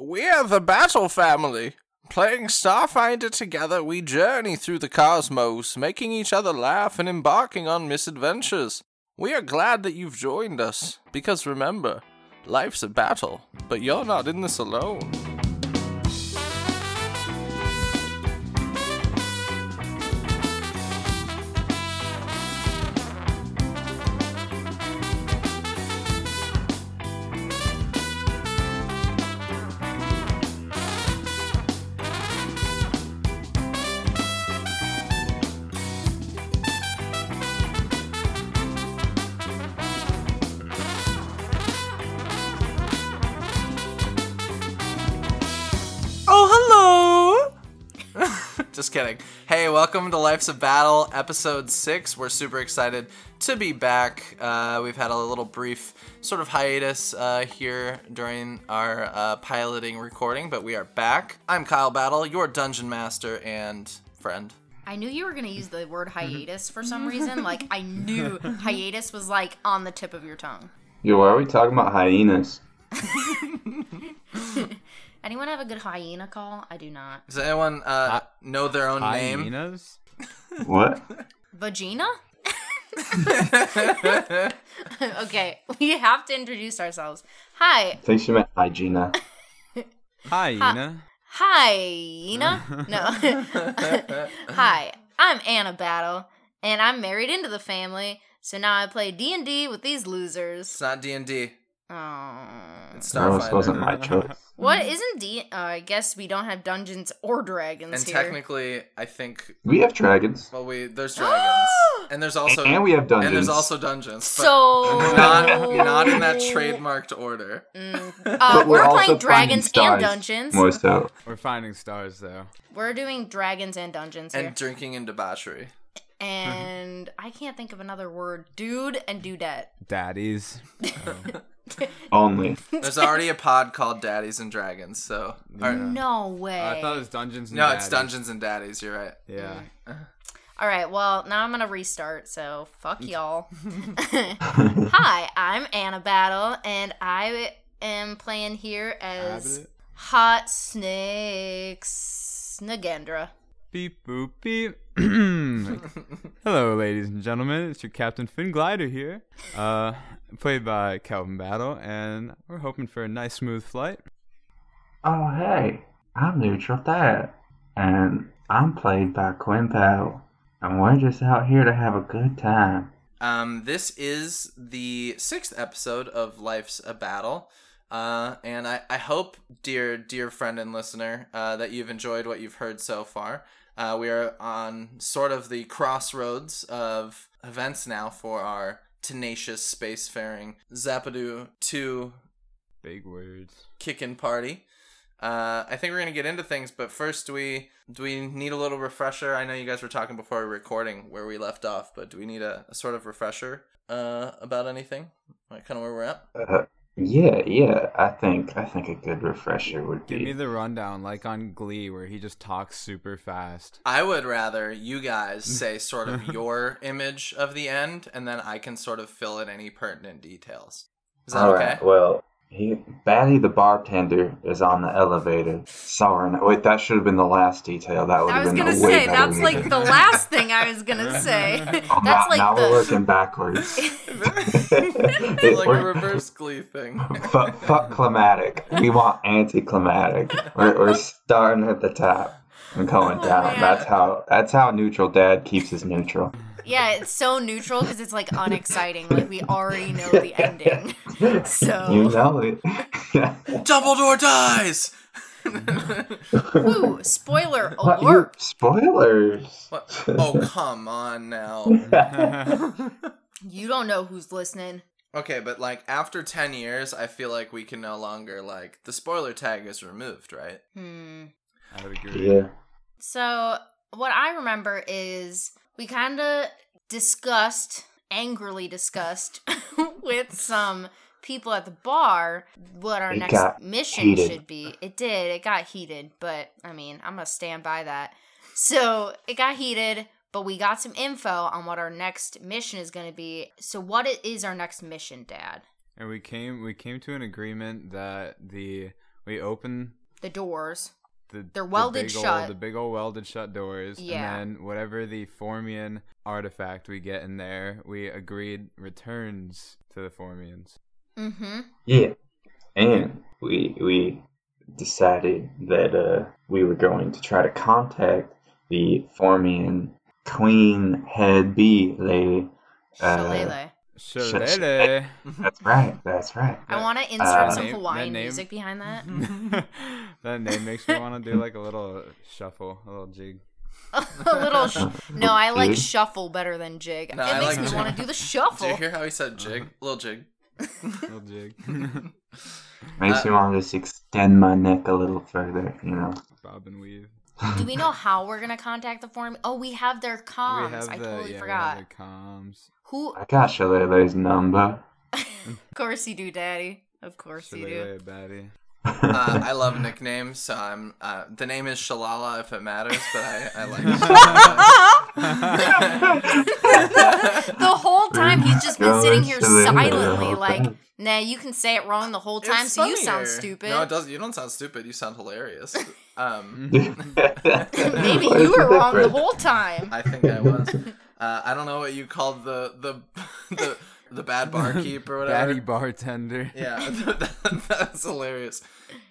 We're the Battle Family. Playing Starfinder together, we journey through the cosmos, making each other laugh and embarking on misadventures. We are glad that you've joined us, because remember, life's a battle, but you're not in this alone. Kidding. Hey, welcome to Life's a Battle, episode 6. We're super excited to be back. Uh, we've had a little brief sort of hiatus uh, here during our uh, piloting recording, but we are back. I'm Kyle Battle, your dungeon master and friend. I knew you were gonna use the word hiatus for some reason. Like I knew hiatus was like on the tip of your tongue. Yo, why are we talking about hyenas? Anyone have a good hyena call? I do not. Does anyone uh, know their own name? Hyenas? What? Vagina? okay, we have to introduce ourselves. Hi, I think she meant hygiena. Hyena? hyena. No. Hi, I'm Anna Battle, and I'm married into the family. So now I play D and D with these losers. It's not D&D. Oh. It's No, this wasn't Starfinder. my choice. What isn't D? Uh, I guess we don't have dungeons or dragons And here. technically, I think We have dragons. Well, we there's dragons, and there's also And we have dungeons. and there's also dungeons. but So not not in that trademarked order. Mm. But Uh, we're we're, playing finding dragons and dungeons. More so. We're finding stars, though. We're doing dragons and dungeons here. And drinking and debauchery. Mm-hmm. And I can't think of another word. Dude and dudette. Daddies. Only. There's already a pod called Daddies and Dragons. So or- No way. I thought it was Dungeons and no, it's Dungeons and Daddies. You're right. Yeah. All right, well, now I'm going to restart, so fuck y'all. Hi, I'm Anna Battle, and I am playing here as Abbott. Hot Snakes Nagendra. Beep boop beep. Hello, ladies and gentlemen. It's your Captain Finn Glider here. Uh, played by Calvin Battle, and we're hoping for a nice, smooth flight. Oh, hey. I'm Neutral Dad. And I'm played by Quinn Powell. And we're just out here to have a good time. Um, this is the sixth episode of Life's a Battle. Uh, and I, I hope, dear dear friend and listener, uh, that you've enjoyed what you've heard so far. Uh, we are on sort of the crossroads of events now for our tenacious spacefaring Zapadu 2 Big words. kicking party. Uh, I think we're gonna get into things, but first, do we do we need a little refresher? I know you guys were talking before recording where we left off, but do we need a, a sort of refresher uh, about anything? Like kind of where we're at. Uh, yeah, yeah. I think I think a good refresher would Give me be. the rundown, like on Glee, where he just talks super fast. I would rather you guys say sort of your image of the end, and then I can sort of fill in any pertinent details. Is that All okay? right. Well, he, Batty the bartender is on the elevator. Sorry. no- Wait, that should have been the last detail. That would I have was been gonna a way say better that's like movie. the last thing I was gonna say. Oh, That's now, like now we're working backwards. It's like a reverse glee thing. fuck, fuck climatic. We want anticlimactic. We're, we're starting at the top and going Oh, down. man. That's how that's how neutral dad keeps his neutral. Yeah, it's so neutral because it's like unexciting. Like we already know the ending. So You know it. Dumbledore dies. Ooh, spoiler What, you- alert. spoilers. What? Oh come on now. You don't know who's listening. Okay, but like after 10 years, I feel like we can no longer like the spoiler tag is removed, right? Hmm. I would agree. yeah. So what I remember is we kind of discussed, angrily discussed, with some people at the bar what our It next mission heated. should be. It did. It got heated, but I mean, I'm gonna stand by that. So it got heated, but we got some info on what our next mission is going to be. So what is our next mission, Dad? And we came we came to an agreement that the we open The doors. The They're welded big shut. Old, the big old welded shut doors. Yeah. And then whatever the Formian artifact we get in there, we agreed returns to the Formians. Mm-hmm. Yeah, and we we decided that uh, we were going to try to contact the Formian Queen Head Bee lady. Uh, Shillelagh. That's right. That's right. I want to insert Uh, some Name- Hawaiian name- music behind that. that name makes me want to do like a little shuffle, a little jig. a little. Sh- no, I like Jig? shuffle better than jig. No, it I makes like me want to do the Did shuffle. you hear how he said jig? A Little jig. little jig. Makes Uh, me want to just extend my neck a little further, you know. Bob and weave. Do we know how we're gonna contact the form? Oh, we have their comms. have I the totally yeah, forgot. We have the comms. Who? I got Shillelagh's number. Of course you do, Daddy. Of course you do. Shalele baddie. Uh, I love nicknames, so I'm. Uh, the name is Shalala if it matters, but I, I like. the whole time he's just been sitting here silently, like, nah, you can say it wrong the whole It's time, so you sound stupid. No, it doesn't. You don't sound stupid. You sound hilarious. Um, Maybe you were wrong the whole time. I think I was. Uh, I don't know what you called the the the the bad barkeep or whatever. Baddie bartender. Yeah, that's hilarious.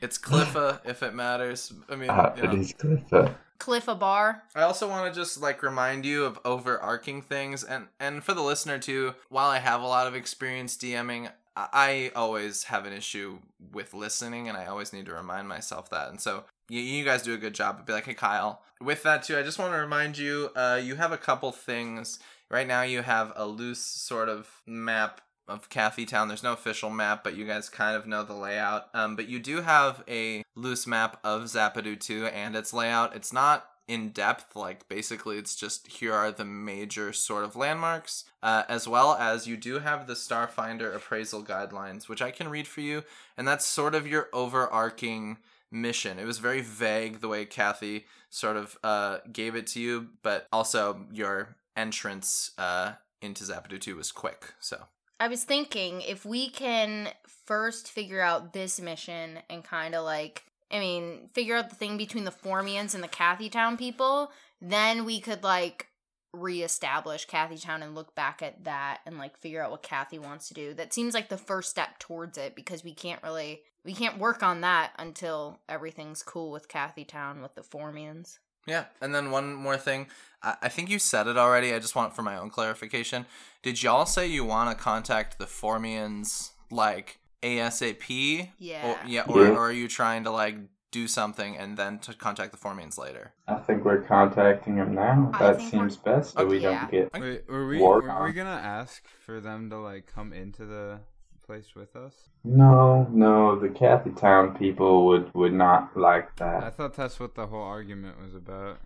It's Cliffa if it matters. I mean, Uh, you know. is Cliffa. Cliff a bar. I also want to just like remind you of overarching things, and and for the listener too. While I have a lot of experience DMing, I I always have an issue with listening, and I always need to remind myself that. And so you, you guys do a good job. But be like, hey Kyle. With that too, I just want to remind you. Uh, you have a couple things right now. You have a loose sort of map of Kathy Town. There's no official map, but you guys kind of know the layout. Um, but you do have a loose map of Zapadu 2 and its layout. It's not in depth, like basically it's just here are the major sort of landmarks, uh, as well as you do have the Starfinder appraisal guidelines, which I can read for you, and that's sort of your overarching mission. It was very vague the way Kathy sort of uh, gave it to you, but also your entrance uh, into Zapadu 2 was quick, so. I was thinking if we can first figure out this mission and kind of like, I mean, figure out the thing between the Formians and the Kathy Town people, then we could like reestablish Kathy Town and look back at that and like figure out what Kathy wants to do. That seems like the first step towards it because we can't really we can't work on that until everything's cool with Kathy Town with the Formians. Yeah, and then one more thing. I, I think you said it already. I just want for my own clarification. Did y'all say you want to contact the Formians like ASAP? Yeah. Or, yeah, or, Yeah. or are you trying to like do something and then to contact the Formians later? I think we're contacting them now. That seems best, so we Yeah. don't get. Wait, were we were we gonna ask for them to like come into the place with us? No, no, the Kathy Town people would would not like that. I thought that's what the whole argument was about.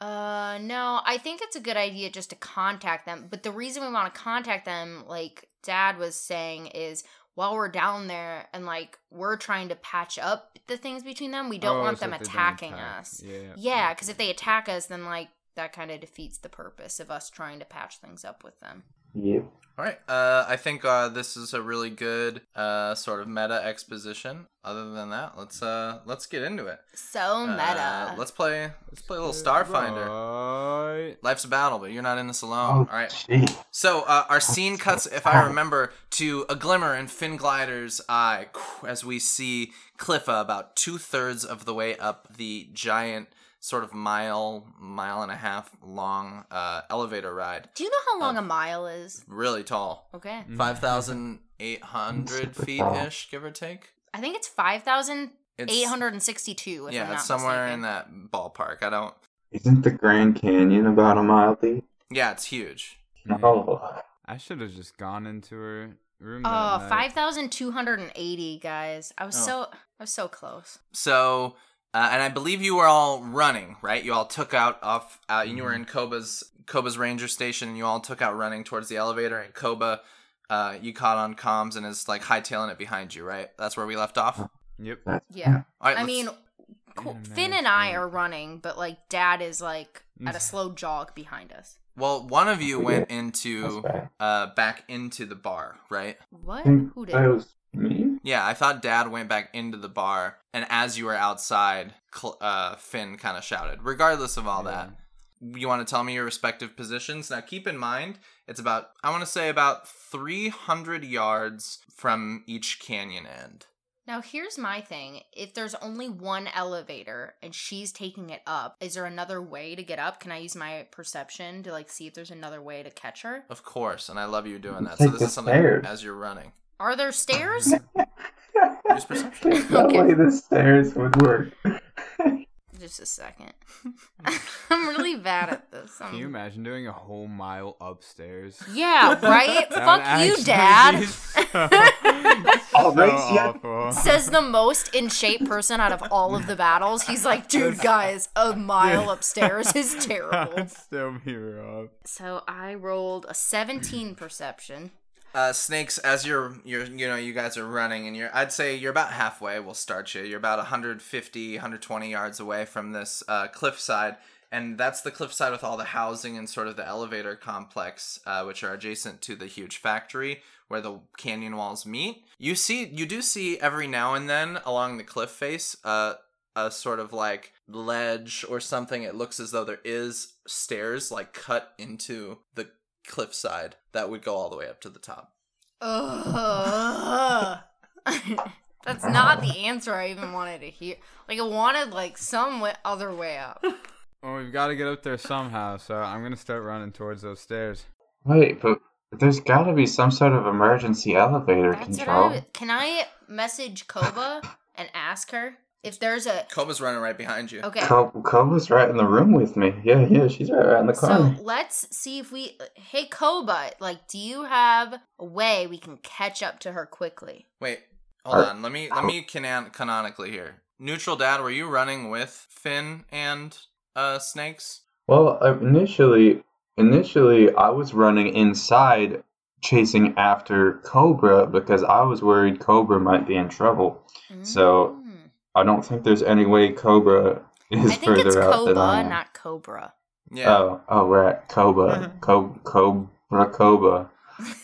Uh, no, I think it's a good idea just to contact them. But the reason we want to contact them, like Dad was saying, is while we're down there and like we're trying to patch up the things between them, we don't Oh, want so them if they don't attacking attack. us. Yeah. Yeah, because if they attack us, then like that kind of defeats the purpose of us trying to patch things up with them. Yep. All right. Uh, I think uh, this is a really good uh, sort of meta exposition. Other than that, let's uh, let's get into it. So meta. Uh, let's play. Let's play a little Starfinder. Right. Life's a battle, but you're not in this alone. Oh, All right. gee. So uh, our scene cuts, if I remember, to a glimmer in Finn Glider's eye as we see Cliffa about two thirds of the way up the giant, sort of mile, mile and a half long uh, elevator ride. Do you know how long uh, a mile is? Really tall, Okay. five thousand eight hundred Super feet ish, give or take. I think it's 5,862, It's yeah, not it's somewhere mistaken. in that ballpark. I don't. Isn't the Grand Canyon about a mile deep? Yeah, it's huge. No. I should have just gone into her room. Oh, that night. 5,280, guys. I was Oh. so I was so close. So, uh, and I believe you were all running, right? You all took out off, uh, and you were in Koba's Koba's ranger station, and you all took out running towards the elevator. And Koba, uh, you caught on comms and is like hightailing it behind you, right? That's where we left off. Yep. Yeah. right, I mean, cool. Finn and I are running, but like dad is like at a slow jog behind us. well, one of you We went did. into uh back into the bar, right? What? Who did? that was me. Yeah, I thought Dad went back into the bar, and as you were outside, Cl- uh, Finn kind of shouted. Regardless of all that, you want to tell me your respective positions? Now, keep in mind, it's about I want to say about 300 yards from each canyon end. Now here's my thing. If there's only one elevator and she's taking it up, is there another way to get up? Can I use my perception to like see if there's another way to catch her? Of course, and I love you doing that. Take so this is something stairs. as you're running. Are there stairs? Use perception. There's no Okay. way the stairs would work. Just a second. I'm really bad at this. Can you Um, imagine doing a whole mile upstairs? yeah, right? Fuck you, Dad. so, so right, yeah. awful. Says the most in shape person out of all of the battles. He's like, dude, guys, a mile upstairs is terrible. That'd still be rough. So I rolled a 17 perception. Uh, snakes, as you're you're you know you guys are running, and you're I'd say you're about halfway. We'll start you. You're about 150, 120 yards away from this uh, cliffside, and that's the cliffside with all the housing and sort of the elevator complex, uh, which are adjacent to the huge factory where the canyon walls meet. You see, you do see every now and then along the cliff face, uh, a sort of like ledge or something. It looks as though there is stairs like cut into the cliffside that would go all the way up to the top. Ugh. That's not the answer I even wanted to hear. Like I wanted like some wa- other way up. Well, we've got to get up there somehow, so I'm gonna start running towards those stairs. Wait, but there's got to be some sort of emergency elevator That's what control. I can I message Koba and ask her if there's a Koba's running right behind you. okay. Co- Koba's right in the room with me. Yeah, yeah, she's right around the corner. So corner. let's see if we. Hey Koba, like, do you have a way we can catch up to her quickly? Wait, hold Are- on. Let me let me canon- canonically here. Neutral Dad, were you running with Finn and uh snakes? Well, uh, initially, initially I was running inside, chasing after Cobra because I was worried Cobra might be in trouble. So, Mm. I don't think there's any way Cobra is I think further it's out than I Koba, am. not Cobra. Yeah. Oh, oh, right, Koba, mm-hmm. Co- Cobra, Koba.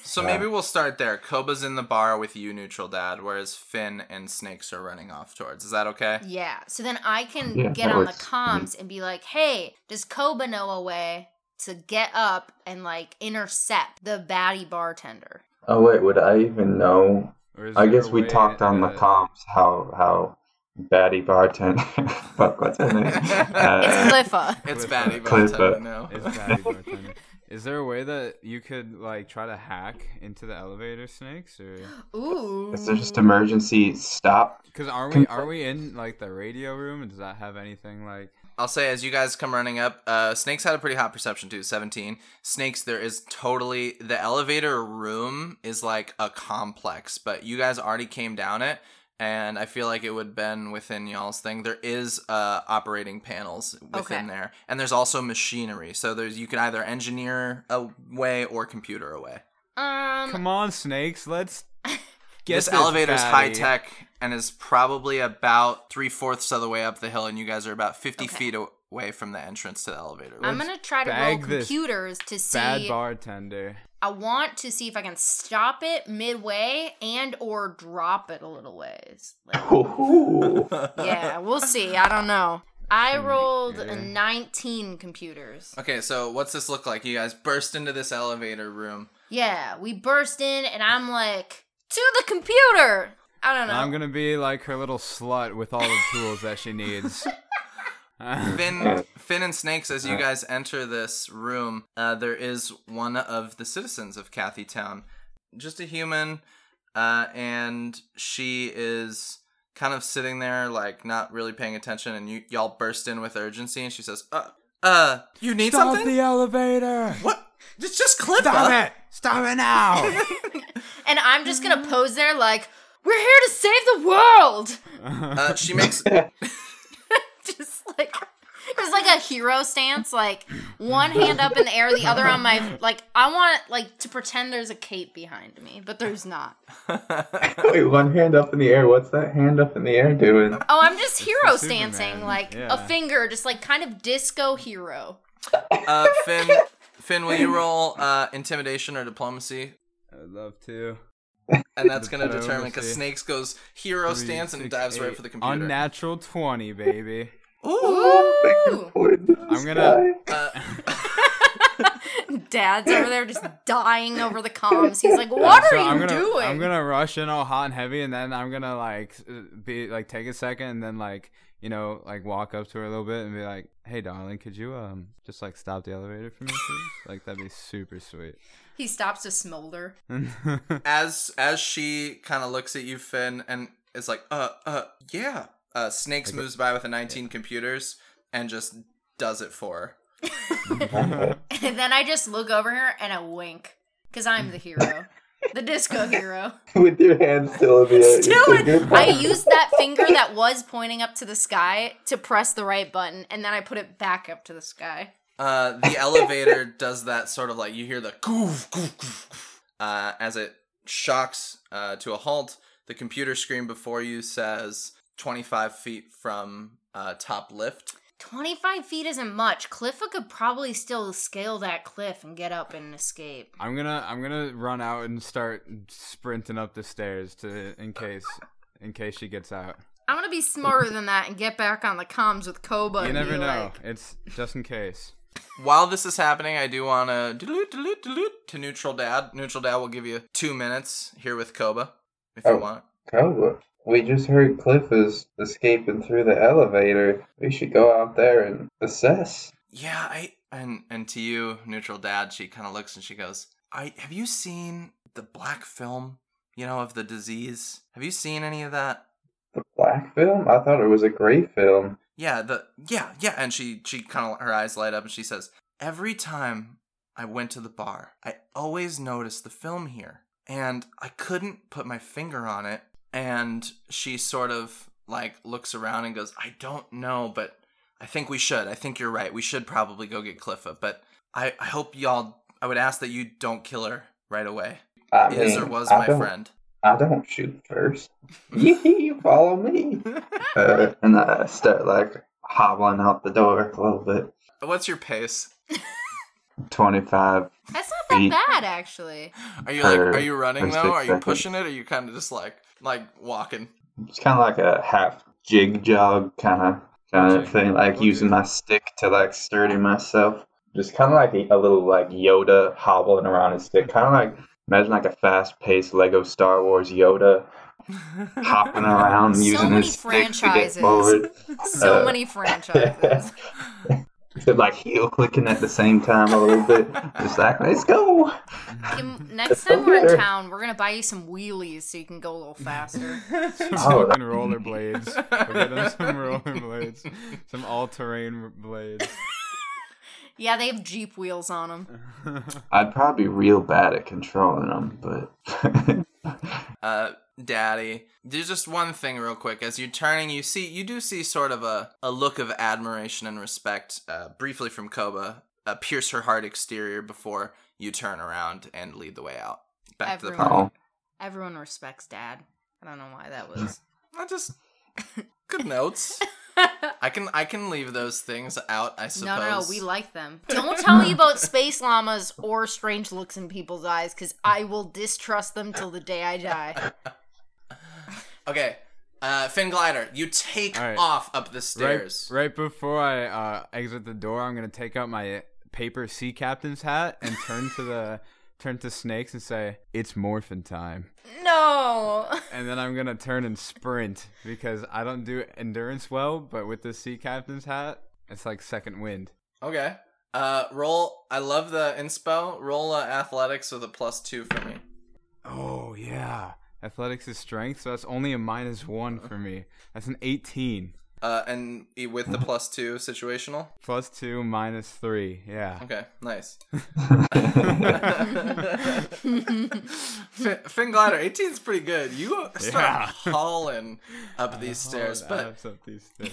so yeah. maybe we'll start there. Koba's in the bar with you, Neutral Dad, whereas Finn and Snakes are running off towards. Is that okay? Yeah. So then I can Yeah, get that on the works. Mm-hmm. comms and be like, "Hey, does Koba know a way to get up and like intercept the baddie bartender?" Oh wait, would I even know? Or is I there guess a we way talked on the that- comms how how Batty bartender. Fuck, what's her name? It's Uh, Cliffa. It's Cliffa. Batty Cliffa. Bartender now. It's Batty Bartender. Is there a way that you could like try to hack into the elevator snakes, or Ooh. Is there just emergency stop? because are we Can- are we in like the radio room? and Does that have anything like? I'll say as you guys come running up, uh, Snakes had a pretty hot perception too, 17. Snakes, there is totally the elevator room is like a complex, but you guys already came down it, and I feel like it would have been within y'all's thing. There is uh operating panels within Okay. there, and there's also machinery. So there's you can either engineer a way or computer a way. Um. Come on, snakes, let's get this elevator is high tech and is probably about three fourths of the way up the hill, and you guys are about 50 Okay. feet away from the entrance to the elevator. I'm gonna try to roll computers to see Bad see. bartender. I want to see if I can stop it midway and or drop it a little ways. Like, yeah, we'll see. I don't know. I rolled yeah. 19 computers. Okay, so what's this look like? You guys burst into this elevator room. Yeah, we burst in and I'm like, to the computer. I don't know. I'm gonna be like her little slut with all the tools that she needs. Finn, Finn and Snakes, as you guys enter this room, uh, there is one of the citizens of Kathy Town, just a human, uh, and she is kind of sitting there, like not really paying attention. And you y'all burst in with urgency, and she says, "Uh, uh, you need Stop something? the elevator! what? It's just Cliffa." Stop it! Stop it now! and I'm just gonna pose there like, we're here to save the world. Uh, she makes just like just like a hero stance, like one hand up in the air, the other on my like I want like to pretend there's a cape behind me, but there's not. Wait, one hand up in the air. What's that hand up in the air doing? Oh, I'm just hero the stancing, Superman, like a finger, just like kind of disco hero. uh, Finn. Finn, will you roll uh, intimidation or diplomacy? I'd love to. and that's gonna determine let's because. Snakes goes hero Three, stance and six, dives right for the computer. Unnatural 20, baby. Ooh. Ooh. I'm gonna- Uh, Dad's over there just dying over the comms. He's like, "What So are you I'm gonna, doing?" I'm gonna rush in all hot and heavy, and then I'm gonna like be like take a second, and then like you know like walk up to her a little bit and be like, "Hey, darling, could you um just like stop the elevator for me, please? like that'd be super sweet." He stops to smolder. as as she kind of looks at you, Finn, and is like, uh, uh, yeah. Uh, Snakes Like- moves by with the 19 computers and just does it for her. And then I just look over her and I wink. Because I'm the hero. the disco hero. With your hand still in the air. Still, It's I used that finger that was pointing up to the sky to press the right button, and then I put it back up to the sky. Uh, the elevator does that sort of like you hear the goof, goof, goof, goof, uh, as it shocks uh, to a halt. The computer screen before you says 25 feet from uh, top lift. 25 feet isn't much. Cliffa could probably still scale that cliff and get up and escape. I'm gonna I'm gonna run out and start sprinting up the stairs to in case in case she gets out. I'm gonna be smarter than that and get back on the comms with Koba. You never know. like, It's just in case. While this is happening, I do want to dilute, dilute, dilute to Neutral Dad. Neutral Dad will give you two minutes here with Koba if you Oh. want. Koba, we just heard Cliff is escaping through the elevator. We should go out there and assess. Yeah, I and and to you, Neutral Dad, she kind of looks and she goes, "I have you seen the black film? You know of the disease? Have you seen any of that?" The black film? I thought it was a gray film. Yeah, the yeah, yeah, and she she kind of her eyes light up and she says, "Every time I went to the bar, I always noticed the film here, and I couldn't put my finger on it." And she sort of like looks around and goes, "I don't know, but I think we should. I think you're right. We should probably go get Cliffa, but I I hope y'all I would ask that you don't kill her right away. I Is mean, or was I my friend." I don't shoot first. you follow me. Uh, and I start like hobbling out the door a little bit. What's your pace? 25. That's not that Feet. bad, actually. Are you like are you running though? Are you seconds. pushing it? Or are you kind of just like like walking? It's kind of like a half jig jog kind of kind of thing, like Okay. using my stick to like sturdy myself. Just kind of like a, a little like Yoda hobbling around his stick, kind of like imagine like a fast-paced Lego Star Wars Yoda hopping around So using many his stick to franchises. get forward. So Uh, many franchises. Except like heel clicking at the same time a little bit. Just like, let's go. Next time we're in town, we're gonna buy you some wheelies so you can go a little faster. Some Oh, fucking rollerblades. We'll get them some rollerblades. Some all-terrain blades. Yeah, they have Jeep wheels on them. I'd probably be real bad at controlling them, but uh daddy there's just one thing real quick as you're turning you see you do see sort of a, a look of admiration and respect uh, briefly from koba uh, pierce her heart exterior before you turn around and lead the way out back to the Everyone. party Everyone respects Dad. I don't know why that was. I just good notes i can i can leave those things out i suppose No, no, no, we like them. Don't tell me about space llamas or strange looks in people's eyes, because I will distrust them till the day I die. okay uh finn glider you take All right. off up the right, stairs right before I uh, exit the door, I'm gonna take out my paper sea captain's hat and turn to the turn to snakes and say, "It's morphin time." No. And then I'm gonna turn and sprint because I don't do endurance well, but with the sea captain's hat, it's like second wind. okay uh roll i love the inspo roll uh, athletics with a plus two for me Oh yeah, athletics is strength, so that's only a minus one for me. That's an 18 Uh, and e- with the plus two situational. plus two minus three. Yeah. Okay, nice. Fin, Finn Glider, 18 is pretty good. You start Yeah. hauling up these stairs, but up these stairs.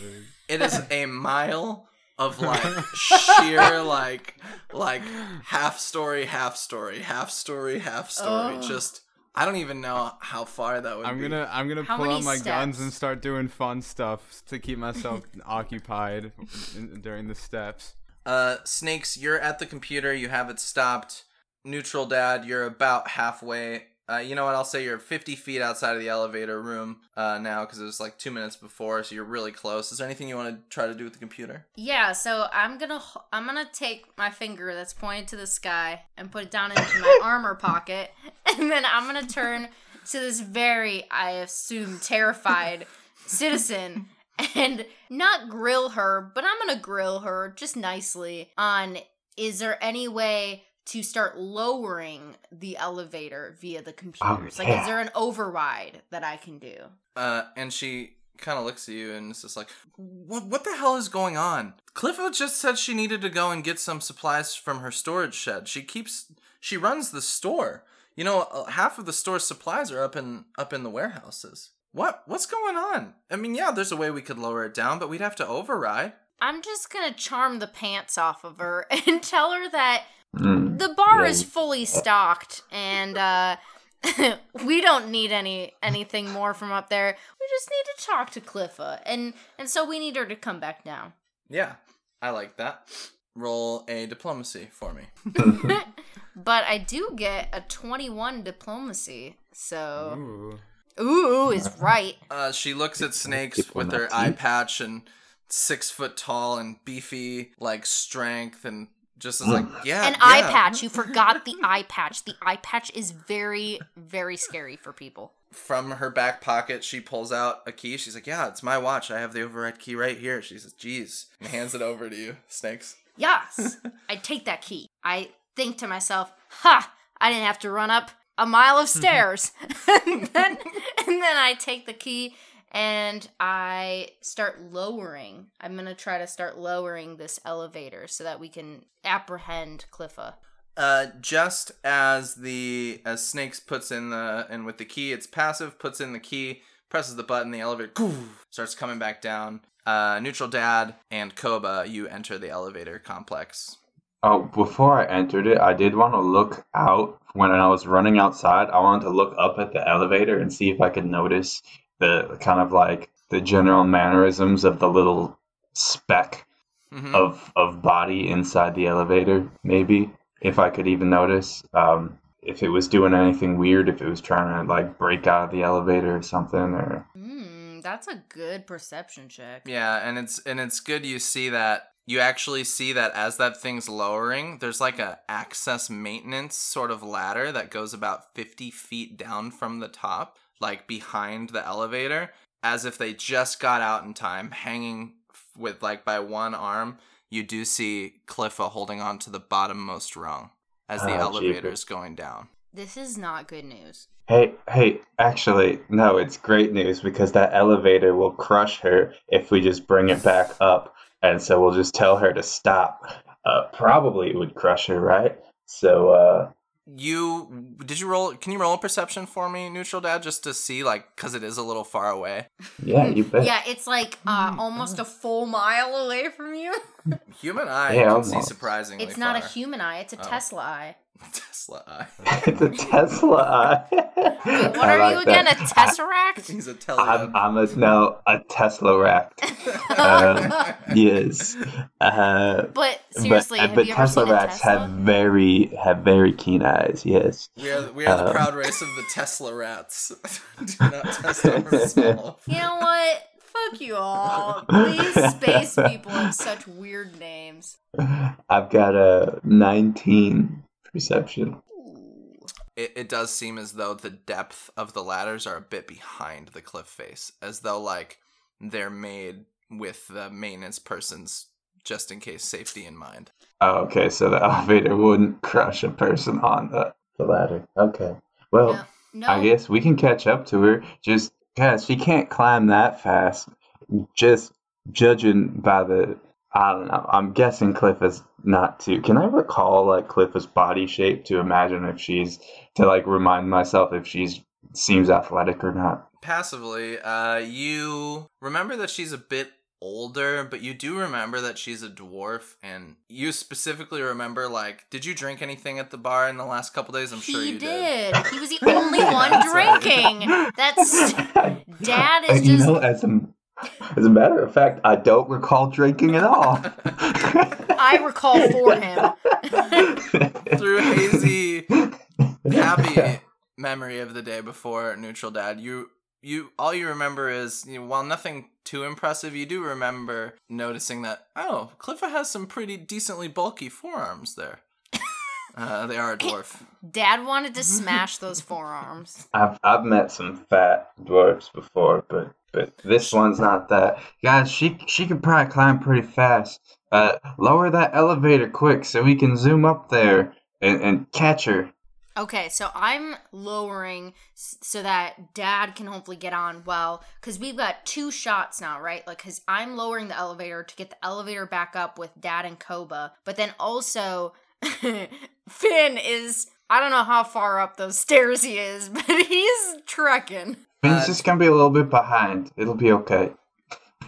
it is a mile of like sheer like like half story, half story, half story, half story. Oh. Just I don't even know how far that would I'm be. gonna I'm gonna How pull many out my guns and start doing fun stuff to keep myself occupied in, during the steps. Uh, Snakes, you're at the computer. You have it stopped. Neutral Dad, you're about halfway Uh, you know what? I'll say you're 50 feet outside of the elevator room uh, now because it was like two minutes before, so you're really close. Is there anything you want to try to do with the computer? Yeah, so I'm gonna I'm gonna take my finger that's pointed to the sky and put it down into my armor pocket, and then I'm gonna turn to this very, I assume, terrified citizen and not grill her, but I'm gonna grill her just nicely on is there any way to start lowering the elevator via the computers? Like, yeah. is there an override that I can do? Uh, and she kind of looks at you and is just like, "What? What the hell is going on?" Clifford just said she needed to go and get some supplies from her storage shed. She keeps, she runs the store. You know, uh, half of the store's supplies are up in up in the warehouses. What? What's going on? I mean, yeah, there's a way we could lower it down, but we'd have to override. I'm just gonna charm the pants off of her and tell her that Mm. the bar Yeah, is fully stocked and uh we don't need any anything more from up there. We just need to talk to Cliffa and and so we need her to come back down. Yeah, I like that. Roll a diplomacy for me. But I do get a 21 diplomacy. So Ooh. ooh is right. Uh, she looks at snakes with her eye patch and six foot tall and beefy, like strength, and just is like, yeah, An yeah. eye patch. You forgot the eye patch. The eye patch is very very scary for people. From her back pocket, she pulls out a key. She's like, yeah, it's my watch. I have the override key right here. She says, geez, and hands it over to you, snakes. Yes, I take that key. I think to myself, "Ha! I didn't have to run up a mile of mm-hmm. stairs." and, then, and then I take the key and I start lowering. I'm gonna try to start lowering this elevator so that we can apprehend Cliffa. Uh, just as the as Snakes puts in the and with the key, it's passive. Puts in the key, presses the button, the elevator goo, starts coming back down. Uh, Neutral Dad and Koba, you enter the elevator complex. Oh, before I entered it, I did want to look out when I was running outside. I wanted to look up at the elevator and see if I could notice the kind of like the general mannerisms of the little speck Mhm. of of body inside the elevator. Maybe if I could even notice um, if it was doing anything weird, if it was trying to like break out of the elevator or something, or Hmm, that's a good perception check. Yeah, and it's and it's good you see that you actually see that as that thing's lowering, there's like a access maintenance sort of ladder that goes about 50 feet down from the top, like behind the elevator, as if they just got out in time, hanging with like by one arm. You do see Cliffa holding on to the bottommost rung as the Ah, elevator's going down. This is not good news. Hey, hey, actually, no, it's great news because that elevator will crush her if we just bring it back up. And so we'll just tell her to stop. Uh, probably it would crush her, right? So, uh, You did you roll? Can you roll a perception for me, Neutral Dad, just to see like because it is a little far away. yeah, you bet. Yeah, it's like uh, almost a full mile away from you. Human eye Yeah, can see almost. surprisingly It's not a human eye; it's a Oh. Tesla eye. Tesla eye. it's a Tesla eye. Wait, what I are like you again? that. A tesseract? He's a I'm, I'm a, no, a Tesla racked. Um, yes. Uh, but seriously, but, have but you ever Tesla seen racks Tesla? have very have very keen eyes. Yes. we are we are the Um, proud race of the Tesla rats. Do not test ourselves. You know what? Fuck you all. These space people have such weird names. I've got a 19 perception. Ooh. It, it does seem as though the depth of the ladders are a bit behind the cliff face, as though like they're made with the maintenance person's just in case safety in mind. Oh, okay, so the elevator wouldn't crush a person on the, the ladder. Okay. Well, No, no. I guess we can catch up to her. Just, guys, she can't climb that fast. Just judging by the, I don't know. I'm guessing Cliff is not too. Can I recall, like, Cliff's body shape to imagine if she's, to, like, remind myself if she's seems athletic or not? Passively, uh, you remember that she's a bit older, but you do remember that she's a dwarf, and you specifically remember like, did you drink anything at the bar in the last couple days? I'm he sure you did. did. He was the only one That's right. drinking. That's Dad is And you just know, as a, as a matter of fact, I don't recall drinking at all. I recall for him. Through hazy, happy memory of the day before neutral dad. You you all you remember is you know, while nothing too impressive, you do remember noticing that oh, Cliffa has some pretty decently bulky forearms there. Uh, they are a dwarf. Dad wanted to smash those forearms. I've I've met some fat dwarfs before, but but this one's not that. Guys, she she can probably climb pretty fast. Uh, lower that elevator quick so we can zoom up there and, and catch her. Okay, so I'm lowering so that dad can hopefully get on well because we've got two shots now, right? Like, because I'm lowering the elevator to get the elevator back up with dad and Koba, but then also Finn is. I don't know how far up those stairs he is, but he's trekking. Finn's just gonna be a little bit behind. It'll be okay.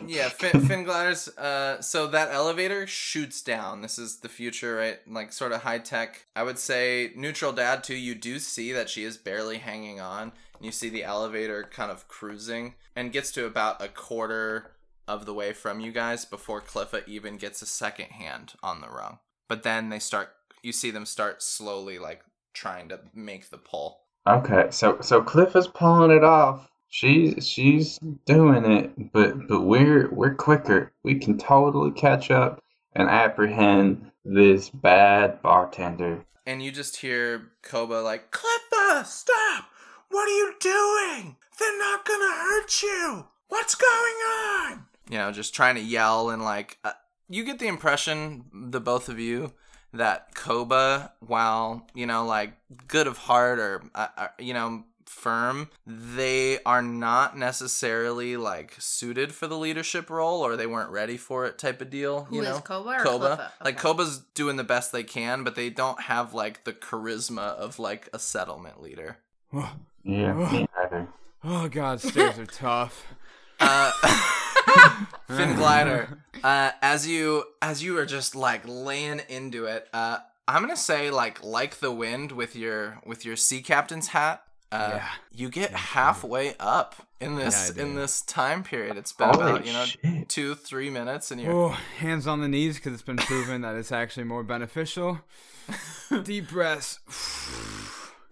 Yeah, fin, fin gliders. Uh, so that elevator shoots down. This is the future, right? Like sort of high tech. I would say neutral dad too. You do see that she is barely hanging on. And you see the elevator kind of cruising and gets to about a quarter of the way from you guys before Cliffa even gets a second hand on the rung. But then they start. You see them start slowly, like trying to make the pull. Okay, so so Cliff is pulling it off. She's she's doing it, but but we're we're quicker. We can totally catch up and apprehend this bad bartender. and you just hear Koba like, Cliffa, stop! What are you doing? They're not gonna hurt you! What's going on? You know, just trying to yell and like, uh, you get the impression, the both of you, that Koba, while, you know, like good of heart or, uh, uh, you know, firm, they are not necessarily like suited for the leadership role or they weren't ready for it type of deal. Who you is know? Koba or Koba. Cliffa? Like Okay. Koba's doing the best they can, but they don't have like the charisma of like a settlement leader. Oh, Yeah, me oh god, stairs are tough. Uh, Finn Glider, uh, as you as you are just like laying into it, uh, I'm gonna say like like the wind with your with your sea captain's hat. Uh, Yeah. You get halfway up in this Yeah, in this time period. It's been Holy about you know shit. two three minutes, and you're Oh, hands on the knees because it's been proven that it's actually more beneficial. Deep breaths.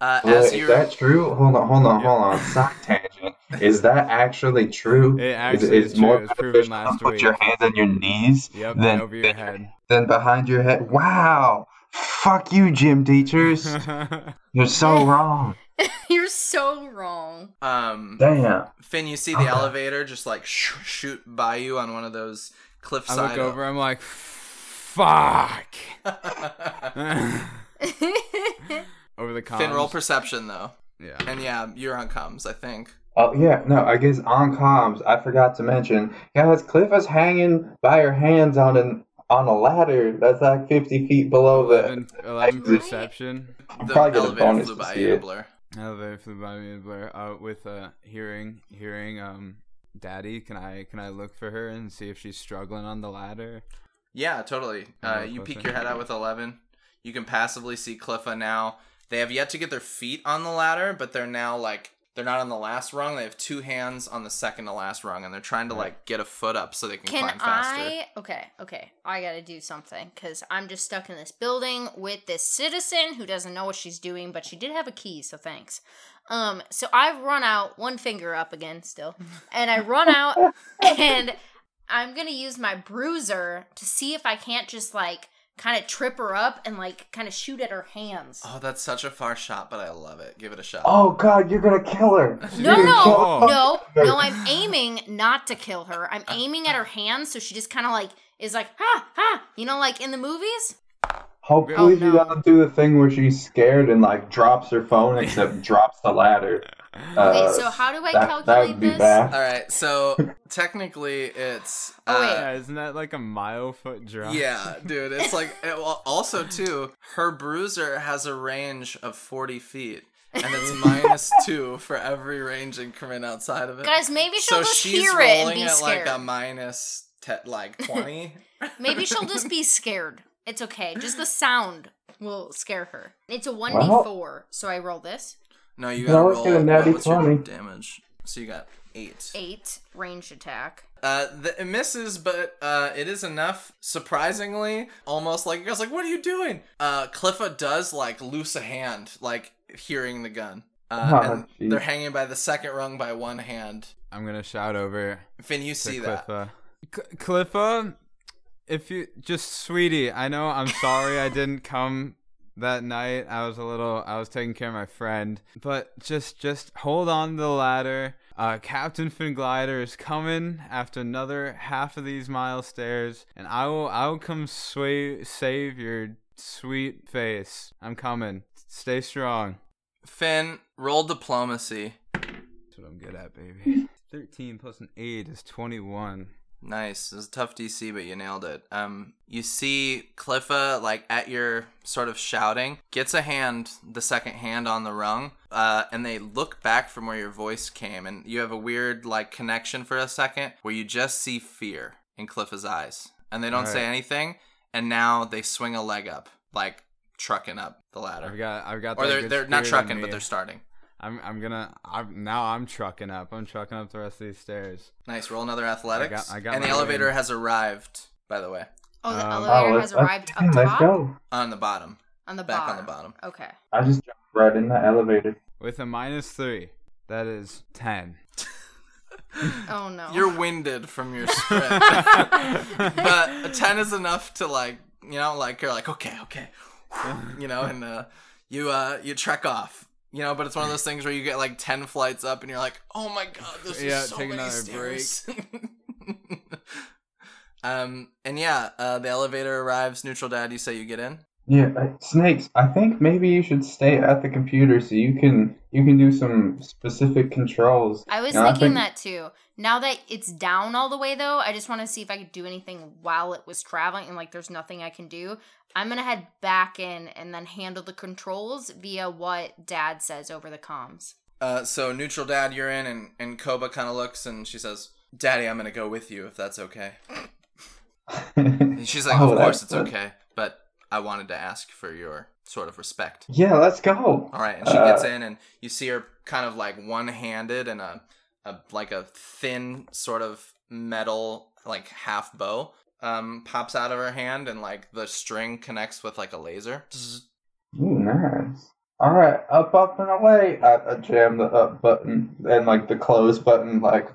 uh, Well, as is that true? Hold on, hold on, hold on. Side tangent. Is that actually true? It Is- actually is true. It proven beneficial last to put week. your hands on your knees Yep, than, and over your than head. than behind your head. Wow. Fuck you, gym teachers. You're so wrong. You're so wrong. um Damn. Finn, you see the Okay. elevator just like sh- shoot by you on one of those I cliffside. look over. I'm like, fuck. over the comms. Finn, roll perception though, Yeah. and yeah, you're on comms. I think. Oh yeah, no, I guess on comms, I forgot to mention, guys, Cliff is hanging by her hands on an on a ladder that's like fifty feet below the 11, 11 exit. perception. The probably get a elevator bonus flew to by see you, it. Blur. By me and Blair. Uh, with uh, hearing, hearing, um, Daddy. Can I, can I look for her and see if she's struggling on the ladder? Yeah, totally. Uh, Oh, you peek your head out with eleven. You can passively see Cliffa now. They have yet to get their feet on the ladder, but they're now like they're not on the last rung. They have two hands on the second to last rung, and they're trying to like get a foot up so they can, Can climb faster. I? Okay, okay. I gotta do something because I'm just stuck in this building with this citizen who doesn't know what she's doing, but she did have a key, so thanks. Um, so I've run out one finger up again still, and I run out and I'm gonna use my bruiser to see if I can't just like kind of trip her up and like kind of shoot at her hands. Oh, that's such a far shot, but I love it. Give it a shot. Oh god, you're gonna kill her. No, no, gonna oh. no, no. I'm aiming not to kill her. I'm aiming at her hands, so she just kind of like is like ha ha. You know, like in the movies. Hopefully Oh, she no. doesn't do the thing where she's scared and like drops her phone except drops the ladder. Uh, Okay, so how do I that, calculate that would be this? bad. All right, so technically it's. Oh, wait. uh, Yeah, isn't that like a mile foot drop? Yeah, dude, it's like it, well, also too. Her bruiser has a range of forty feet, and it's minus two for every range increment outside of it. Guys, maybe she'll so just she's hear it and rolling be at scared. like a minus te- like twenty. Maybe she'll just be scared. It's okay. Just the sound will scare her. It's a one d four, So I roll this no, you You gotta always roll. get a natty what's your damage? So you got eight. eight range attack. Uh, the, it misses, but uh, it is enough. Surprisingly, almost like you guys like, what are you doing? Uh, Cliffa does like loose a hand, like hearing the gun. uh, Oh, and jeez. they're hanging by the second rung by one hand. I'm gonna shout over Finn, you to see that. Cliffa. C- Cliffa, if you just sweetie, I know I'm sorry I didn't come that night. I was a little I was taking care of my friend. But just just hold on to the ladder. Uh, Captain Finn Glider is coming after another half of these mile stairs, and I will I will come sway, save your sweet face. I'm coming. Stay strong. Finn, roll diplomacy. That's what I'm good at, baby. 13 plus an 8 is 21. Nice. It was a tough DC, but you nailed it. Um, you see Cliffa like at your sort of shouting, gets a hand, the second hand on the rung, uh, and they look back from where your voice came, and you have a weird like connection for a second where you just see fear in Cliffa's eyes, and they don't say anything, and now they swing a leg up, like trucking up the ladder, I've got I've got or they're they're not trucking, but they're starting. I'm I'm gonna I'm now I'm trucking up. I'm trucking up the rest of these stairs. Nice. Roll another athletics. I got and the elevator win. has arrived, by the way, Oh, the Um, elevator let's, has arrived let's, up let's top. go. on the bottom, On the back bottom. on the bottom. Okay. I just jumped right in the elevator. With a minus three, that is ten. Oh no. You're winded from your sprint. but a 10 is enough to like, you know, like you're like, okay, okay. You know, and uh you uh you trek off. You know, but it's one of those things where you get like 10 flights up and you're like, "Oh my god, this Yeah, is so take many another stairs." um and yeah, uh the elevator arrives. Neutral dad, you say you get in? Yeah, uh, snakes. I think maybe you should stay at the computer so you can you can do some specific controls. I was And I thinking think- that too. Now that it's down all the way though, I just want to see if I could do anything while it was traveling and like there's nothing I can do. I'm going to head back in and then handle the controls via what dad says over the comms. Uh so neutral dad, you're in and and Koba kind of looks and she says, "Daddy, I'm going to go with you if that's okay." And she's like, Oh, "Of course that's- it's okay, but I wanted to ask for your sort of respect." yeah, let's go. All right, and she Uh, gets in, and you see her kind of like one-handed and a, a like a thin sort of metal like half bow um pops out of her hand, and like the string connects with like a laser. Ooh, nice. All right, up, up, and away. I, I jam the up button and like the close button like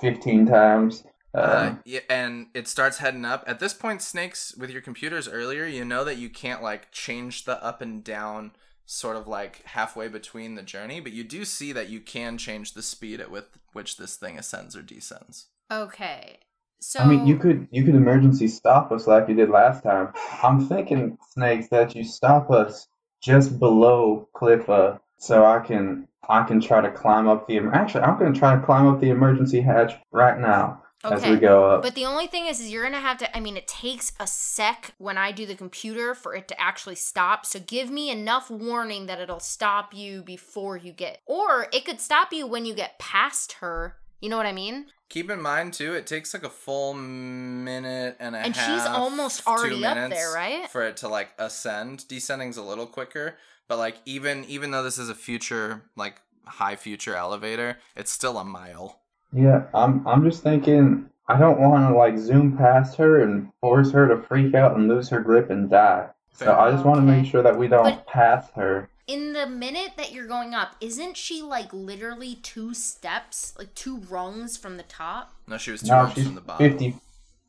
fifteen times. Uh, Um, yeah, and it starts heading up. At this point, snakes with your computers earlier, you know that you can't like change the up and down sort of like halfway between the journey, but you do see that you can change the speed at with which this thing ascends or descends. Okay. So I mean, you could you could emergency stop us like you did last time. I'm thinking, snakes, that you stop us just below Cliffa, so I can I can try to climb up the. Actually, I'm going to try to climb up the emergency hatch right now as we Okay. go up. But the only thing is, is you're gonna have to. I mean, it takes a sec when I do the computer for it to actually stop. So give me enough warning that it'll stop you before you get, or it could stop you when you get past her. You know what I mean? Keep in mind too, it takes like a full minute and a And half. And she's almost already up there, right? For it to like ascend. Descending's a little quicker, but like even even though this is a future like high future elevator, it's still a mile. Yeah, I'm I'm just thinking I don't want to like zoom past her and force her to freak out and lose her grip and die. So Fair. I just want to make sure that we don't But- pass her. In the minute that you're going up, isn't she like literally two steps, like two rungs from the top? No, she was two No, rungs she's from the bottom. 50,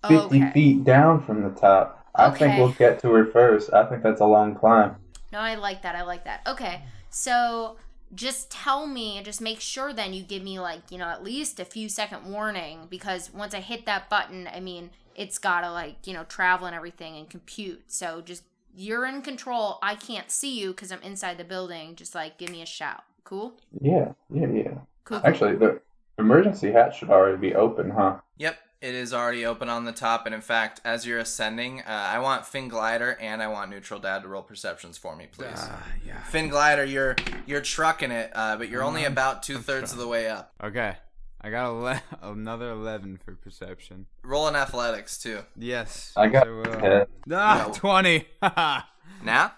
50 Okay. feet down from the top. I think Okay. we'll get to her first. I think that's a long climb. No, I like that. I like that. Okay. So just tell me, and just make sure then you give me like, you know, at least a few second warning because once I hit that button, I mean, it's got to like, you know, travel and everything and compute. So just you're in control. I can't see you cuz I'm inside the building. Just like give me a shout. Cool? Yeah, yeah, yeah. Cool. cool. Actually, the emergency hatch should already be open, huh? Yep, it is already open on the top, and in fact, as you're ascending, uh, I want Finn Glider and I want Neutral Dad to roll perceptions for me, please. Ah, yeah. Finn Glider, you're you're trucking it, uh, but you're only about two thirds of the way up. Okay. I got ele- another 11 for perception. Roll in athletics too. Yes. I got yes, will. ten. Ah, No. 20. now?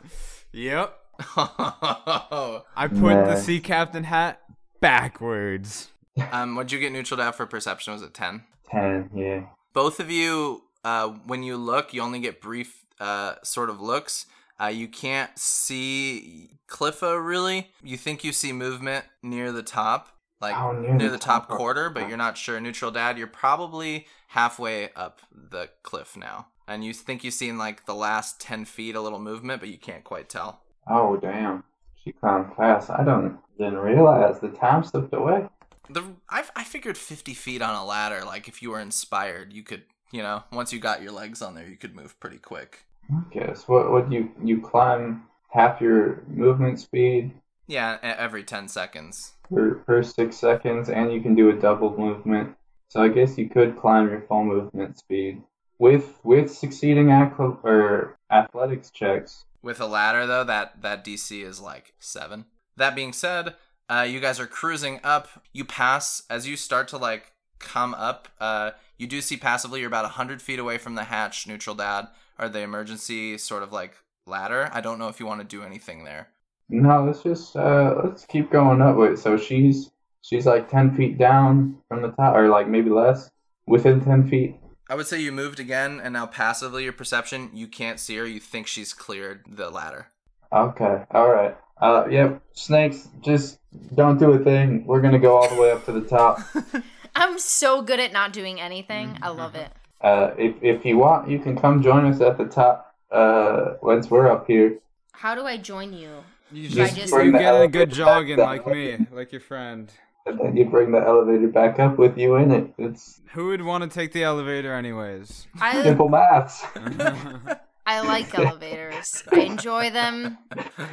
yep. I put the sea captain hat backwards. Um, what'd you get Neutral Dad for perception? Was it ten? Ten, yeah. Both of you, uh, when you look, you only get brief uh, sort of looks. Uh, you can't see Cliffa really. You think you see movement near the top, like Oh, near, the, top, quarter, but you're not sure. Neutral Dad, you're probably halfway up the cliff now, and you think you've seen like the last ten feet a little movement, but you can't quite tell. Oh damn, she climbed fast. I don't didn't realize the time slipped away. The I, I figured 50 feet on a ladder. Like if you were inspired, you could, you know, once you got your legs on there, you could move pretty quick. I guess what what you you climb half your movement speed Yeah, every 10 seconds. per, per six seconds, and you can do a double movement. So I guess you could climb your full movement speed with with succeeding aqua, or athletics checks. With a ladder though, that that DC is like seven. That being said, uh, you guys are cruising up. You pass as you start to like come up. Uh, you do see passively you're about hundred feet away from the hatch, neutral dad, or the emergency sort of like ladder. I don't know if you want to do anything there. No, let's just uh let's keep going up with. So she's she's like ten feet down from the top, or like maybe less, within ten feet. I would say you moved again, and now passively your perception, you can't see her. You think she's cleared the ladder. Okay, all right. Uh, yep. Snakes, just don't do a thing. We're gonna go all the way up to the top. I'm so good at not doing anything. I love it. Uh, if if you want, you can come join us at the top. Uh, once we're up here. How do I join you? You Should just, just- you Bring the get a good elevator back jogging like me, like your friend. And then you bring the elevator back up with you in it. It's Who would want to take the elevator anyways? I simple maths. I like elevators. I enjoy them.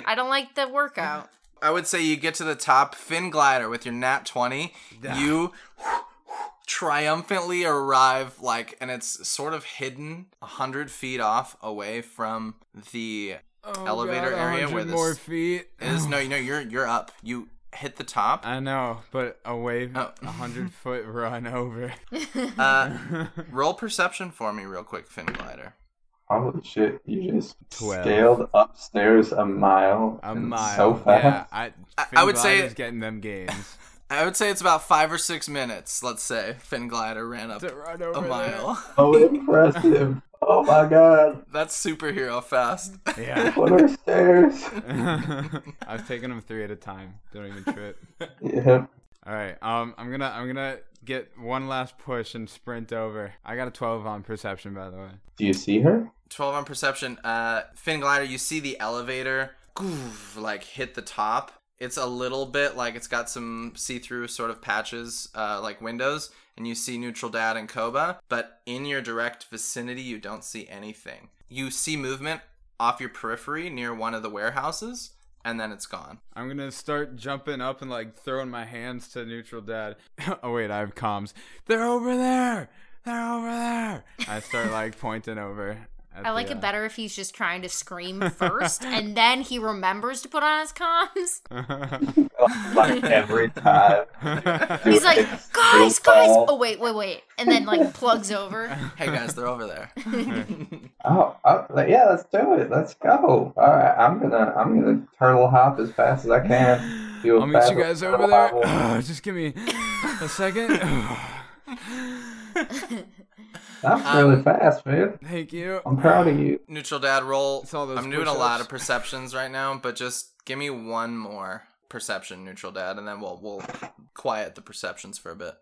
I don't like the workout. I would say you get to the top, Finn glider with your nat 20. You triumphantly arrive, like, and it's sort of hidden a hundred feet off away from the Oh, elevator area where 100 this more feet. is. No, you know, you're you're up. You hit the top. I know, but away Oh. a hundred foot run over. Uh, roll perception for me, real quick, Finn glider. Holy shit! You just Twelve. scaled upstairs a mile. A mile. So fast. Yeah, I, I- I would say- Glider's getting them gains. I would say it's about five or six minutes. Let's say Finn glider ran up to a over mile. Oh, impressive! Oh my god! That's superhero fast. Yeah. What are stairs? I've taken them three at a time. Don't even trip. Yeah. All right. Um, I'm gonna I'm gonna get one last push and sprint over. I got a 12 on perception, by the way. Do you see her? 12 on perception. Uh, Finn glider, you see the elevator goof, like hit the top. It's a little bit like it's got some see-through sort of patches, uh, like windows, and you see neutral dad and Koba. But in your direct vicinity, you don't see anything. You see movement off your periphery near one of the warehouses, and then it's gone. I'm gonna start jumping up and like throwing my hands to neutral dad. oh wait, I have comms. They're over there. They're over there. I start like pointing over. I like the, it uh, better if he's just trying to scream first and then he remembers to put on his comms. like every time. He's like, guys, guys. Oh, wait, wait, wait. And then like plugs over. Hey guys, they're over there. Oh, oh, yeah, let's do it. Let's go. All right, I'm gonna, I'm gonna turtle hop as fast as I can. Do a I'll meet you guys over there. hobble. Just give me a second. That's Um, really fast, man. Thank you. I'm proud of you. Neutral dad, roll. It's all those I'm doing a lot of perceptions right now, but just give me one more perception, neutral dad, and then we'll we'll quiet the perceptions for a bit.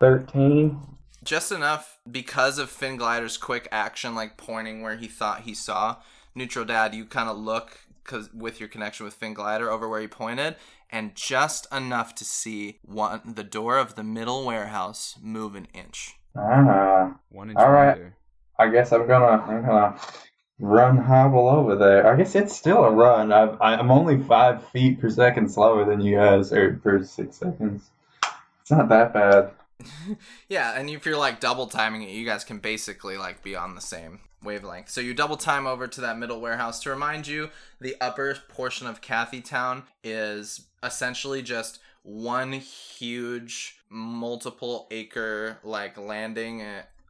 Thirteen. Just enough because of Finn Glider's quick action, like pointing where he thought he saw. Neutral Dad, you kind of look because with your connection with Finn Glider over where he pointed, and just enough to see one the door of the middle warehouse move an inch. Ah, One inch All right. wider. I guess I'm gonna, I'm gonna run hobble over there. I guess it's still a run. I've, I'm only five feet per second slower than you guys, or per six seconds. It's not that bad. Yeah, and if you're like double timing it, you guys can basically like be on the same wavelength. So you double time over to that middle warehouse. To remind you, the upper portion of Cathy Town is essentially just one huge multiple acre like landing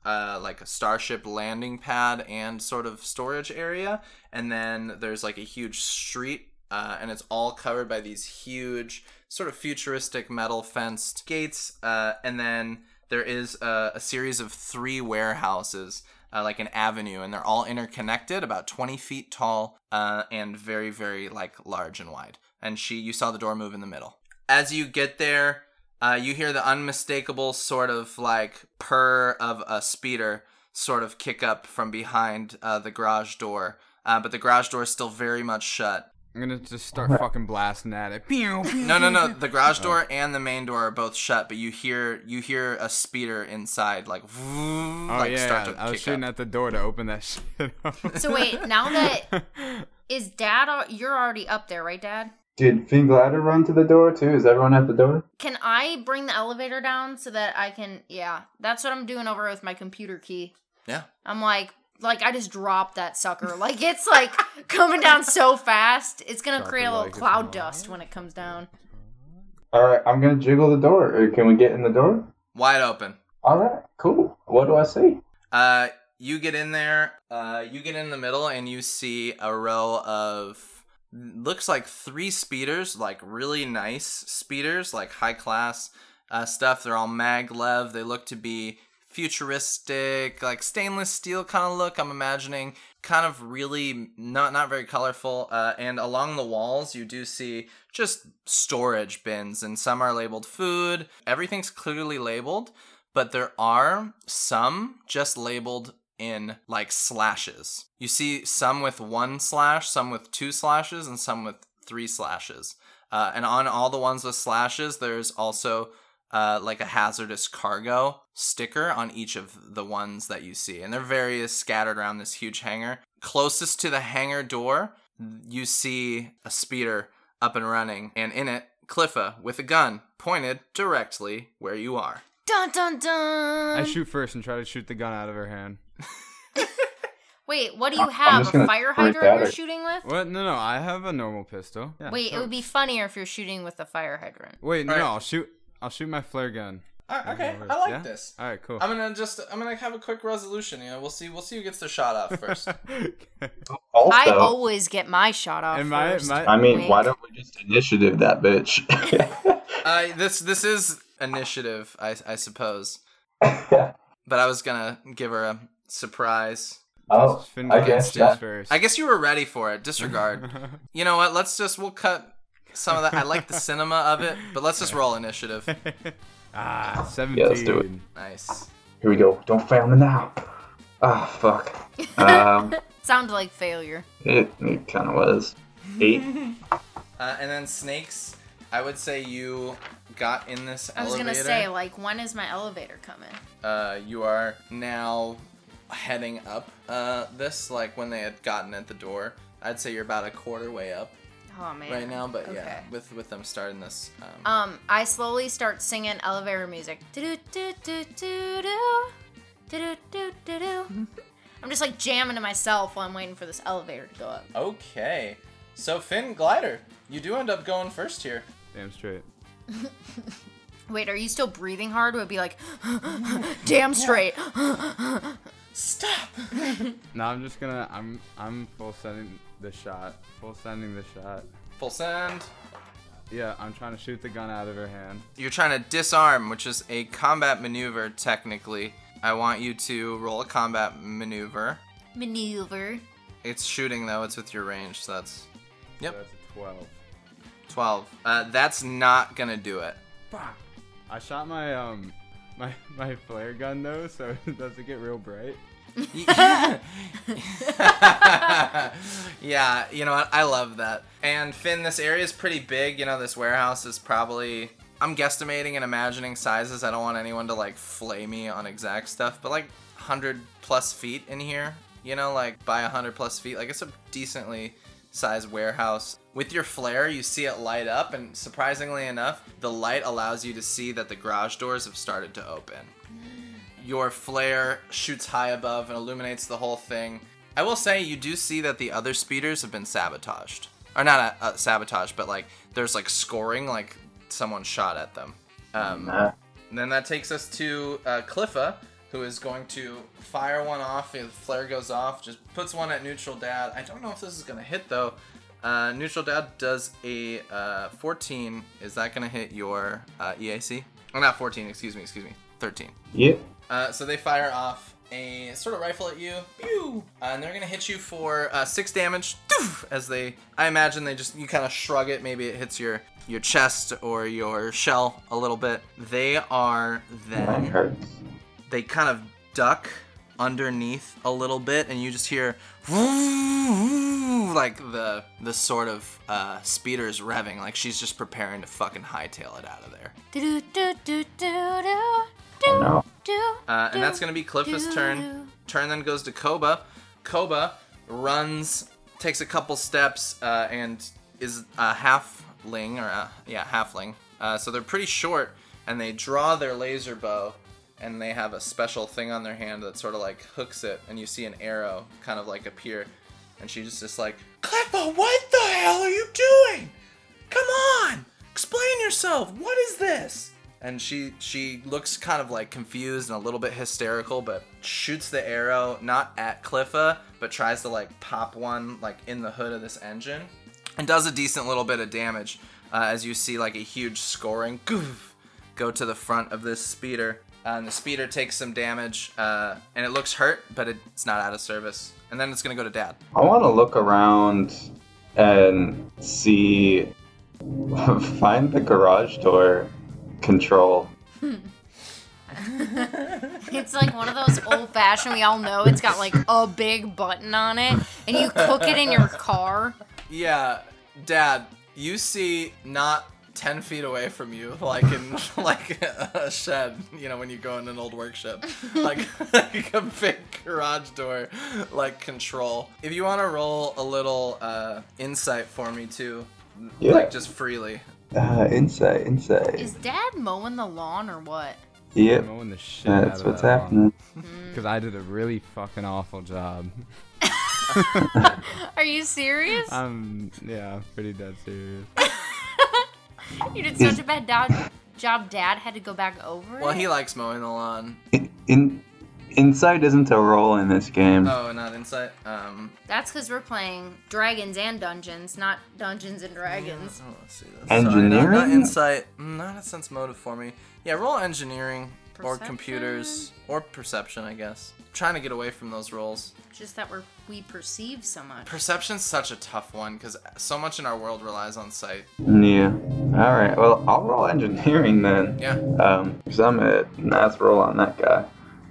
uh, like a starship landing pad and sort of storage area and then there's like a huge street uh, and it's all covered by these huge sort of futuristic metal fenced gates uh, and then there is a, a series of three warehouses uh, like an avenue, and they're all interconnected, about 20 feet tall, uh, and very, very like large and wide. And she, you saw the door move in the middle. As you get there, uh, you hear the unmistakable sort of like purr of a speeder sort of kick up from behind uh, the garage door, uh, but the garage door is still very much shut. I'm gonna just start fucking blasting at it. Pew, pew, No, no, no. The garage oh. door and the main door are both shut, but you hear you hear a speeder inside, like, Oh like yeah, start to I was kick shooting up. at the door to open that shit. up. So wait, now that is Dad? al- You're already up there, right, Dad? Did Finn Glider run to the door too? Is everyone at the door? Can I bring the elevator down so that I can? Yeah, that's what I'm doing over with my computer key. Yeah. I'm like, like I just dropped that sucker. Like it's like coming down so fast. It's gonna Drop create a little like cloud dust when it comes down. All right, I'm gonna jiggle the door. Or Can we get in the door? Wide open. All right, cool. What do I see? Uh, you get in there. Uh, you get in the middle, and you see a row of looks like three speeders, like really nice speeders, like high class uh, stuff. They're all maglev. They look to be futuristic, like stainless steel kind of look. I'm imagining kind of really not not very colorful. Uh, and along the walls, you do see just storage bins, and some are labeled food. Everything's clearly labeled but there are some just labeled in like slashes. You see some with one slash, some with two slashes, and some with three slashes. Uh, and on all the ones with slashes, there's also uh, like a hazardous cargo sticker on each of the ones that you see. And they're various scattered around this huge hangar. Closest to the hangar door, you see a speeder up and running, and in it, Cliffa with a gun pointed directly where you are. Dun dun dun. I shoot first and try to shoot the gun out of her hand. Wait, what do you have? A fire hydrant you're at- shooting with? What? No, no. I have a normal pistol. Yeah, Wait, it would be funnier if you're shooting with a fire hydrant. Wait, no, Alright. I'll shoot. I'll shoot my flare gun. okay, I like Yeah? this. All right, cool. I'm gonna just I'm gonna have a quick resolution. You know, we'll see we'll see who gets their shot off first. Also, I always get my shot off my first. my I mean, Wink. why don't we just initiative that bitch? uh, this this is initiative, I I suppose. But I was gonna give her a surprise. oh, I guess. shoots Yeah. first. I guess you were ready for it. Disregard. you know what? Let's just we'll cut some of that. I like the cinema of it, but let's just roll initiative. ah, seventeen. Yeah, let's do it. Nice. Here we go. Don't fail me now. Ah, fuck. Um, Sounded like failure. it, it kind of was. Eight. Uh, and then snakes. I would say you got in this elevator. I was elevator. gonna say, like, when is my elevator coming? uh, you are now heading up uh, this like when they had gotten at the door i'd say you're about a quarter way up Oh man. right now but yeah with with them starting this um, Um, I slowly start singing elevator music. Do-do-do-do-do-do. Do-do-do-do-do. I'm just like jamming to myself while I'm waiting for this elevator to go up. okay so finn glider you do end up going first here Damn straight. Wait, are you still breathing hard? Would it be like, damn straight. stop No, I'm just gonna. I'm I'm full sending the shot. Full sending the shot. full send Yeah, I'm trying to shoot the gun out of her hand. you're trying to disarm which is a combat maneuver technically i want you to roll a combat maneuver Maneuver. it's shooting though it's with your range so that's Yep. So that's a twelve. 12 uh, that's not gonna do it Fuck. I shot my um my my flare gun though, so does it get real bright? yeah, you know what? I love that. And Finn, this area is pretty big. You know, this warehouse is probably. I'm guesstimating and imagining sizes. I don't want anyone to like flay me on exact stuff, but like 100 plus feet in here. You know, like by 100 plus feet. Like it's a decently sized warehouse. With your flare, you see it light up, and surprisingly enough, the light allows you to see that the garage doors have started to open your flare shoots high above and illuminates the whole thing. I will say you do see that the other speeders have been sabotaged, or not uh, uh, sabotaged, but like there's like scoring, like someone shot at them. Um, Nah. and then that takes us to uh, Cliffa, who is going to fire one off. The flare goes off, just puts one at neutral dad. I don't know if this is gonna hit though. Uh, neutral dad does a uh, 14. Is that gonna hit your uh, EAC? Oh, not 14. Excuse me. Excuse me. 13. Yep. Uh, so they fire off, a sort of rifle at you, Pew! Uh, and they're gonna hit you for uh, six damage. Doof! As they, I imagine they just you kind of shrug it. Maybe it hits your your chest or your shell a little bit. They are That then hurts. they kind of duck underneath a little bit and you just hear like the the sort of uh, speeders revving like she's just preparing to fucking hightail it out of there Oh no. uh, and that's gonna be Cliffa's turn. Turn then goes to koba. Koba runs takes a couple steps uh, and is a halfling or a, yeah halfling. Uh, so they're pretty short and they draw their laser bow and they have a special thing on their hand that sort of like hooks it and you see an arrow kind of like appear. And she's just like cliffa what the hell are you doing? Come on! Explain yourself! What is this and she she looks kind of like confused and a little bit hysterical but shoots the arrow not at cliffa but tries to like pop one like in the hood of this engine and does a decent little bit of damage. Uh, as you see like a huge scoring goof go to the front of this speeder. Uh, and the speeder takes some damage uh, and it looks hurt but it's not out of service. And then it's gonna go to dad. I want to look around and see, find the garage door control. It's like one of those old fashioned. We all know it's got like a big button on it, and you cook it in your car. Yeah, Dad, you see not ten feet away from you, like in like a shed. You know when you go in an old workshop, like, like a big garage door, like control. If you want to roll a little uh, insight for me too, Yeah. like just freely. Uh, insight, insight. Is Dad mowing the lawn or what? Yep, mowing the shit out that's of what's that happening. Because I did a really fucking awful job. Are you serious? I'm yeah, pretty dead serious. you did such a bad do- job. Dad had to go back over Well, it. he likes mowing the lawn. In, insight isn't a role in this game. Oh, not insight. Um, That's because we're playing Dragons and Dungeons, not Dungeons and Dragons. oh, let's see this. Sorry, not- not, Engineering? insight. mm, Not a sense motive for me. Yeah, roll engineering or computers or perception, I guess. trying to get away from those roles. Just that we're we perceive so much. Perception's such a tough one because so much in our world relies on sight. Yeah. All right. Well, I'll roll engineering then. Yeah. Um, because I'm a nice roll on that guy.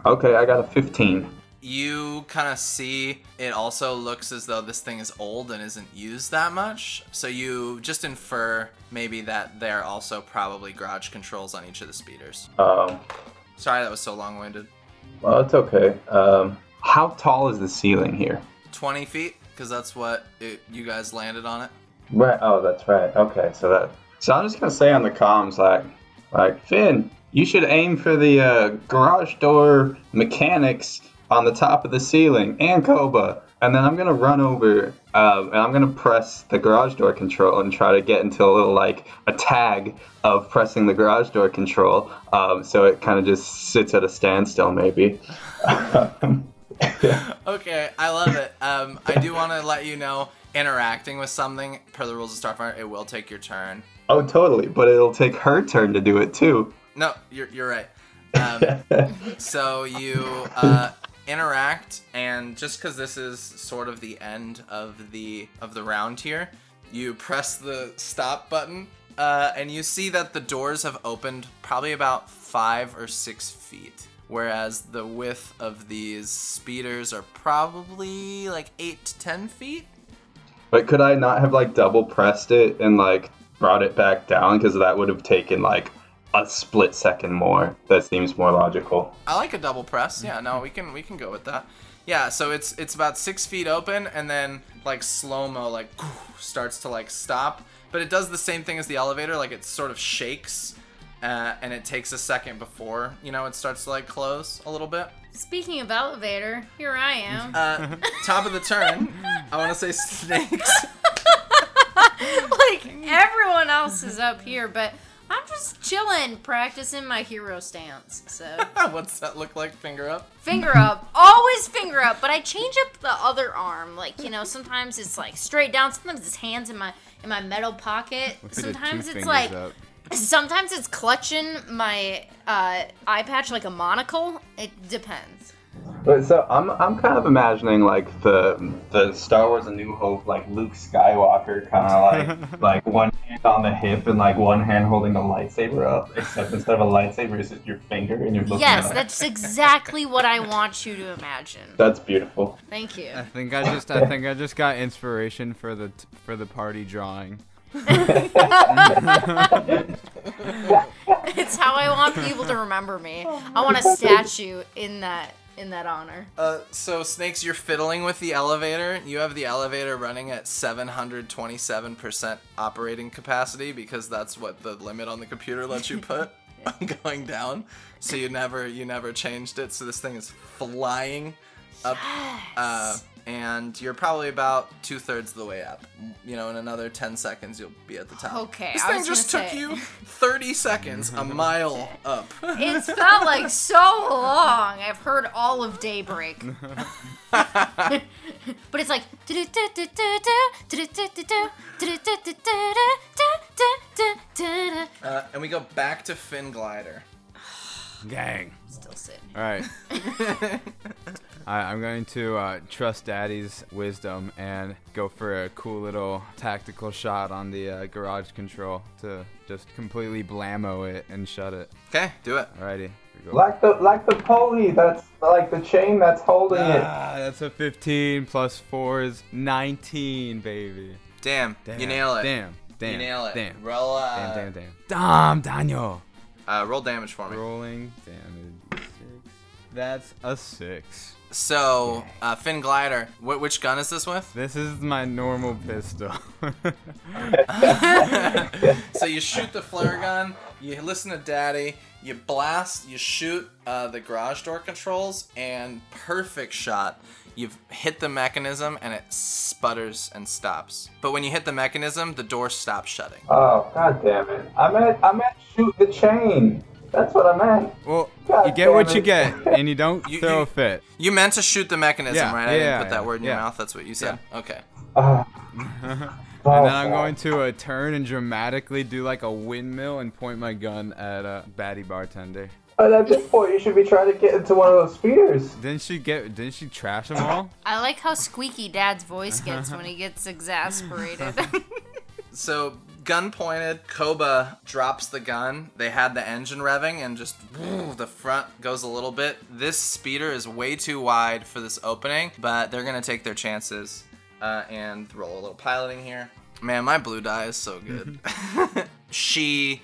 Okay, I got a 15. You kind of see it also looks as though this thing is old and isn't used that much. So you just infer maybe that there are also probably garage controls on each of the speeders. Um, Sorry that was so long winded. well, it's okay. Um, how tall is the ceiling here? 20 feet because that's what it, you guys landed on it. Right. Oh, that's right. Okay, so that. So I'm just gonna say on the comms, like, like Finn, you should aim for the uh, garage door mechanics on the top of the ceiling, and Koba. And then I'm gonna run over, um, and I'm gonna press the garage door control and try to get into a little like a tag of pressing the garage door control, um, so it kind of just sits at a standstill, maybe. Okay, I love it. Um, I do want to let you know interacting with something per the rules of Starfinder, it will take your turn. oh, totally. But it'll take her turn to do it too. No, you're, you're right. Um, so you uh, interact, and just because this is sort of the end of the of the round here, you press the stop button, uh, and you see that the doors have opened probably about five or six feet, whereas the width of these speeders are probably like eight to ten feet. But could I not have like double pressed it and like brought it back down? Because that would have taken like a split second more. That seems more logical. I like a double press. Yeah, no, we can we can go with that. Yeah, so it's it's about six feet open, and then like slow mo, like starts to like stop. But it does the same thing as the elevator, like it sort of shakes, uh, and it takes a second before you know it starts to like close a little bit. Speaking of elevator, here I am. Uh, top of the turn, I want to say snakes. like everyone else is up here, but I'm just chilling, practicing my hero stance. So What's that look like? Finger up. finger up, always finger up. But I change up the other arm. Like you know, sometimes it's like straight down. Sometimes it's hands in my in my metal pocket. Look at the two Sometimes it's fingers like up. sometimes it's clutching my uh, eye patch like a monocle. It depends. But so I'm I'm kind of imagining like the the Star Wars: A New Hope, like Luke Skywalker, kind of like like one hand on the hip and like one hand holding the lightsaber up, except instead of a lightsaber, it's just your finger and you're looking. Yes, at it. that's exactly what I want you to imagine. that's beautiful. Thank you. I think I just I think I just got inspiration for the t- for the party drawing. It's how I want people to remember me. I want a statue in that in that honor. Uh, so snakes, you're fiddling with the elevator. You have the elevator running at 727% operating capacity because that's what the limit on the computer lets you put on going down. So you never you never changed it. So this thing is flying up, uh, and you're probably about two thirds of the way up. You know, in another 10 seconds you'll be at the top. Okay, This I thing was just took say. you 30 seconds, a mile up. It's felt like so long. I've heard all of Daybreak. but it's like Uh, and we go back to Finn Glider. Gang. still sitting. All right. I, I'm going to uh, trust Daddy's wisdom and go for a cool little tactical shot on the uh, garage control to just completely blammo it and shut it. Okay, do it. Alrighty. Go. Like the like the pulley that's like the chain that's holding it. Ah, that's a 15 plus 4 is 19, baby. Damn, Damn. you nail it. Damn. Damn. You nail it. Damn. Roll, uh, Damn, damn, damn. Damn, Daniel. Uh, roll damage for me. Rolling damage. Six. That's a 6. So, uh, Finn Glider, wh- which gun is this with? This is my normal pistol. so you shoot the flare gun, you listen to Daddy, you blast, you shoot uh, the garage door controls, and perfect shot. You've hit the mechanism and it sputters and stops. But when you hit the mechanism, the door stops shutting. Oh god damn it! I meant I meant shoot the chain. That's what I meant. well, God you get what damn you get, and you don't You- throw you- a fit. You meant to shoot the mechanism, Yeah, right? I didn't yeah, put that word in your mouth. That's what you said. Okay. Uh, And oh, then I'm going to uh, turn and dramatically do like a windmill and point my gun at a baddie bartender. But at this point, you should be trying to get into one of those speeders. Didn't she get? Didn't she trash them all? I like how squeaky Dad's voice gets when he gets exasperated. So, gun pointed, Koba drops the gun. They had the engine revving and just woo, the front goes a little bit. This speeder is way too wide for this opening, but they're gonna take their chances uh, and roll a little piloting here. Man, my blue die is so good. she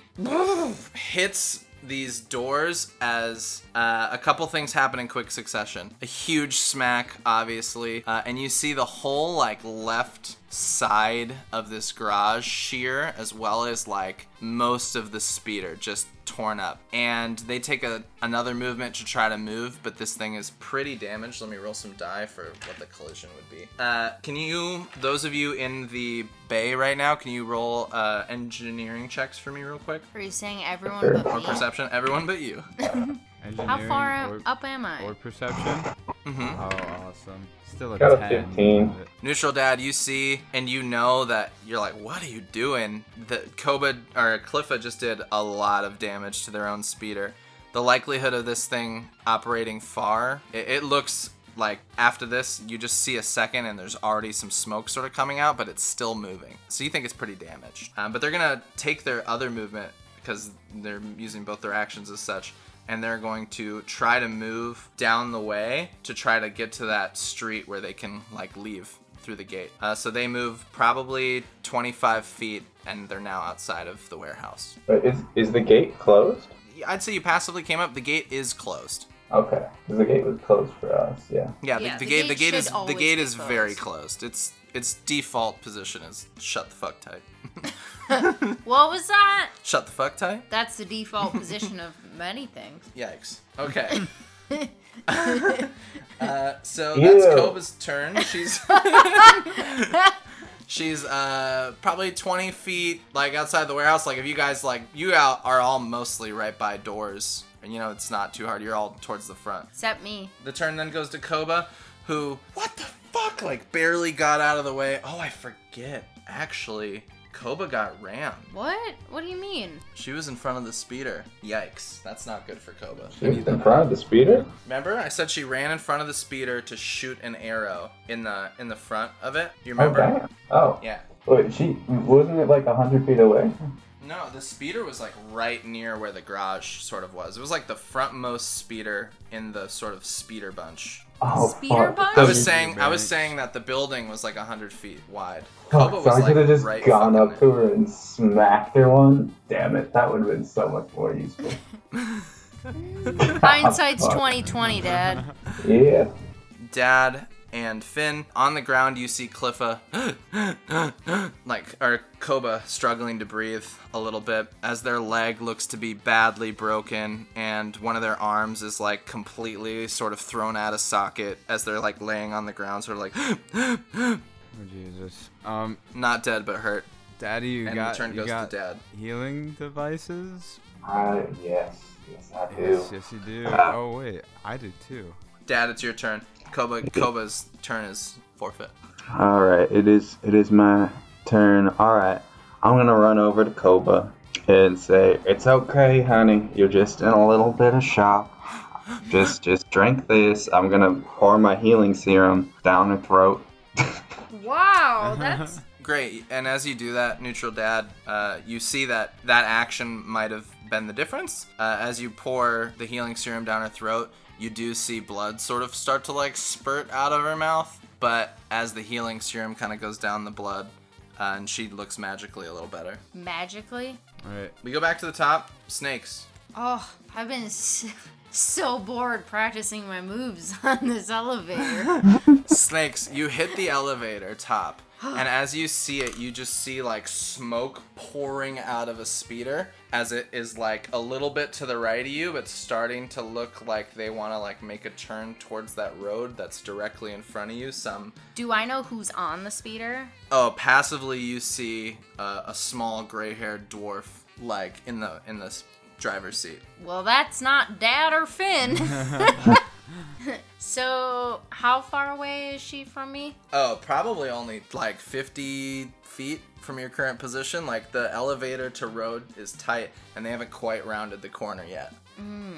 hits these doors as uh, a couple things happen in quick succession. A huge smack, obviously, uh, and you see the whole like left side of this garage shear, as well as like most of the speeder just torn up. And they take a another movement to try to move, but this thing is pretty damaged. Let me roll some die for what the collision would be. Uh, can you, those of you in the bay right now, can you roll uh, engineering checks for me real quick? Are you saying everyone Sure. but Or me? perception? Everyone but you. How far or, up am I? or perception? hmm Oh, awesome. Still a Got a 10. 15. Neutral dad, you see and you know that you're like, what are you doing? The Koba or Cliffa just did a lot of damage to their own speeder. The likelihood of this thing operating far, it, it looks like after this, you just see a second and there's already some smoke sort of coming out, but it's still moving. So you think it's pretty damaged. Um, but they're gonna take their other movement because they're using both their actions as such and they're going to try to move down the way to try to get to that street where they can like leave through the gate. Uh, so they move probably 25 feet and they're now outside of the warehouse. Wait, Is is the gate closed? I'd say you passively came up. The gate is closed. Okay, 'cause the gate was closed for us. Yeah. Yeah, the, Yeah, the, the gate, the gate gate is the gate be is very closed. closed. Its its default position is shut the fuck tight. What was that? shut the fuck tight. That's the default position of many things. Yikes. Okay. uh, so Ew. that's Koba's turn. She's she's uh, probably 20 feet like outside the warehouse. Like if you guys like you out are all mostly right by doors, and you know it's not too hard. You're all towards the front. Except me. The turn then goes to Koba, who what the fuck like barely got out of the way. Oh, I forget. Actually, Koba got rammed. What? What do you mean? She was in front of the speeder. Yikes. That's not good for Koba. She was in front of the speeder? Remember, I said she ran in front of the speeder to shoot an arrow in the in the front of it. You remember? Oh, remember? damn. Oh. Yeah. Wait, she wasn't it like a hundred feet away? No, the speeder was like right near where the garage sort of was. It was like the frontmost speeder in the sort of speeder bunch. Oh, Speeder fuck. I was saying, I was saying that the building was like hundred feet wide. Fuck, Koba so was I could have just right gone fucking up to her and smacked her one. Damn it, that would have been so much more useful. Hindsight's Fuck. 2020, Dad. Yeah. Dad and Finn. On the ground, you see Cliffa, like, or Koba struggling to breathe a little bit as their leg looks to be badly broken and one of their arms is like completely sort of thrown out of socket as they're like laying on the ground, sort of like Oh Jesus. Um, not dead but hurt. Daddy, you And got the turn you goes got to Dad. healing devices. Uh, yes. Yes, I do. Yes, yes, you do. Ah. Oh wait, I did too. Dad, it's your turn. Koba, Koba's turn is forfeit. All right, it is. It is my turn. All right, I'm gonna run over to Koba and say, "It's okay, honey. You're just in a little bit of shock. Just, just drink this. I'm gonna pour my healing serum down her throat." Wow, that's Great. And as you do that, neutral dad, uh, you see that that action might have been the difference. Uh, as you pour the healing serum down her throat, you do see blood sort of start to like spurt out of her mouth. But as the healing serum kind of goes down the blood, uh, and she looks magically a little better. magically. All right. We go back to the top. Snakes. Oh, I've been so, so bored practicing my moves on this elevator. Snakes, you hit the elevator top, and as you see it, you just see like smoke pouring out of a speeder as it is like a little bit to the right of you, but starting to look like they want to like make a turn towards that road that's directly in front of you. Some Do I know who's on the speeder? oh, passively you see uh, a small gray-haired dwarf like in the in the driver's seat. Well, that's not Dad or Finn. so, how far away is she from me? Oh, probably only like 50 feet from your current position. Like the elevator to road is tight, and they haven't quite rounded the corner yet. Hmm.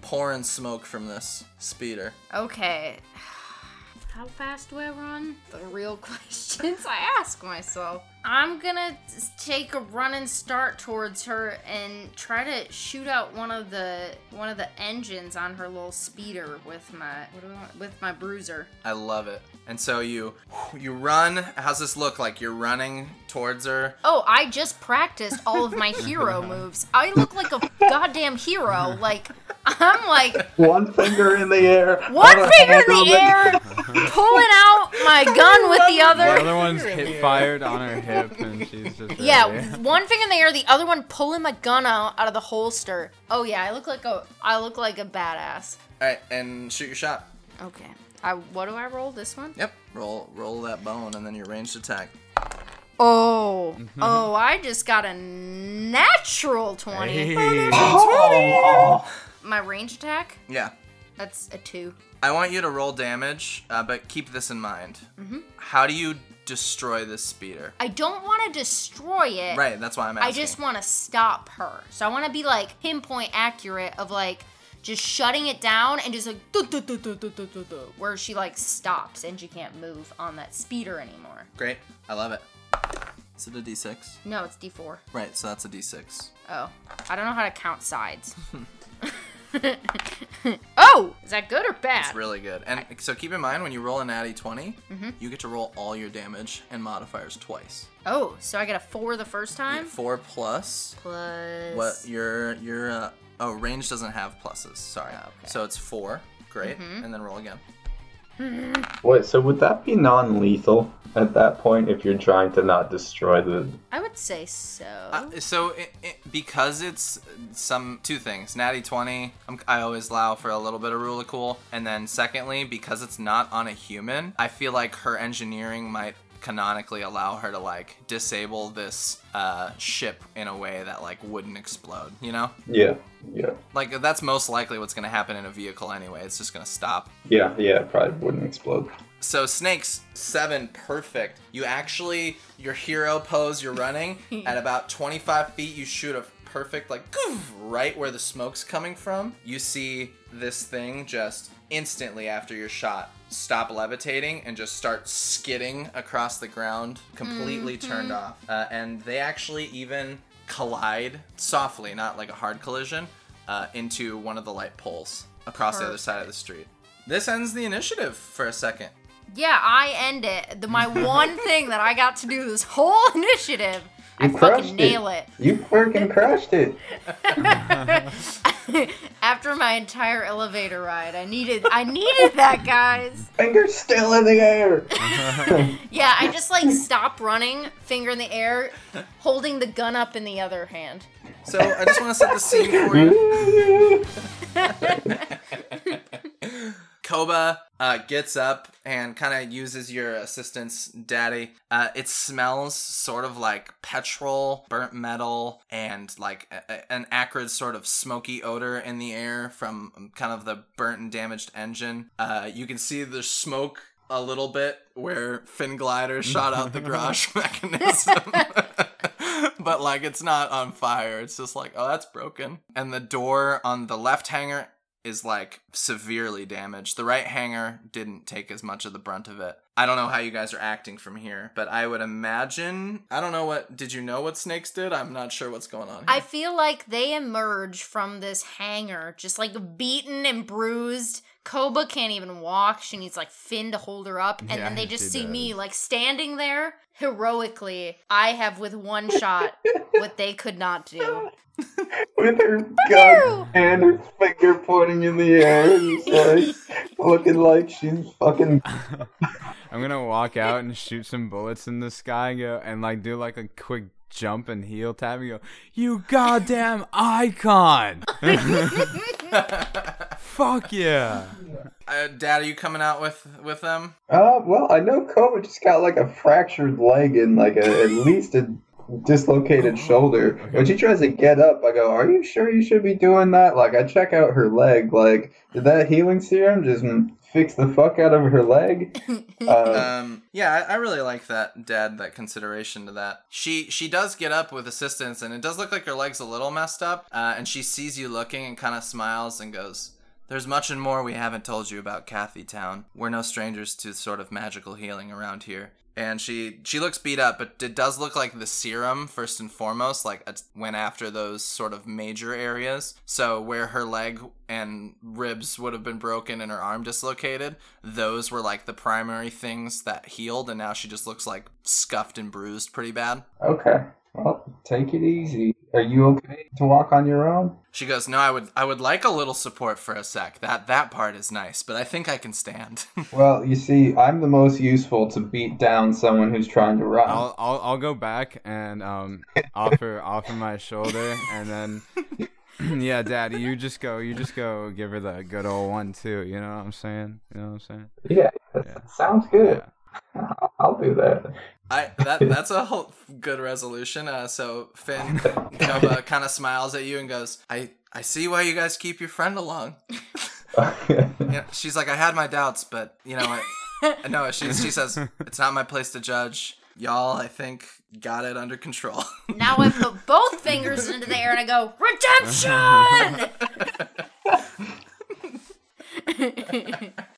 Pouring smoke from this speeder. Okay. How fast do I run? The real questions I ask myself. I'm gonna take a running start towards her and try to shoot out one of the one of the engines on her little speeder with my what do I want, with my bruiser. I love it. And so you you run. How's this look like? You're running towards her. Oh, I just practiced all of my hero moves. I look like a goddamn hero. Like I'm like One finger in the air. one finger in the air, pulling out my gun with the other. The other. other one's hit fired on her hip, and she's just Yeah, ready. one finger in the air, the other one pulling my gun out, out of the holster. Oh yeah, I look like a I look like a badass. All right, and shoot your shot. Okay. I what do I roll this one? Yep. Roll roll that bone, and then your ranged attack. Oh. Oh, I just got a natural 20. Hey. Oh, My range attack? Yeah. That's a 2. I want you to roll damage, uh, but keep this in mind. Mm-hmm. How do you destroy this speeder. I don't want to destroy it. Right, that's why I'm asking. I just want to stop her. So I want to be like pinpoint accurate of like just shutting it down and just like duh, duh, duh, where she like stops and she can't move on that speeder anymore. Great. I love it. Is it a D6? No, it's D4. Right, so that's a D6. Oh, I don't know how to count sides. oh, is that good or bad? It's really good. And so keep in mind when you roll a natty 20, Mm-hmm. you get to roll all your damage and modifiers twice. oh, so I get a four the first You time. get 4 plus Plus. Plus what your your uh, oh range doesn't have pluses. Sorry. Oh, okay. So it's 4. Great. Mhm. And then roll again. Wait, so would that be non-lethal at that point if you're trying to not destroy the? I would say so. Uh, so it, it, because it's some two things natty 20 I'm, i always allow for a little bit of rule of cool and then secondly because it's not on a human i feel like her engineering might canonically allow her to like disable this uh, ship in a way that like wouldn't explode you know Yeah, yeah, like that's most likely what's going to happen in a vehicle anyway it's just going to stop yeah, yeah. It probably wouldn't explode. So snakes seven perfect. You actually your hero pose. You're running at about 25 feet. You shoot a perfect like goof, right where the smoke's coming from. You see this thing just instantly after your shot stop levitating and just start skidding across the ground, completely turned off. Uh, and they actually even collide softly, not like a hard collision, uh, into one of the light poles across the other side of the street. This ends the initiative for a second. Yeah, I end it. The, my one thing that I got to do this whole initiative. I You crushed fucking nail it. You freaking crushed it. After my entire elevator ride, I needed I needed that, guys. Finger still in the air. Yeah, I just like stopped running, finger in the air, holding the gun up in the other hand. So I just want to set the scene for you. Koba uh, gets up and kind of uses your assistance, Daddy. Uh, it smells sort of like petrol, burnt metal, and like a- a- an acrid sort of smoky odor in the air from kind of the burnt and damaged engine. Uh, you can see the smoke a little bit where Finn Glider shot out the garage mechanism. but like it's not on fire. It's just like, oh, that's broken. And the door on the left hanger is like severely damaged. The right hanger didn't take as much of the brunt of it. I don't know how you guys are acting from here, but I would imagine I don't know what did you know what snakes did? I'm not sure what's going on here. I feel like they emerge from this hangar just like beaten and bruised. Koba can't even walk. She needs like Finn to hold her up. And Yeah, then they just she see me like standing there heroically. I have with one shot what they could not do. With her gun and her finger pointing in the air, just like looking like she's fucking. I'm gonna walk out and shoot some bullets in the sky and go and like do like a quick jump and heel tap and go, You goddamn icon! Fuck yeah! uh, Dad, are you coming out with with them? Uh, well, I know Koba just got like a fractured leg and like a, at least a dislocated shoulder. When she tries to get up, I go, "Are you sure you should be doing that?" Like, I check out her leg. Like, did that healing serum just fix the fuck out of her leg? Uh, Um, yeah, I, I really like that, Dad. That consideration to that. She she does get up with assistance, and it does look like her leg's a little messed up. Uh, and she sees you looking and kind of smiles and goes, "There's much and more we haven't told you about Kathy Town. We're no strangers to sort of magical healing around here." And she she looks beat up, but it does look like the serum first and foremost, like it went after those sort of major areas. So where her leg and ribs would have been broken and her arm dislocated, those were like the primary things that healed, and now she just looks like scuffed and bruised pretty bad. okay. Well, take it easy. Are you okay to walk on your own? She goes, "No, I would I would like a little support for a sec. That that part is nice, but I think I can stand." Well, you see, I'm the most useful to beat down someone who's trying to run. I'll I'll, I'll go back and um offer offer my shoulder and then yeah, Daddy, you just go you just go give her the good old one too. You know what I'm saying? You know what I'm saying? Yeah, that Yeah. sounds good. Yeah. I'll do that. I that that's a whole good resolution. Uh, so Finn Koba kind of smiles at you and goes, "I I see why you guys keep your friend along." Yeah, she's like, "I had my doubts, but you know what? No, she she says it's not my place to judge." Y'all, I think, got it under control. Now I put both fingers into the air and I go, Redemption!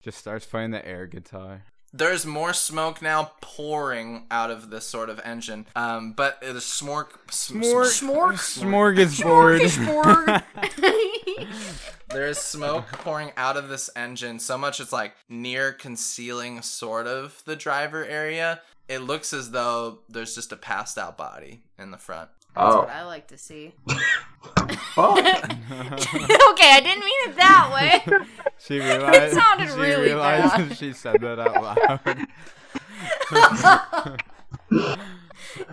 Just starts playing the air guitar. There's more smoke now pouring out of this sort of engine, um, but the smork, sm- Schmork. Smorgasbord. Smorgasbord. There is smoke pouring out of this engine so much it's like near concealing sort of the driver area. It looks as though there's just a passed out body in the front. That's Oh, what I like to see. fuck. okay, I didn't mean it that way. She realized. sounded she really realized bad. she said that out loud.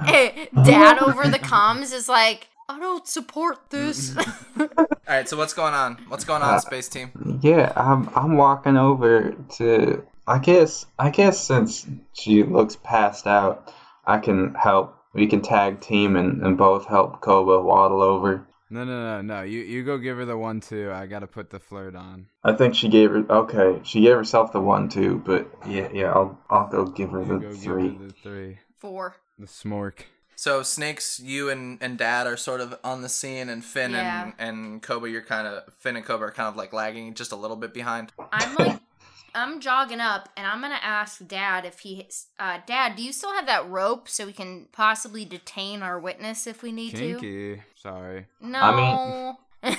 Hey, eh, Dad over the comms is like, I don't support this. All right, so what's going on? What's going on, space team? Yeah, I'm I'm walking over to I guess I guess since she looks passed out, I can help. We can tag team and, and both help Koba waddle over No, no, no, no. You you go give her the one two. I gotta put the flirt on. I think she gave her okay. She gave herself the one two, but yeah, yeah. I'll I'll go give her You the go three. give her the three. Four. The smork. So snakes, you and, and Dad are sort of on the scene, and Finn Yeah. and and Koba, you're kind of Finn and Koba are kind of like lagging just a little bit behind. I'm like, I'm jogging up, and I'm gonna ask Dad if he, uh, Dad, do you still have that rope so we can possibly detain our witness if we need to? Kinky. Sorry. No. I mean,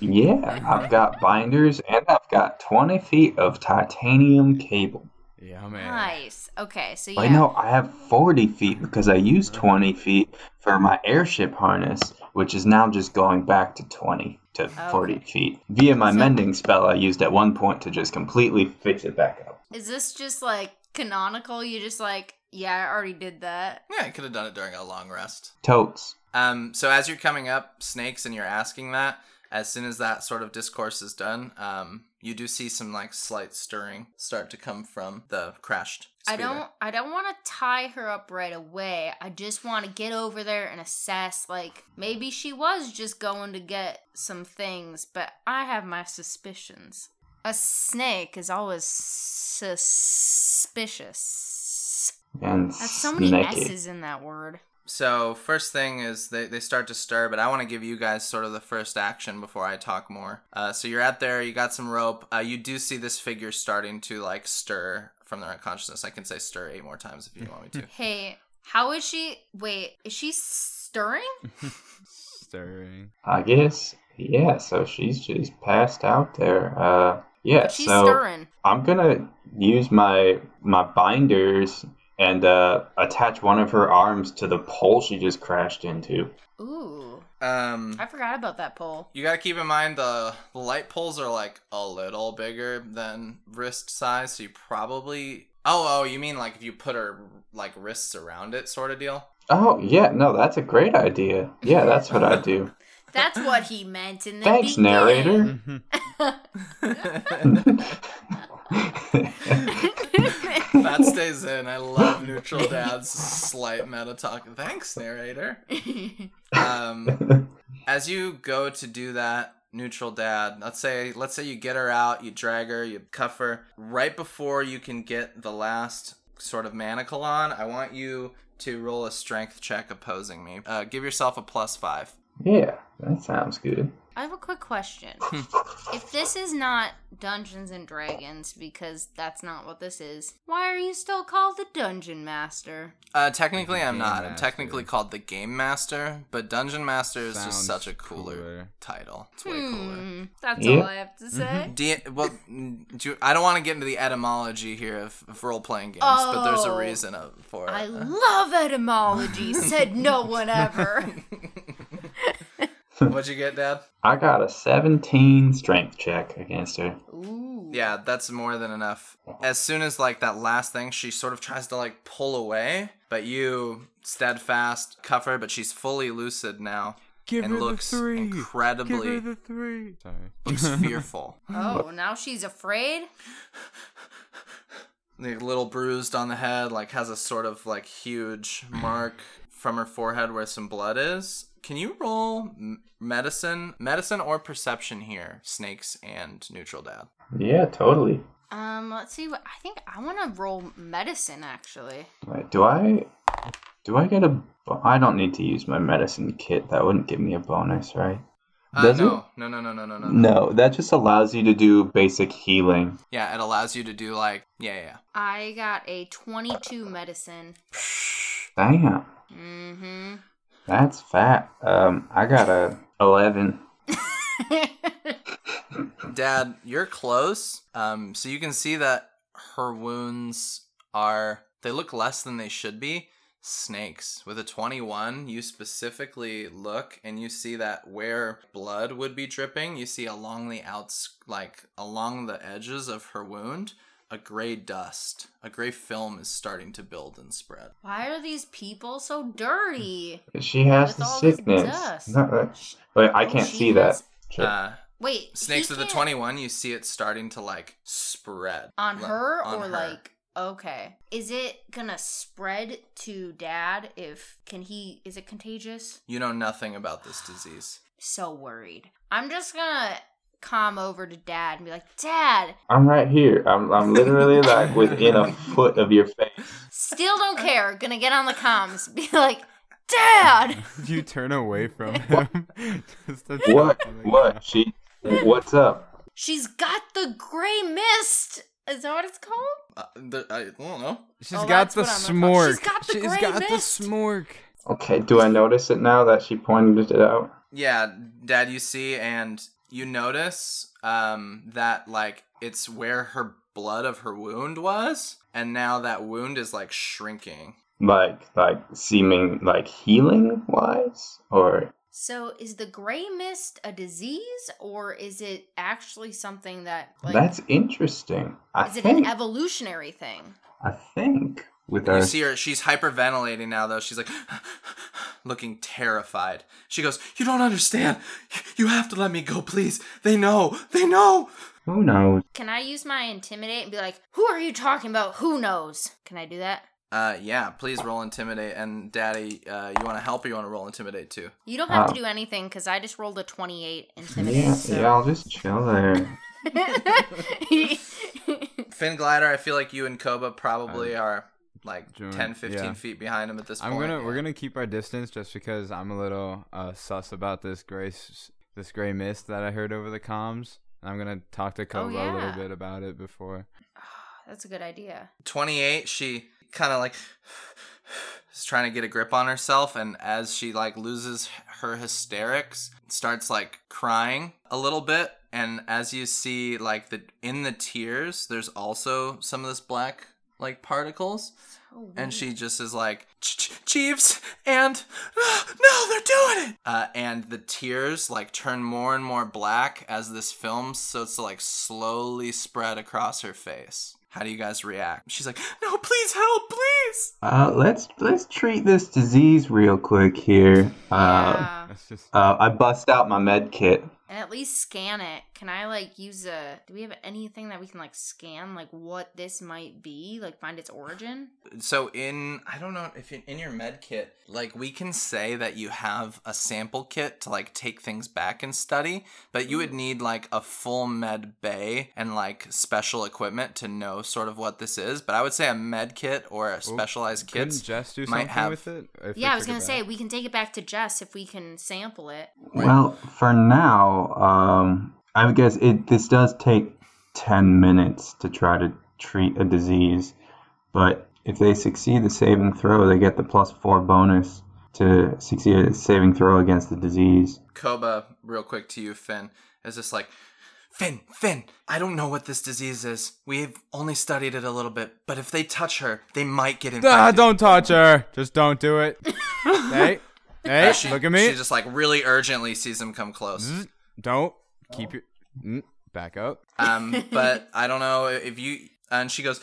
yeah, I've got binders and I've got twenty feet of titanium cable. Yeah, man. nice. Okay, so yeah. I know I have forty feet because I used twenty feet for my airship harness, which is now just going back to twenty to forty feet via my So- mending spell I used at one point to just completely fix it back up. Is this just like canonical? You just like, yeah, I already did that. Yeah, I could have done it during a long rest. Totes. Um, so as you're coming up, snakes, and you're asking that, as soon as that sort of discourse is done, um, you do see some like slight stirring start to come from the crashed. I don't I don't want to tie her up right away. I just want to get over there and assess like maybe she was just going to get some things, but I have my suspicions. A snake is always suspicious. And That's so many snaky. s's in that word. So first thing is they, they start to stir, but I want to give you guys sort of the first action before I talk more. Uh, so you're out there, you got some rope. Uh, you do see this figure starting to like stir from their unconsciousness. I can say stir eight more times if you want me to. Hey, how is she? Wait, is she stirring? Stirring. I guess. Yeah, so she's just passed out there. Uh yeah, But she's so stirring. I'm gonna use my my binders and uh, attach one of her arms to the pole she just crashed into. Ooh, Um, I forgot about that pole. You gotta keep in mind the, the light poles are like a little bigger than wrist size, so you probably. Oh, oh, you mean like if you put her like wrists around it, sort of deal? Oh yeah, no, that's a great idea. Yeah, that's what I do. That's what he meant in the Thanks, beginning. narrator. that stays in. I love neutral dad's slight meta talk. Thanks, narrator. Um, as you go to do that, neutral dad. Let's say, let's say you get her out, you drag her, you cuff her. Right before you can get the last sort of manacle on, I want you to roll a strength check opposing me. Uh, give yourself a plus five. yeah, that sounds good. I have a quick question. if this is not Dungeons and Dragons, because that's not what this is, why are you still called the Dungeon Master? Uh, technically, I'm Game not. I'm Master. technically called the Game Master, but Dungeon Master is just Sounds such a cooler, cooler. title. It's way cooler. Hmm, that's Yeah. all I have to say. Do you, well, do you- I don't want to get into the etymology here of, of role playing games, but there's a Oh. reason of, for it. I love etymology, said no one ever. What'd you get, Dad? I got a 17 strength check against her. Ooh. Yeah, that's more than enough. As soon as like that last thing, she sort of tries to like pull away, but you steadfast cuff her, but she's fully lucid now Give and her looks the three. incredibly Give her the three. Sorry. looks fearful. Oh, now she's afraid? like little bruised on the head, like has a sort of like huge mark from her forehead where some blood is. Can you roll medicine, medicine or perception here, snakes and neutral dad? Yeah, totally. Um, let's see what I think I want to roll medicine actually. Wait, do I do I get a? I don't need to use my medicine kit. That wouldn't give me a bonus, right? Uh, Does no, no, no, no, no, no, no, No, that just allows you to do basic healing. Yeah, it allows you to do like yeah, yeah. I got a 22 medicine. Damn, Mm-hmm. that's fat. Um, I got a 11. Dad, you're close. Um, so you can see that her wounds are they look less than they should be. Snakes. With a 21, you specifically look and you see that where blood would be dripping, you see along the outs like along the edges of her wound, a gray dust. A gray film is starting to build and spread. Why are these people so dirty? She has With the all sickness. dust. No, wait, I Oh, can't she see has- that. Shit. Uh, Wait, snakes of the 21, you see it starting to like spread. on Like, her on or her. like okay. Is it gonna spread to dad if can he is it contagious? You know nothing about this disease. so worried. I'm just gonna come over to dad and be like, Dad, I'm right here. I'm I'm literally like within a foot of your face. still don't care. Gonna get on the comms. Be like, Dad! you turn away from him. Just What? talk to the What? She? What's up? She's got the gray mist. Is that what it's called? Uh, the, I don't know. She's Oh, got the what I'm gonna call- smork. She's got the She's gray got the smork. Okay. Do I notice it now that she pointed it out? Yeah, Dad, you see, and you notice um, that like it's where her blood of her wound was, and now that wound is like shrinking. Like like seeming like healing wise, or So is the gray mist a disease or is it actually something that like that's interesting. I is it an evolutionary thing? I think with our You see her; she's hyperventilating now, though. She's like looking terrified. She goes, "You don't understand. You have to let me go, please. They know. They know." who knows. Can I use my intimidate and be like, "Who are you talking about? Who knows?" Can I do that? Uh, yeah. Please roll intimidate, and Daddy, uh, you want to help or you want to roll intimidate too? You don't have Uh, to do anything because I just rolled a twenty-eight intimidate. Yeah, so. yeah. I'll just chill there. Finn Glider, I feel like you and Koba probably Um, are like join- 10, 15 yeah. feet behind him at this point. I'm point. gonna we're gonna keep our distance just because I'm a little uh, sus about this gray this gray mist that I heard over the comms. I'm gonna talk to Koba a yeah. little bit about it before. That's a good idea. 28 she kind of like is trying to get a grip on herself and as she like loses her hysterics starts like crying a little bit and as you see like the in the tears there's also some of this black like particles So and she just is like "Ch- ch- chiefs and no they're doing it uh, and the tears like turn more and more black as this film starts to like slowly spread across her face how do you guys react she's like no please help please Uh, let's let's treat this disease real quick here. Uh, yeah. Uh, I bust out my med kit. And at least scan it. Can I like use a? Do we have anything that we can like scan, like what this might be, like find its origin? so in i don't know if in, in your med kit like we can say that you have a sample kit to like take things back and study but you would mm-hmm. need like a full med bay and like special equipment to know sort of what this is but i would say a med kit or a specialized couldn't kit Jess do might something have- with it? Yeah, I was gonna say we can take it back to Jess if we can sample it. Well, for now, um, I guess it this does take ten minutes to try to treat a disease, but if they succeed the saving throw, they get the plus four bonus to succeed a saving throw against the disease. koba real quick to you finn is just like Finn, Finn, I don't know what this disease is. We've only studied it a little bit, but if they touch her, they might get infected. Ah, don't touch her. Just don't do it. hey, hey, Uh, she, look at me. She just like really urgently sees him come close. Don't keep your mm, back up. Um, but I don't know if you. And she goes,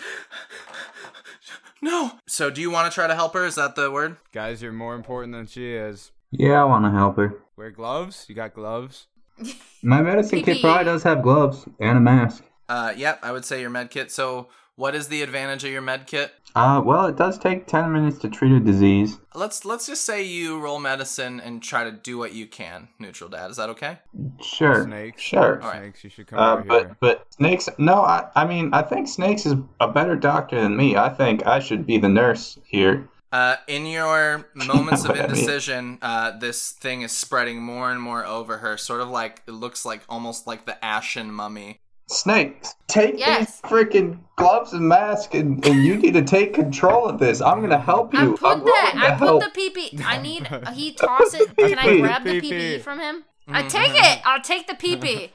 no. So do you want to try to help her? Is that the word? Guys, you're more important than she is. Yeah, I want to help her. Wear gloves. You got gloves. My medicine kit probably does have gloves and a mask. Uh, yeah, I would say your med kit. So what is the advantage of your med kit? Uh, well, it does take ten minutes to treat a disease. Let's let's just say you roll medicine and try to do what you can. Neutral dad, is that okay? Sure, Snakes. sure. All right. Snakes, you should come Uh, over but here. but Snakes. No, I I mean I think Snakes is a better doctor than me. I think I should be the nurse here. Uh, in your moments of What I mean. indecision, uh, this thing is spreading more and more over her, sort of like it looks like almost like the ashen mummy. Snakes, take Yes. these freaking gloves and mask, and, and you need to take control of this. I'm gonna help I you. put I'm that. I put help. the PP. I need. He toss it. Can I grab the PP. PPE from him? I take it. I'll take the PP.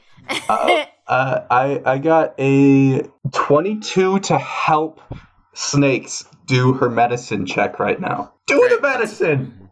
Uh, uh, I I got a 22 to help Snakes do her medicine check right now. Do Great, the medicine.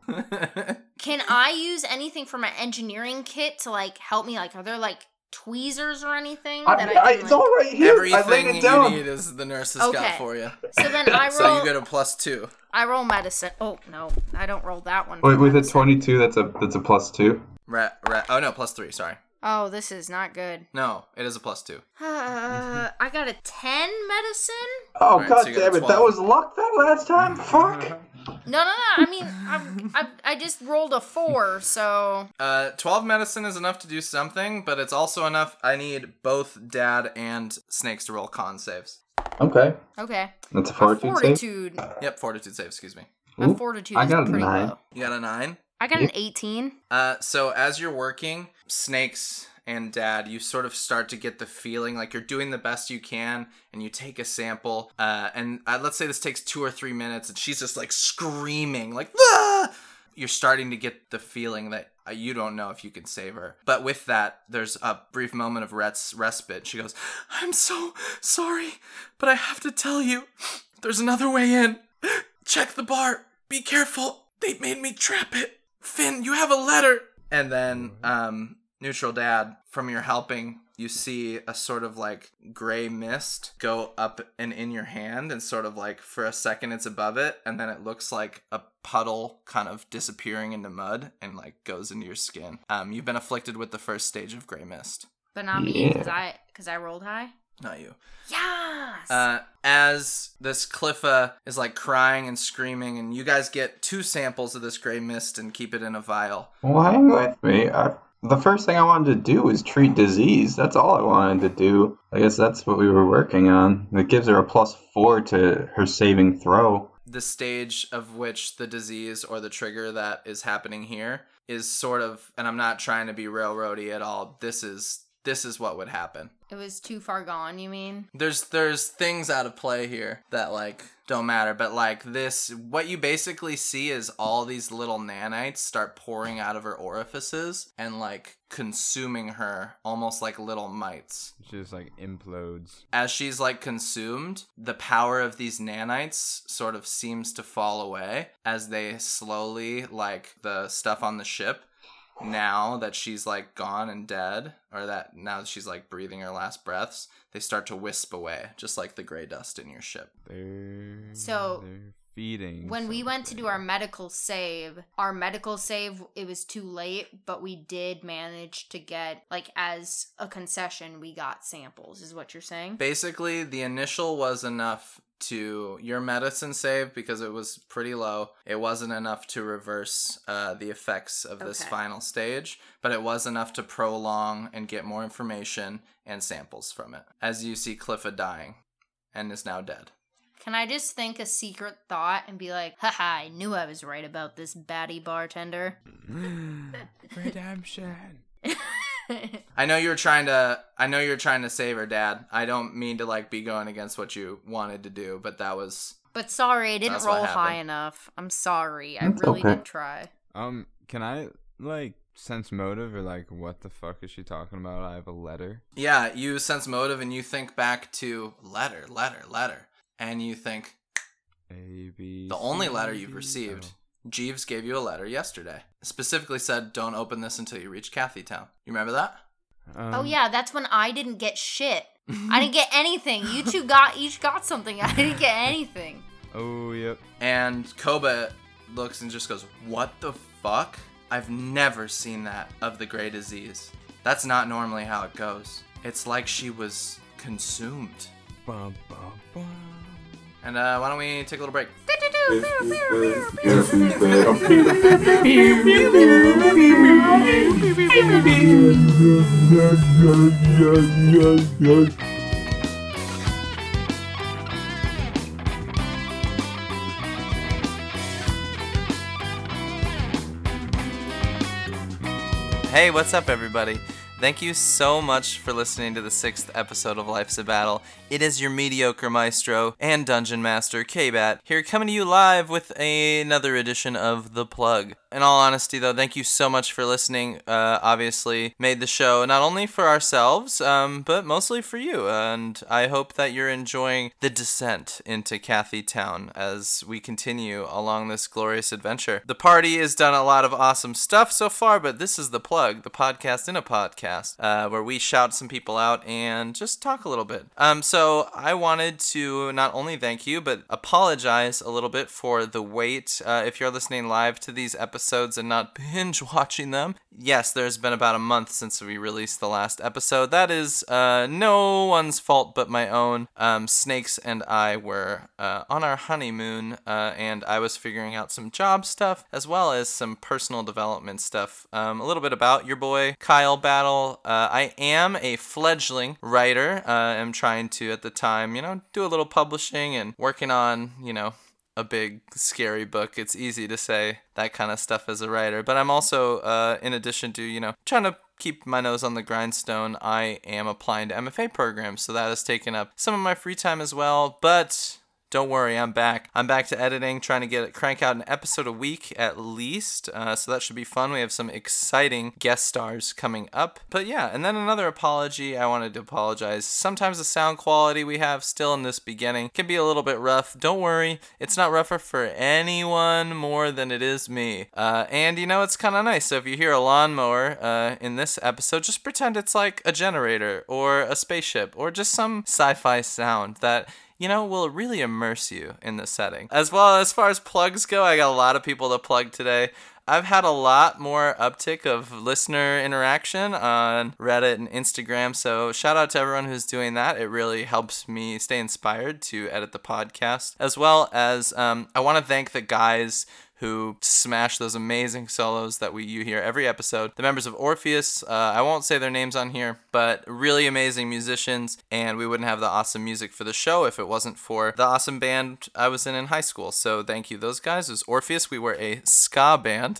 Can I use anything from my engineering kit to like help me? Like, are there like tweezers or anything I, that I, I can? it's like- all right here. I laid Everything it you need is the nurse has got for you. So then I roll. So you get a plus two. I roll medicine. Oh no, I don't roll that one. Wait, with a 22, that's a that's a plus two. Rat, rat. Oh no, plus three. Sorry. Oh, this is not good. No, it is a plus two. Uh, I got a ten medicine. Oh Alright, god so you got a damn it! That was luck that last time. Fuck. No, no, no. I mean, I'm, I, I just rolled a four, so Uh, 12 medicine is enough to do something, but it's also enough. I need both Dad and Snakes to roll con saves. Okay. okay. That's a A fortitude, save. fortitude. Yep, fortitude save, excuse me. A fortitude I is got a nine. low. You got a 9? I got an eighteen. Uh, so as you're working, Snakes and Dad, you sort of start to get the feeling like you're doing the best you can, and you take a sample. Uh, and uh, let's say this takes two or three minutes, and she's just like screaming, like ah! You're starting to get the feeling that uh, you don't know if you can save her. But with that, there's a brief moment of res- respite. She goes, "I'm so sorry, but I have to tell you, there's another way in. Check the bar. Be careful. They made me trap it. Finn, you have a letter. And then, um, neutral dad, from your helping, you see a sort of like gray mist go up and in your hand, and sort of like for a second it's above it, and then it looks like a puddle kind of disappearing into mud and like goes into your skin. Um, you've been afflicted with the first stage of gray mist. But not me, because I because I rolled high. Not you. Yes. Uh, as this Cliffa is like crying and screaming, and you guys get two samples of this gray mist and keep it in a vial. Well, hang with me. I, the first thing I wanted to do was treat disease. That's all I wanted to do. I guess that's what we were working on. It gives her a plus four to her saving throw. The stage of which the disease or the trigger that is happening here is sort of, and I'm not trying to be railroady at all. This is this is what would happen. it was too far gone. You mean? There's there's things out of play here that like don't matter, but like this, what you basically see is all these little nanites start pouring out of her orifices and like consuming her almost like little mites. It just like implodes. As she's like consumed, the power of these nanites sort of seems to fall away as they slowly like the stuff on the ship now that she's like gone and dead or that now that she's like breathing her last breaths they start to wisp away just like the gray dust in your ship. They're So, they're feeding. When we went to do our medical save, our medical save it was too late, but we did manage to get like as a concession, we got samples. Is what you're saying? basically the initial was enough to your medicine save because it was pretty low it wasn't enough to reverse uh, the effects of this Okay. final stage but it was enough to prolong and get more information and samples from it as you see cliffa dying and is now dead Can I just think a secret thought and be like, haha, I knew I was right about this baddie bartender? Redemption. I know you were trying to I know you're trying to save her dad. I don't mean to like be going against what you wanted to do, but that was but sorry, I didn't roll high enough. I'm sorry. I That's really okay. did try. Um, can I like sense motive or like what the fuck is she talking about? I have a letter. Yeah, you sense motive and you think back to letter, letter, letter. And you think A B. the only C, letter you've received. L. Jeeves gave you a letter yesterday. Specifically said don't open this until you reach Kathy Town. You remember that? Um, oh yeah, that's when I didn't get shit. I didn't get anything. You two got each got something. I didn't get anything. Oh yep. And Koba looks and just goes, What the fuck? I've never seen that of the gray disease. That's not normally how it goes. It's like she was consumed. Bum, bum, bum. And uh, why don't we take a little break? Hey, what's up, everybody? Thank you so much for listening to the sixth episode of Life's a Battle. It is your mediocre maestro and dungeon master, K-Bat, here coming to you live with another edition of The Plug. In all honesty, though, thank you so much for listening. Uh, obviously, made the show not only for ourselves, um, but mostly for you. And I hope that you're enjoying the descent into Kathy Town as we continue along this glorious adventure. The party has done a lot of awesome stuff so far, but this is The Plug, the podcast in a podcast podcast, uh, where we shout some people out and just talk a little bit. Um, so I wanted to not only thank you, but apologize a little bit for the wait. Uh, if you're listening live to these episodes and not binge watching them, yes, there's been about a month since we released the last episode. That is uh, no one's fault but my own. Um, Snakes and I were uh, on our honeymoon, uh, and I was figuring out some job stuff as well as some personal development stuff. Um, a little bit about your boy Kyle Battle. Uh, I am a fledgling writer. Uh, I'm trying to at the time, you know, do a little publishing and working on, you know, a big scary book. It's easy to say that kind of stuff as a writer, but I'm also, uh, in addition to you know, trying to keep my nose on the grindstone, I am applying to MFA programs, so that has taken up some of my free time as well. But don't worry, I'm back. I'm back to editing, trying to get it crank out an episode a week at least. Uh, so that should be fun. We have some exciting guest stars coming up. But yeah, and then another apology. I wanted to apologize. Sometimes the sound quality we have still in this beginning can be a little bit rough. Don't worry, it's not rougher for anyone more than it is me. Uh, and you know, it's kind of nice. So if you hear a lawnmower uh, in this episode, just pretend it's like a generator or a spaceship or just some sci-fi sound that you know, will really immerse you in the setting. As well as far as plugs go, I got a lot of people to plug today. I've had a lot more uptick of listener interaction on Reddit and Instagram. So shout out to everyone who's doing that. It really helps me stay inspired to edit the podcast. As well as um, I want to thank the guys who smash those amazing solos that we you hear every episode. The members of Orpheus, uh, I won't say their names on here, but really amazing musicians, and we wouldn't have the awesome music for the show if it wasn't for the awesome band I was in in high school. So thank you, those guys. It was Orpheus. We were a ska band,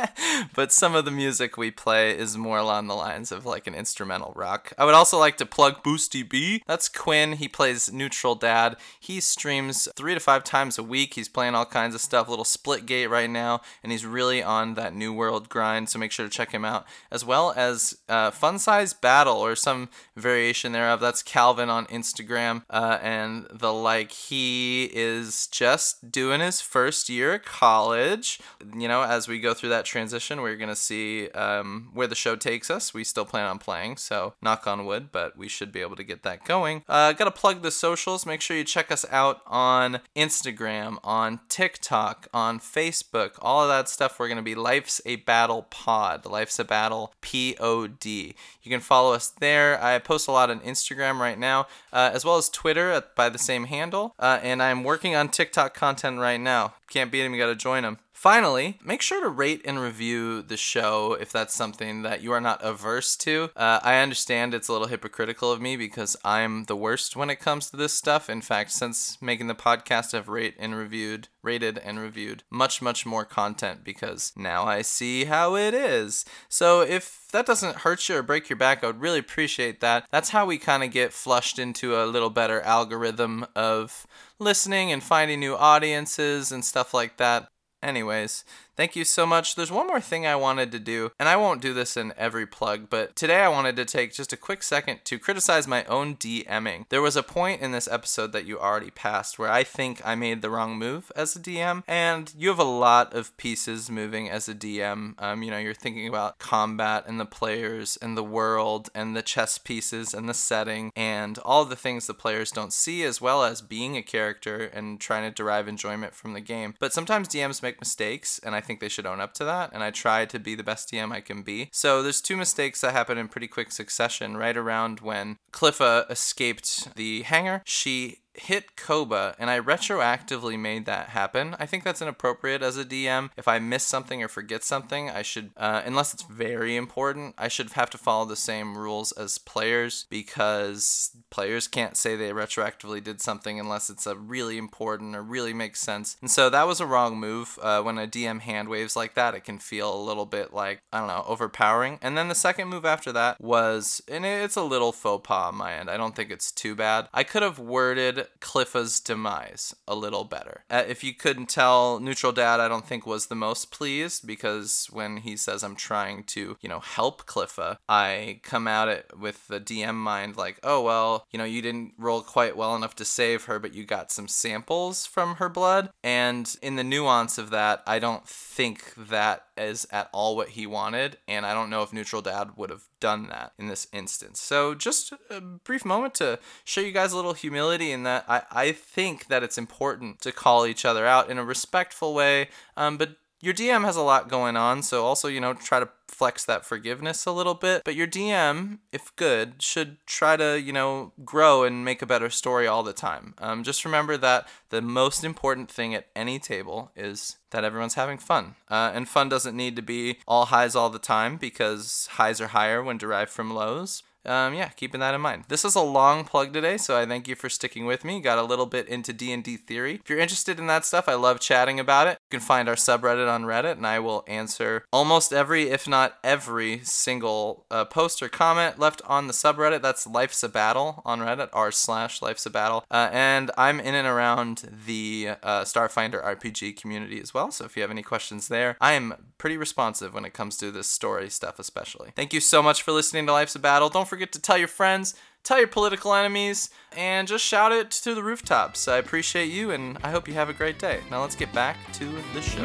but some of the music we play is more along the lines of like an instrumental rock. I would also like to plug Boosty B. That's Quinn. He plays Neutral Dad. He streams three to five times a week. He's playing all kinds of stuff, little split right now, and he's really on that New World grind, so make sure to check him out. As well as uh, Fun Size Battle, or some variation thereof. That's Calvin on Instagram uh, and the like. He is just doing his first year at college. You know, as we go through that transition, we're going to see um, where the show takes us. We still plan on playing, so knock on wood, but we should be able to get that going. Uh, Got to plug the socials. Make sure you check us out on Instagram, on TikTok, on Facebook. Facebook, all of that stuff. We're going to be Life's a Battle Pod, Life's a Battle P O D. You can follow us there. I post a lot on Instagram right now, uh, as well as Twitter at, by the same handle. Uh, and I'm working on TikTok content right now. Can't beat them, you got to join them. Finally, make sure to rate and review the show if that's something that you are not averse to. Uh, I understand it's a little hypocritical of me because I'm the worst when it comes to this stuff. In fact, since making the podcast, I've rate and reviewed, rated and reviewed much, much more content because now I see how it is. So if that doesn't hurt you or break your back, I would really appreciate that. That's how we kind of get flushed into a little better algorithm of listening and finding new audiences and stuff like that. Anyways, thank you so much. There's one more thing I wanted to do, and I won't do this in every plug, but today I wanted to take just a quick second to criticize my own DMing. There was a point in this episode that you already passed where I think I made the wrong move as a DM, and you have a lot of pieces moving as a DM. Um, you know, you're thinking about combat and the players and the world and the chess pieces and the setting and all the things the players don't see, as well as being a character and trying to derive enjoyment from the game. But sometimes DMs make mistakes, and I think they should own up to that. And I try to be the best DM I can be. So there's two mistakes that happen in pretty quick succession. Right around when Cliffa escaped the hangar, she hit Koba and I retroactively made that happen. I think that's inappropriate as a DM. If I miss something or forget something, I should, uh, unless it's very important, I should have to follow the same rules as players because players can't say they retroactively did something unless it's a really important or really makes sense. And so that was a wrong move. Uh, when a DM hand waves like that, it can feel a little bit like, I don't know, overpowering. And then the second move after that was, and it's a little faux pas on my end. I don't think it's too bad. I could have worded Cliffa's demise a little better. Uh, if you couldn't tell, Neutral Dad, I don't think was the most pleased because when he says I'm trying to, you know, help Cliffa, I come at it with the DM mind like, oh, well, you know, you didn't roll quite well enough to save her, but you got some samples from her blood. And in the nuance of that, I don't think that is at all what he wanted. And I don't know if Neutral Dad would have done that in this instance. So just a brief moment to show you guys a little humility in that I, I think that it's important to call each other out in a respectful way, um, but your DM has a lot going on, so also, you know, try to flex that forgiveness a little bit. But your DM, if good, should try to, you know, grow and make a better story all the time. Um, just remember that the most important thing at any table is that everyone's having fun. Uh, and fun doesn't need to be all highs all the time because highs are higher when derived from lows um, yeah, keeping that in mind. This is a long plug today, so I thank you for sticking with me. Got a little bit into D&D theory. If you're interested in that stuff, I love chatting about it. You can find our subreddit on Reddit, and I will answer almost every, if not every, single uh, post or comment left on the subreddit. That's Life's a Battle on Reddit, r slash Life's a Battle. Uh, and I'm in and around the uh, Starfinder RPG community as well, so if you have any questions there, I am pretty responsive when it comes to this story stuff, especially. Thank you so much for listening to Life's a Battle. Don't forget to tell your friends, tell your political enemies, and just shout it to the rooftops. I appreciate you, and I hope you have a great day. Now let's get back to the show.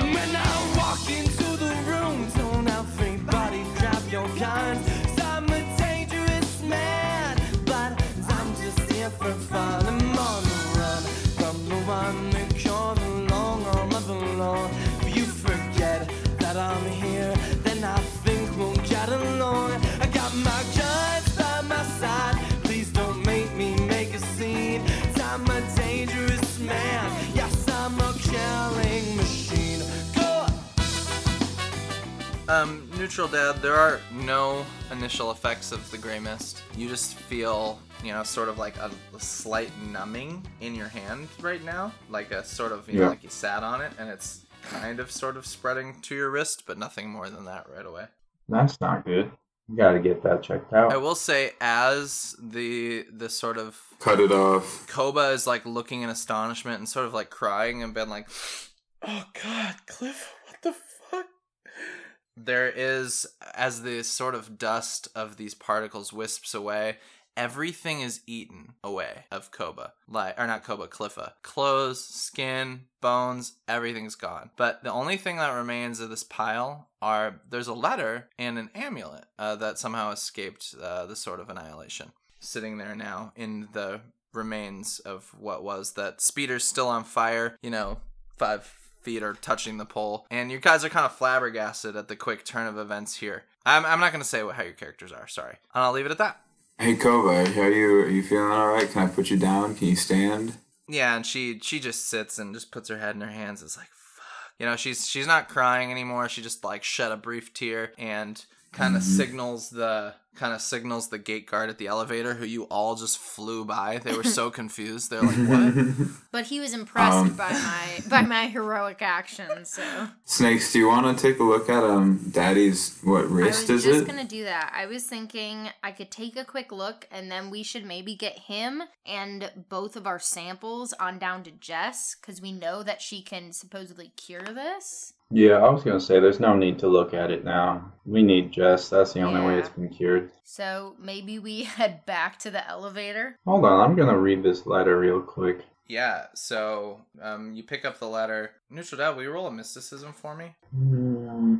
Um, neutral dad, there are no initial effects of the gray mist. You just feel, you know, sort of like a, a slight numbing in your hand right now, like a sort of, you know, like you sat on it, and it's kind of sort of spreading to your wrist, but nothing more than that right away. That's not good. You gotta get that checked out. I will say, as the the sort of Cut it off. Koba is like looking in astonishment and sort of like crying and been like, "Oh God, Cliff, what the fuck?" There is, as the sort of dust of these particles wisps away, everything is eaten away of Koba, like or not Koba, Cliffa. Clothes, skin, bones, everything's gone. But the only thing that remains of this pile are there's a letter and an amulet uh, that somehow escaped uh, the sort of annihilation sitting there now in the remains of what was that speeder's still on fire you know five feet are touching the pole. And you guys are kind of flabbergasted at the quick turn of events here. I'm, I'm not going to say what, how your characters are sorry. And i'll leave it at that. Hey Koba, how you are you feeling all right? Can I put you down? Can you stand? yeah and she she just sits and just puts her head in her hands. It's like fuck. You know she's she's not crying anymore. She just like shed a brief tear. And kind of signals the kind of signals the gate guard at the elevator who you all just flew by they were so confused they're like what But he was impressed Um. by my by my heroic actions, so Snakes, do you want to take a look at um Daddy's what wrist is it I was wrist is just it? gonna do that. I was thinking I could take a quick look and then we should maybe get him and both of our samples on down to Jess because we know that she can supposedly cure this. Yeah, I was gonna say there's no need to look at it now. We need Jess. That's the only way it's been cured. So maybe we head back to the elevator. Hold on, I'm gonna read this letter real quick. Yeah, so um, you pick up the letter. Neutral Dad, will you roll a mysticism for me? Hmm.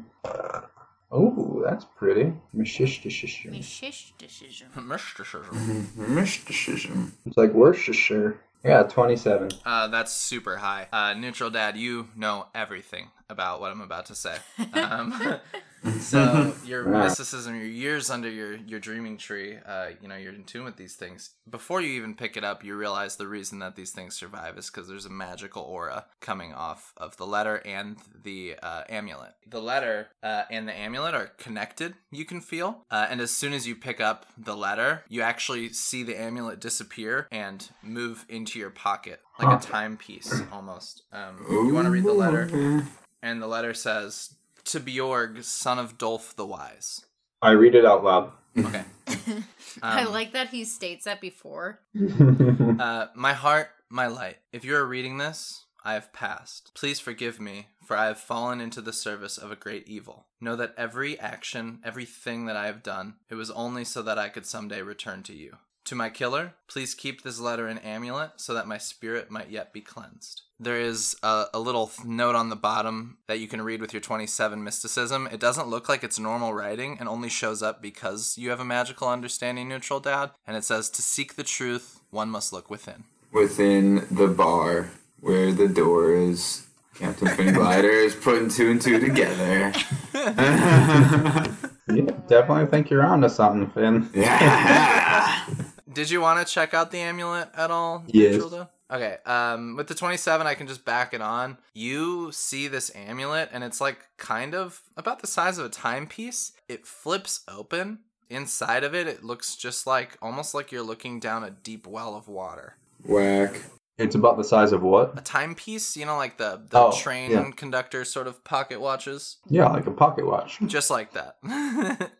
Oh, that's pretty. Mysticism. Me shish decision. mysticism. Mysticism. It's like Worcestershire. Yeah, 27. Uh, that's super high. Uh, Neutral Dad, you know everything about what I'm about to say. Um, so your mysticism, your years under your your dreaming tree, uh, you know, you're in tune with these things. Before you even pick it up, you realize the reason that these things survive is because there's a magical aura coming off of the letter and the uh, amulet. The letter uh, and the amulet are connected. You can feel, uh, and as soon as you pick up the letter, you actually see the amulet disappear and move into your pocket like a timepiece almost. Um, you want to read the letter? and the letter says to Bjorg, son of Dolph the Wise. I read it out loud. Okay. I Um, like that he states that before. Uh, my heart, my light. If you are reading this, I have passed. Please forgive me, for I have fallen into the service of a great evil. Know that every action, everything that I have done, it was only so that I could someday return to you. To my killer, please keep this letter an amulet so that my spirit might yet be cleansed. There is a, a little note on the bottom that you can read with your 27 mysticism. It doesn't look like it's normal writing and only shows up because you have a magical understanding, neutral dad. And it says, To seek the truth, one must look within. Within the bar where the door is, Captain Finn Glider is putting two and two together. Yeah, definitely think you're onto something, Finn. Yeah. Did you want to check out the amulet at all? Yes. Neutral Okay, um, with the 27, I can just back it on. You see this amulet, and it's like kind of about the size of a timepiece. It flips open. Inside of it, it looks just like almost like you're looking down a deep well of water. Whack. It's about the size of what? A timepiece, you know, like the, the Oh, train yeah. conductor sort of pocket watches, Yeah, like a pocket watch. just like that.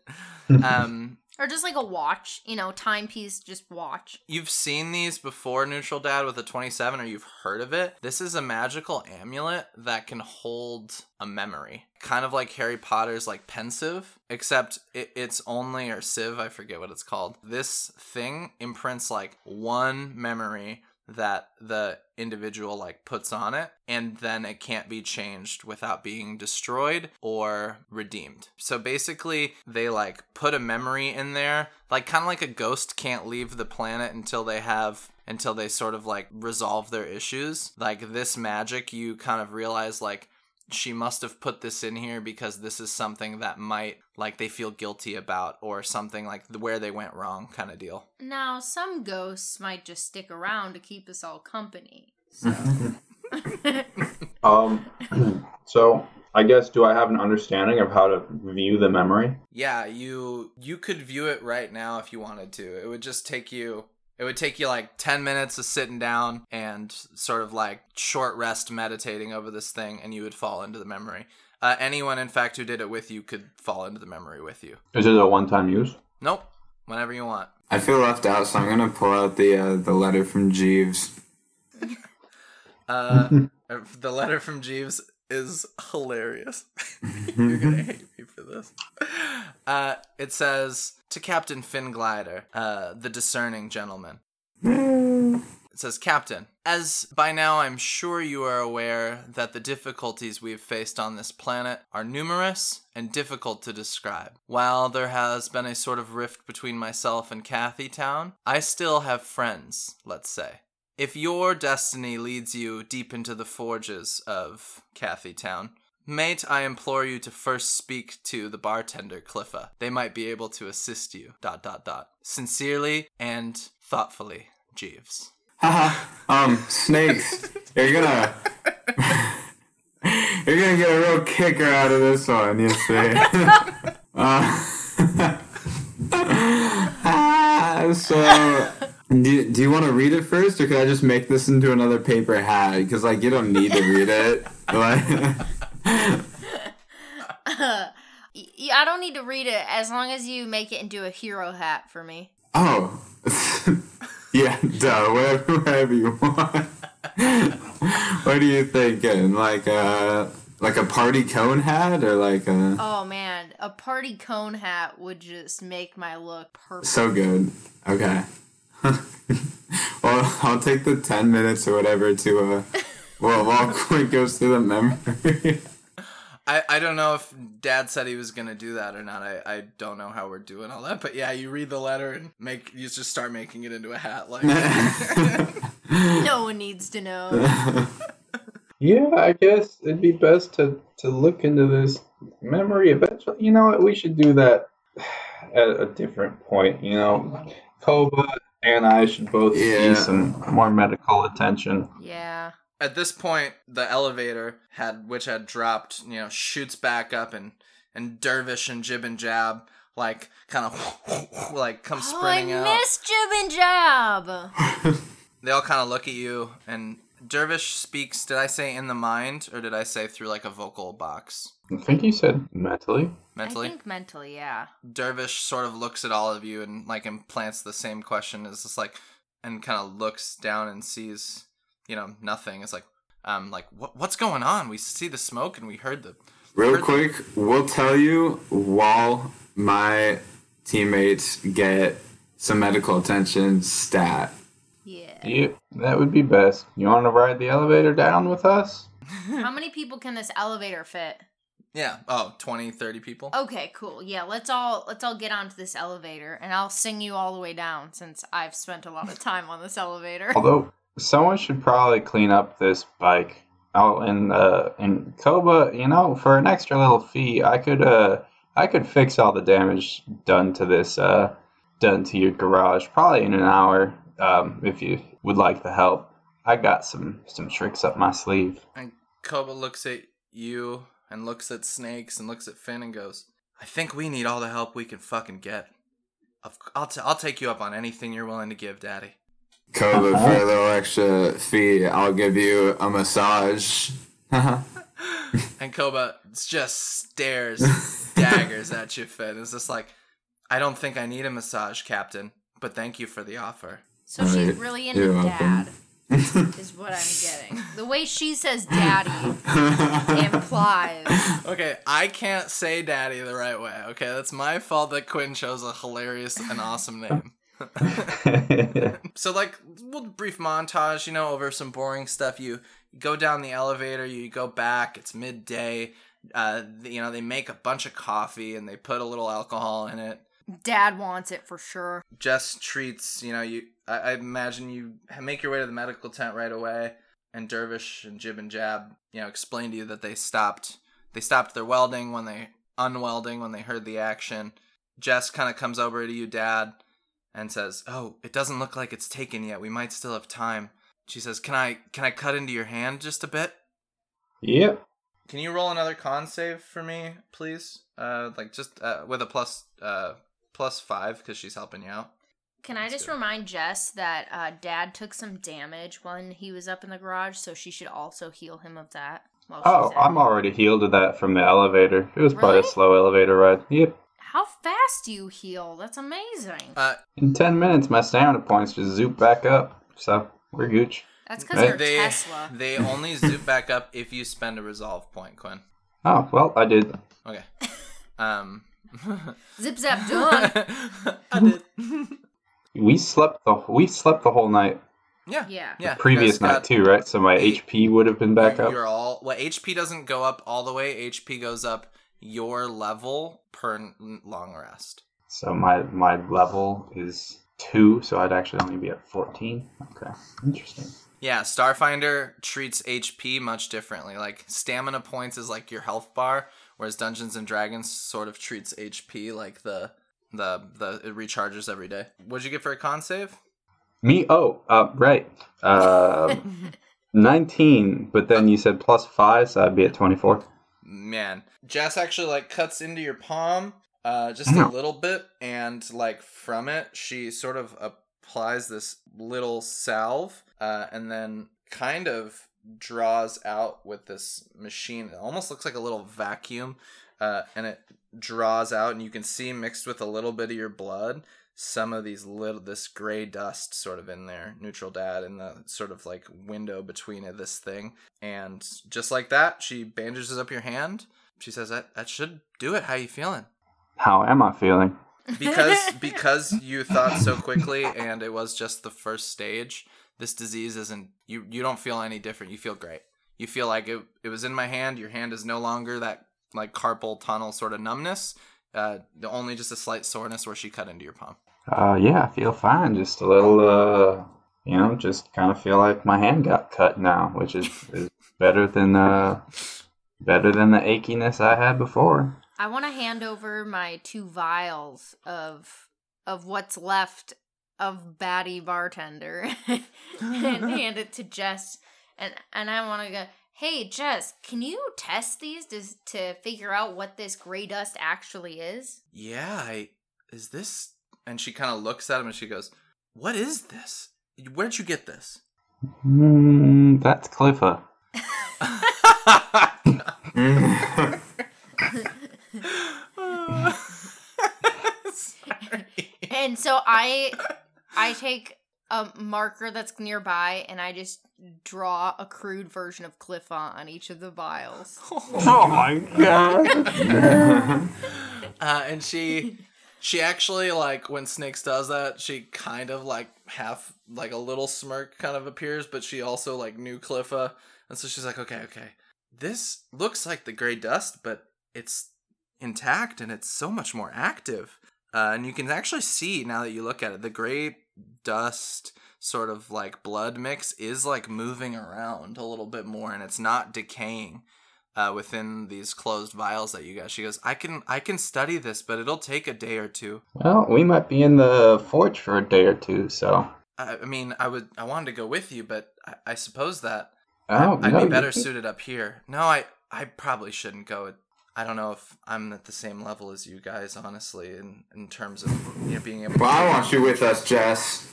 um, Or just like a watch, you know, timepiece, just watch. You've seen these before, Neutral Dad, with a 27, or you've heard of it. This is a magical amulet that can hold a memory. Kind of like Harry Potter's, like, pensive, except it, it's only, or sieve, I forget what it's called. This thing imprints, like, one memory that the individual like puts on it and then it can't be changed without being destroyed or redeemed. So basically they like put a memory in there like kind of like a ghost can't leave the planet until they have until they sort of like resolve their issues. Like this magic you kind of realize like she must have put this in here because this is something that might like they feel guilty about or something like where they went wrong kind of deal. Now, some ghosts might just stick around to keep us all company. So. Um, so I guess do I have an understanding of how to view the memory? Yeah, you you could view it right now if you wanted to. It would just take you it would take you like 10 minutes of sitting down and sort of like short rest meditating over this thing and you would fall into the memory. Uh, anyone in fact who did it with you could fall into the memory with you. Is it a one-time use? Nope, whenever you want. I feel left out, so I'm gonna pull out the uh, the letter from Jeeves. Uh, the letter from Jeeves is hilarious. You're gonna hate me for this. Uh, it says to Captain Finn Glider, uh, the discerning gentleman. It says, Captain, as by now I'm sure you are aware that the difficulties we have faced on this planet are numerous and difficult to describe. While there has been a sort of rift between myself and Cathy Town, I still have friends, let's say. If your destiny leads you deep into the forges of Cathy Town, mate, I implore you to first speak to the bartender Cliffa. They might be able to assist you. Dot dot dot. Sincerely and thoughtfully, Jeeves. Haha. um, snakes. You're gonna you're gonna get a real kicker out of this one, you see. uh, ah, so, do, do you want to read it first, or can I just make this into another paper hat? Because like you don't need to read it. Y- I don't need to read it as long as you make it into a hero hat for me. oh, yeah, duh. Whatever, whatever you want. what are you thinking? Like a like a party cone hat, or like a Oh man, a party cone hat would just make my look perfect. so good? Okay. well, I'll take the ten minutes or whatever to uh. Well, while Quinn goes through the memory. I, I don't know if Dad said he was gonna do that or not. I, I don't know how we're doing all that, but yeah, you read the letter and make you just start making it into a hat. Like no one needs to know. Yeah, I guess it'd be best to, to look into this memory eventually. You know what? We should do that at a different point. You know, Koba and I should both Yeah. see some more medical attention. Yeah. At this point, the elevator had which had dropped, you know, shoots back up and and Dervish and Jib and Jab like kind of like come Oh, I sprinting out. missed Jib and Jab. They all kind of look at you and Dervish speaks. Did I say in the mind or did I say through like a vocal box? I think you said mentally. Mentally, I think mentally, yeah. Dervish sort of looks at all of you and like implants the same question. Is just like and kind of looks down and sees, you know, nothing. It's like, um, like what what's going on? We see the smoke and we heard the. Real heard the- quick, we'll tell you while my teammates get some medical attention stat. Yeah. Yep, that would be best. You want to ride the elevator down with us? How many people can this elevator fit? Yeah. Oh, 20, 30 people. Okay, cool. Yeah, let's all let's all get onto this elevator and I'll sing you all the way down since I've spent a lot of time on this elevator. Although someone should probably clean up this bike. Oh, and uh, and Koba, you know, for an extra little fee, I could uh, I could fix all the damage done to this uh, done to your garage probably in an hour. Um, if you would like the help, I got some some tricks up my sleeve. And Koba looks at you and looks at Snakes and looks at Finn and goes, I think we need all the help we can fucking get. I'll, t- I'll take you up on anything you're willing to give, Daddy. Koba, uh-huh. for a little extra fee, I'll give you a massage. And Koba just stares daggers at you, Finn. It's just like, I don't think I need a massage, Captain, but thank you for the offer. So she's Alright, really you're into welcome. dad, is what I'm getting. The way she says daddy implies. Okay, I can't say Daddy the right way. Okay, that's my fault that Quinn chose a hilarious and awesome name. so like we'll brief montage you know over some boring stuff. You go down the elevator you go back it's midday. Uh you know they make a bunch of coffee and they put a little alcohol in it. Dad wants it for sure. jess treats you know you i, I imagine you make your way to the medical tent right away. And dervish and jib and jab you know explain to you that they stopped they stopped their welding when they unwelding when they heard the action. Jess kind of comes over to you dad and says, "Oh, it doesn't look like it's taken yet. We might still have time." She says, "Can I can I cut into your hand just a bit? yep. Can you roll another con save for me, please? Uh, like just uh, with a plus uh plus five because she's helping you out." Can I just remind Jess that uh, Dad took some damage when he was up in the garage, so she should also heal him of that. Oh, I'm already healed of that from the elevator. It was probably a slow elevator ride. Yep. How fast do you heal? That's amazing. Uh, In 10 minutes, my stamina points just zoop back up. So, we're gooch. That's because Right. you're they Tesla. they only zoom back up if you spend a resolve point, Quinn. Oh, well, I did. Okay. Um. Zip zap done. I did. We slept the we slept the whole night. Yeah. Yeah. Yeah. Previous night got- too, right? So my eight- HP would have been back up. You're all well. HP doesn't go up all the way. HP goes up your level per long rest. So my my level is two, so I'd actually only be at 14. Okay, interesting. Yeah, Starfinder treats HP much differently. Like stamina points is like your health bar, whereas Dungeons and Dragons sort of treats HP like the the the it recharges every day. What'd you get for a con save? Me? Oh, uh, right. Uh, 19, but then you said plus five, so I'd be at 24. Man, Jess actually like cuts into your palm uh just a little bit and like from it she sort of applies this little salve uh and then kind of draws out with this machine. It almost looks like a little vacuum uh and it draws out and you can see mixed with a little bit of your blood some of these little this gray dust sort of in there neutral dad in the sort of like window between it, this thing. And just like that she bandages up your hand. She says that that should do it. How you feeling? How am I feeling? because because you thought so quickly and it was just the first stage this disease isn't you you don't feel any different. You feel great. You feel like it, it was in my hand. Your hand is no longer that like carpal tunnel sort of numbness uh only just a slight soreness where she cut into your palm Uh, yeah, I feel fine. Just a little, uh, you know, just kind of feel like my hand got cut now, which is, is better than, uh, better than the achiness I had before. I want to hand over my two vials of of what's left of Batty Bartender and hand it to Jess. And and I want to go, hey Jess, can you test these to to figure out what this gray dust actually is? yeah i is this and she kind of looks at him and she goes what is this where'd you get this Hmm, that's Cliffa. Sorry. And so I I take a marker that's nearby and I just draw a crude version of Cliffa on each of the vials. Oh my god. uh, and she She actually like when Snakes does that, she kind of like half like a little smirk kind of appears, but she also like knew Cliffa, and so she's like, okay, okay, this looks like the gray dust, but it's intact and it's so much more active. Uh, and you can actually see now that you look at it, the gray dust sort of like blood mix is like moving around a little bit more, and it's not decaying uh, within these closed vials that you got. She goes, I can I can study this, but it'll take a day or two. Well, we might be in the forge for a day or two, so. I, I mean, I would I wanted to go with you, but I, I suppose that Oh, I'd no, be better can- suited up here. No, I I probably shouldn't go. I don't know if I'm at the same level as you guys, honestly, in in terms of you know being able. Well, I want you with us, Jess.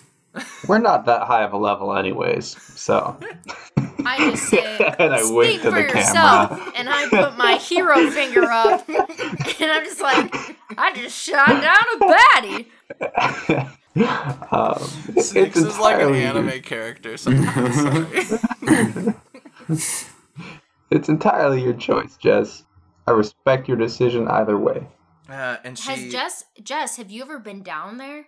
We're not that high of a level, anyways, so. I just say, And I wink speak to for the yourself. camera. And I put my hero finger up, and I'm just like, I just shot down a baddie. um, it's Snakes is like an entirely- anime character. Sometimes. Sorry. It's entirely your choice, Jess. I respect your decision either way. Uh, and she, Has Jess, Jess, have you ever been down there?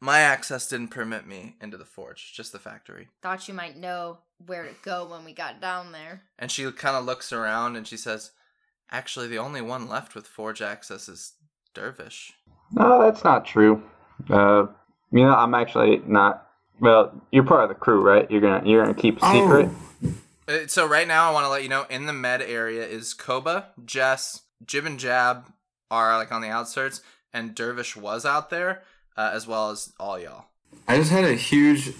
my access didn't permit me into the forge, just the factory. Thought you might know where to go when we got down there. And she kind of looks around and she says, "Actually, the only one left with forge access is Dervish." No, that's not true. Uh, you know, I'm actually not. Well, you're part of the crew, right? You're gonna you're gonna keep a secret. Oh, Uh, So right now, I want to let you know in the med area is Koba, Jess, Jib and Jab are like on the outskirts, and Dervish was out there, uh, as well as all y'all. I just had a huge,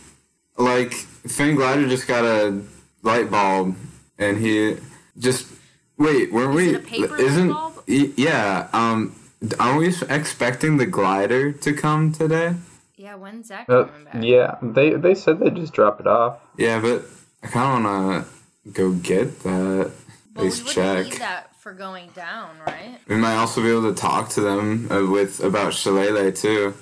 like, Finn Glider just got a light bulb, and he just wait. Weren't Is we? it a paper isn't bulb? yeah? Um, are we expecting the glider to come today? Yeah, when's that Uh, coming back? yeah, they they said they just drop it off. Yeah, but I kind of wanna go get that. At Well, we least wouldn't check. need that for going down, right? We might also be able to talk to them uh, with about Shalele too.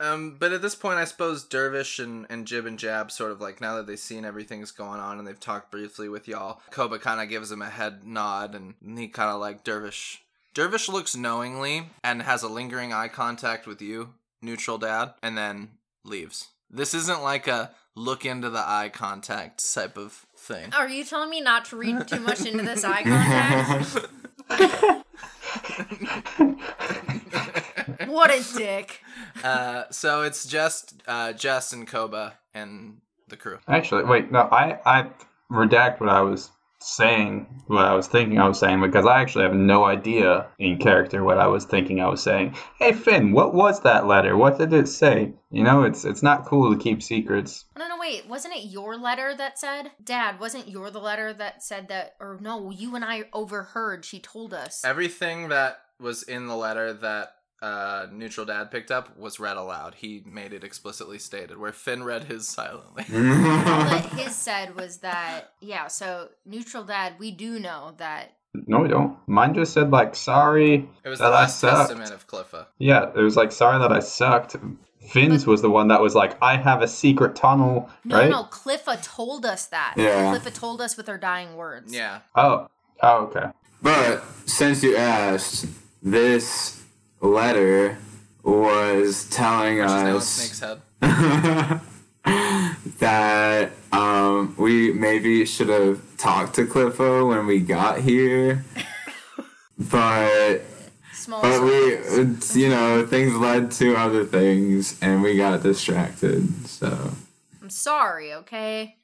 Um, but at this point, I suppose Dervish and, and Jib and Jab sort of like now that they've seen everything's going on and they've talked briefly with y'all, Koba kind of gives him a head nod and he kind of like Dervish. Dervish looks knowingly and has a lingering eye contact with you, neutral dad, and then leaves. This isn't like a look into the eye contact type of thing. Are you telling me not to read too much into this eye contact? what a dick. uh, so it's just uh, Jess and Koba and the crew. Actually, wait, no, I I redact what I was saying, what I was thinking I was saying, because I actually have no idea in character what I was thinking I was saying. Hey Finn, what was that letter? What did it say? You know, it's it's not cool to keep secrets. No, no, wait. Wasn't it your letter that said? Dad, wasn't your the letter that said that? Or no, you and I overheard. She told us. Everything that was in the letter that uh, Neutral Dad picked up was read aloud. He made it explicitly stated, where Finn read his silently. All that his said was that, yeah, so neutral dad, we do know that. No, we don't. Mine just said like sorry It was the that I last sucked. testament of Cliffa. Yeah, it was like sorry that I sucked. Finn's was the one that was like, I have a secret tunnel, No, right? no, Cliffa told us that. Yeah. Cliffa told us with her dying words. Yeah. Oh, oh, okay. But since you asked, this letter was telling Which is now in us head. that um, we maybe should have talked to Cliffa when we got here. but Small but we, it's, you know, things led to other things, and we got distracted. So I'm sorry, okay?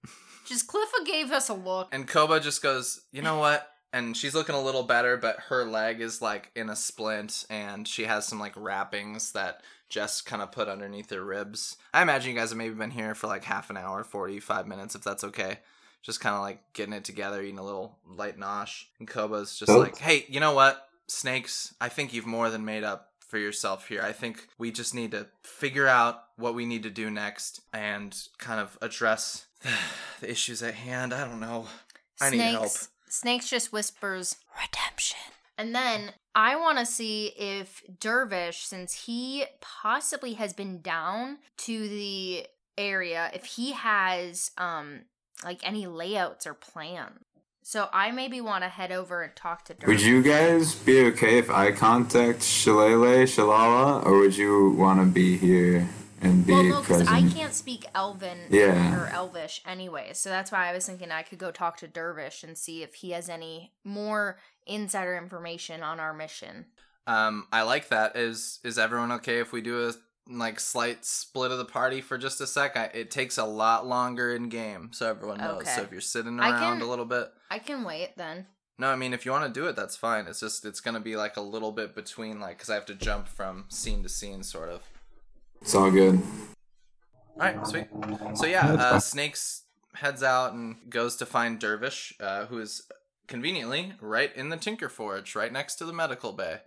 Just Cliffa gave us a look. And Koba just goes, you know what? And she's looking a little better, but her leg is like in a splint, and she has some like wrappings that Jess kind of put underneath her ribs. I imagine you guys have maybe been here for like half an hour, 45 minutes, if that's okay. Just kind of like getting it together, eating a little light nosh. And Koba's just Oh. like, hey, you know what? Snakes, I think you've more than made up for yourself here. I think we just need to figure out what we need to do next and kind of address the issues at hand. I don't know. I need help. Snakes just whispers redemption. And then I want to see if Dervish, since he possibly has been down to the area, if he has um like any layouts or plans. So I maybe want to head over and talk to Dirk. Would you guys be okay if I contact Shalele, Shalala, or would you want to be here and be well, no, because present? I can't speak Elven Yeah. or Elvish anyway. So that's why I was thinking I could go talk to Dervish and see if he has any more insider information on our mission. Um, I like that. Is is everyone okay if we do a like slight split of the party for just a sec? I, it takes a lot longer in game, so everyone knows. Okay. So if you're sitting I around can- a little bit, I can wait then. no, I mean if you want to do it, that's fine. It's just it's gonna be like a little bit between like because I have to jump from scene to scene, sort of. It's all good. All right, sweet. So yeah, uh. Snakes heads out and goes to find Dervish, uh, who is conveniently right in the Tinker Forge, right next to the medical bay,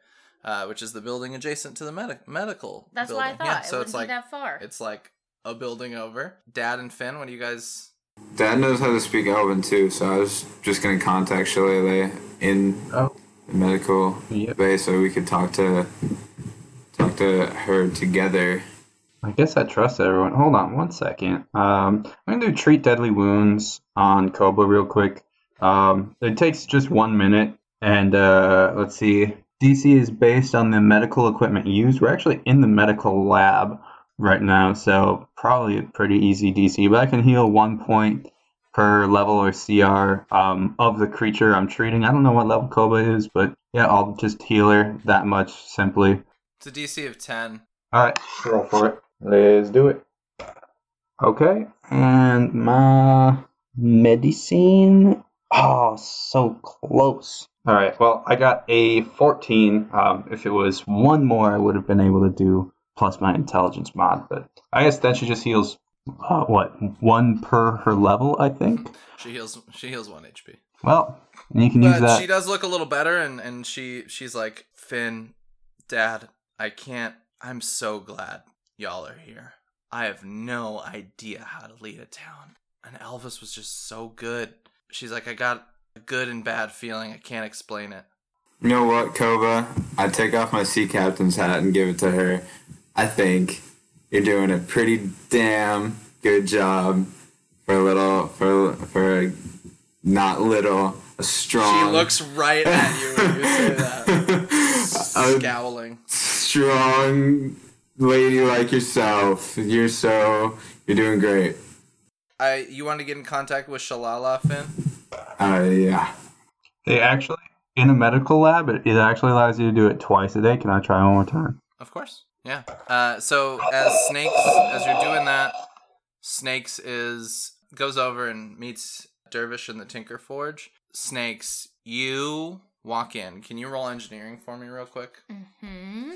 uh, which is the building adjacent to the medi- medical. That's building. what I thought. Yeah, it so wouldn't it's like be that far. it's like a building over. Dad and Finn, what do you guys? Dad knows how to speak Elven too, so I was just gonna contact Shalele in Oh. the medical Yep. bay so we could talk to talk to her together. I guess I trust everyone. Hold on one second. Um, I'm gonna do treat deadly wounds on Koba real quick. Um, it takes just one minute, and uh, let's see. DC is based on the medical equipment used. We're actually in the medical lab right now, so probably a pretty easy DC. But I can heal one point per level or CR um, of the creature I'm treating. I don't know what level Koba is, but yeah, I'll just heal her that much simply. It's a DC of ten. All right, roll for it. Let's do it. Okay, and my medicine. Oh, so close. All right, well, I got a 14. Um, if it was one more, I would have been able to do plus my intelligence mod, but I guess then she just heals, uh, what, one per her level, I think? She heals. She heals one HP. Well, you can use that. she does look a little better, and and she she's like Finn, Dad. I can't. I'm so glad y'all are here. I have no idea how to lead a town, and Elvis was just so good. She's like, I got a good and bad feeling. I can't explain it. You know what, Koba? I take off my sea captain's hat and give it to her. I think you're doing a pretty damn good job for a little, for for a not little, a strong. She looks right at you when you say that, scowling. strong lady like yourself. You're so you're doing great. I you want to get in contact with Shalala, Finn? Uh, yeah. They actually, in a medical lab, it, it actually allows you to do it twice a day. Can I try one more time? Of course. Yeah. Uh, so as Snakes, as you're doing that, Snakes is goes over and meets Dervish in the Tinker Forge. Snakes, you walk in. Can you roll engineering for me real quick? Hmm.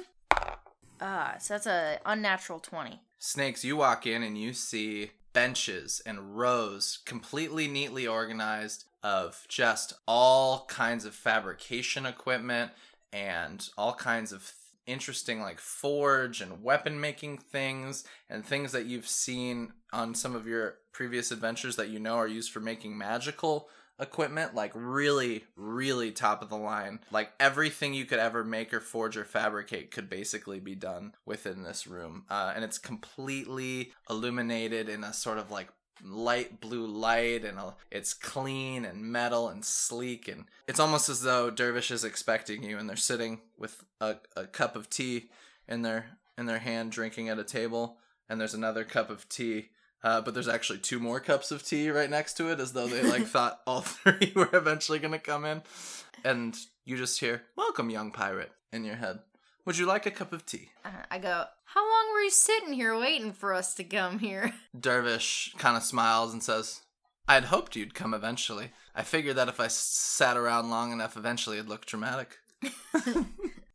Ah, so that's a unnatural twenty. Snakes, you walk in and you see benches and rows completely neatly organized of just all kinds of fabrication equipment and all kinds of interesting like forge and weapon making things and things that you've seen on some of your previous adventures that you know are used for making magical equipment like really really top of the line. Like everything you could ever make or forge or fabricate could basically be done within this room. Uh, and it's completely illuminated in a sort of like light blue light and it's clean and metal and sleek and it's almost as though dervish is expecting you and they're sitting with a, a cup of tea in their in their hand drinking at a table and there's another cup of tea uh, but there's actually two more cups of tea right next to it as though they like thought all three were eventually going to come in and you just hear welcome young pirate in your head would you like a cup of tea Uh, I go. How long were you sitting here waiting for us to come here? Dervish kind of smiles and says, I had hoped you'd come eventually. I figured that if I s- sat around long enough, eventually it'd look dramatic.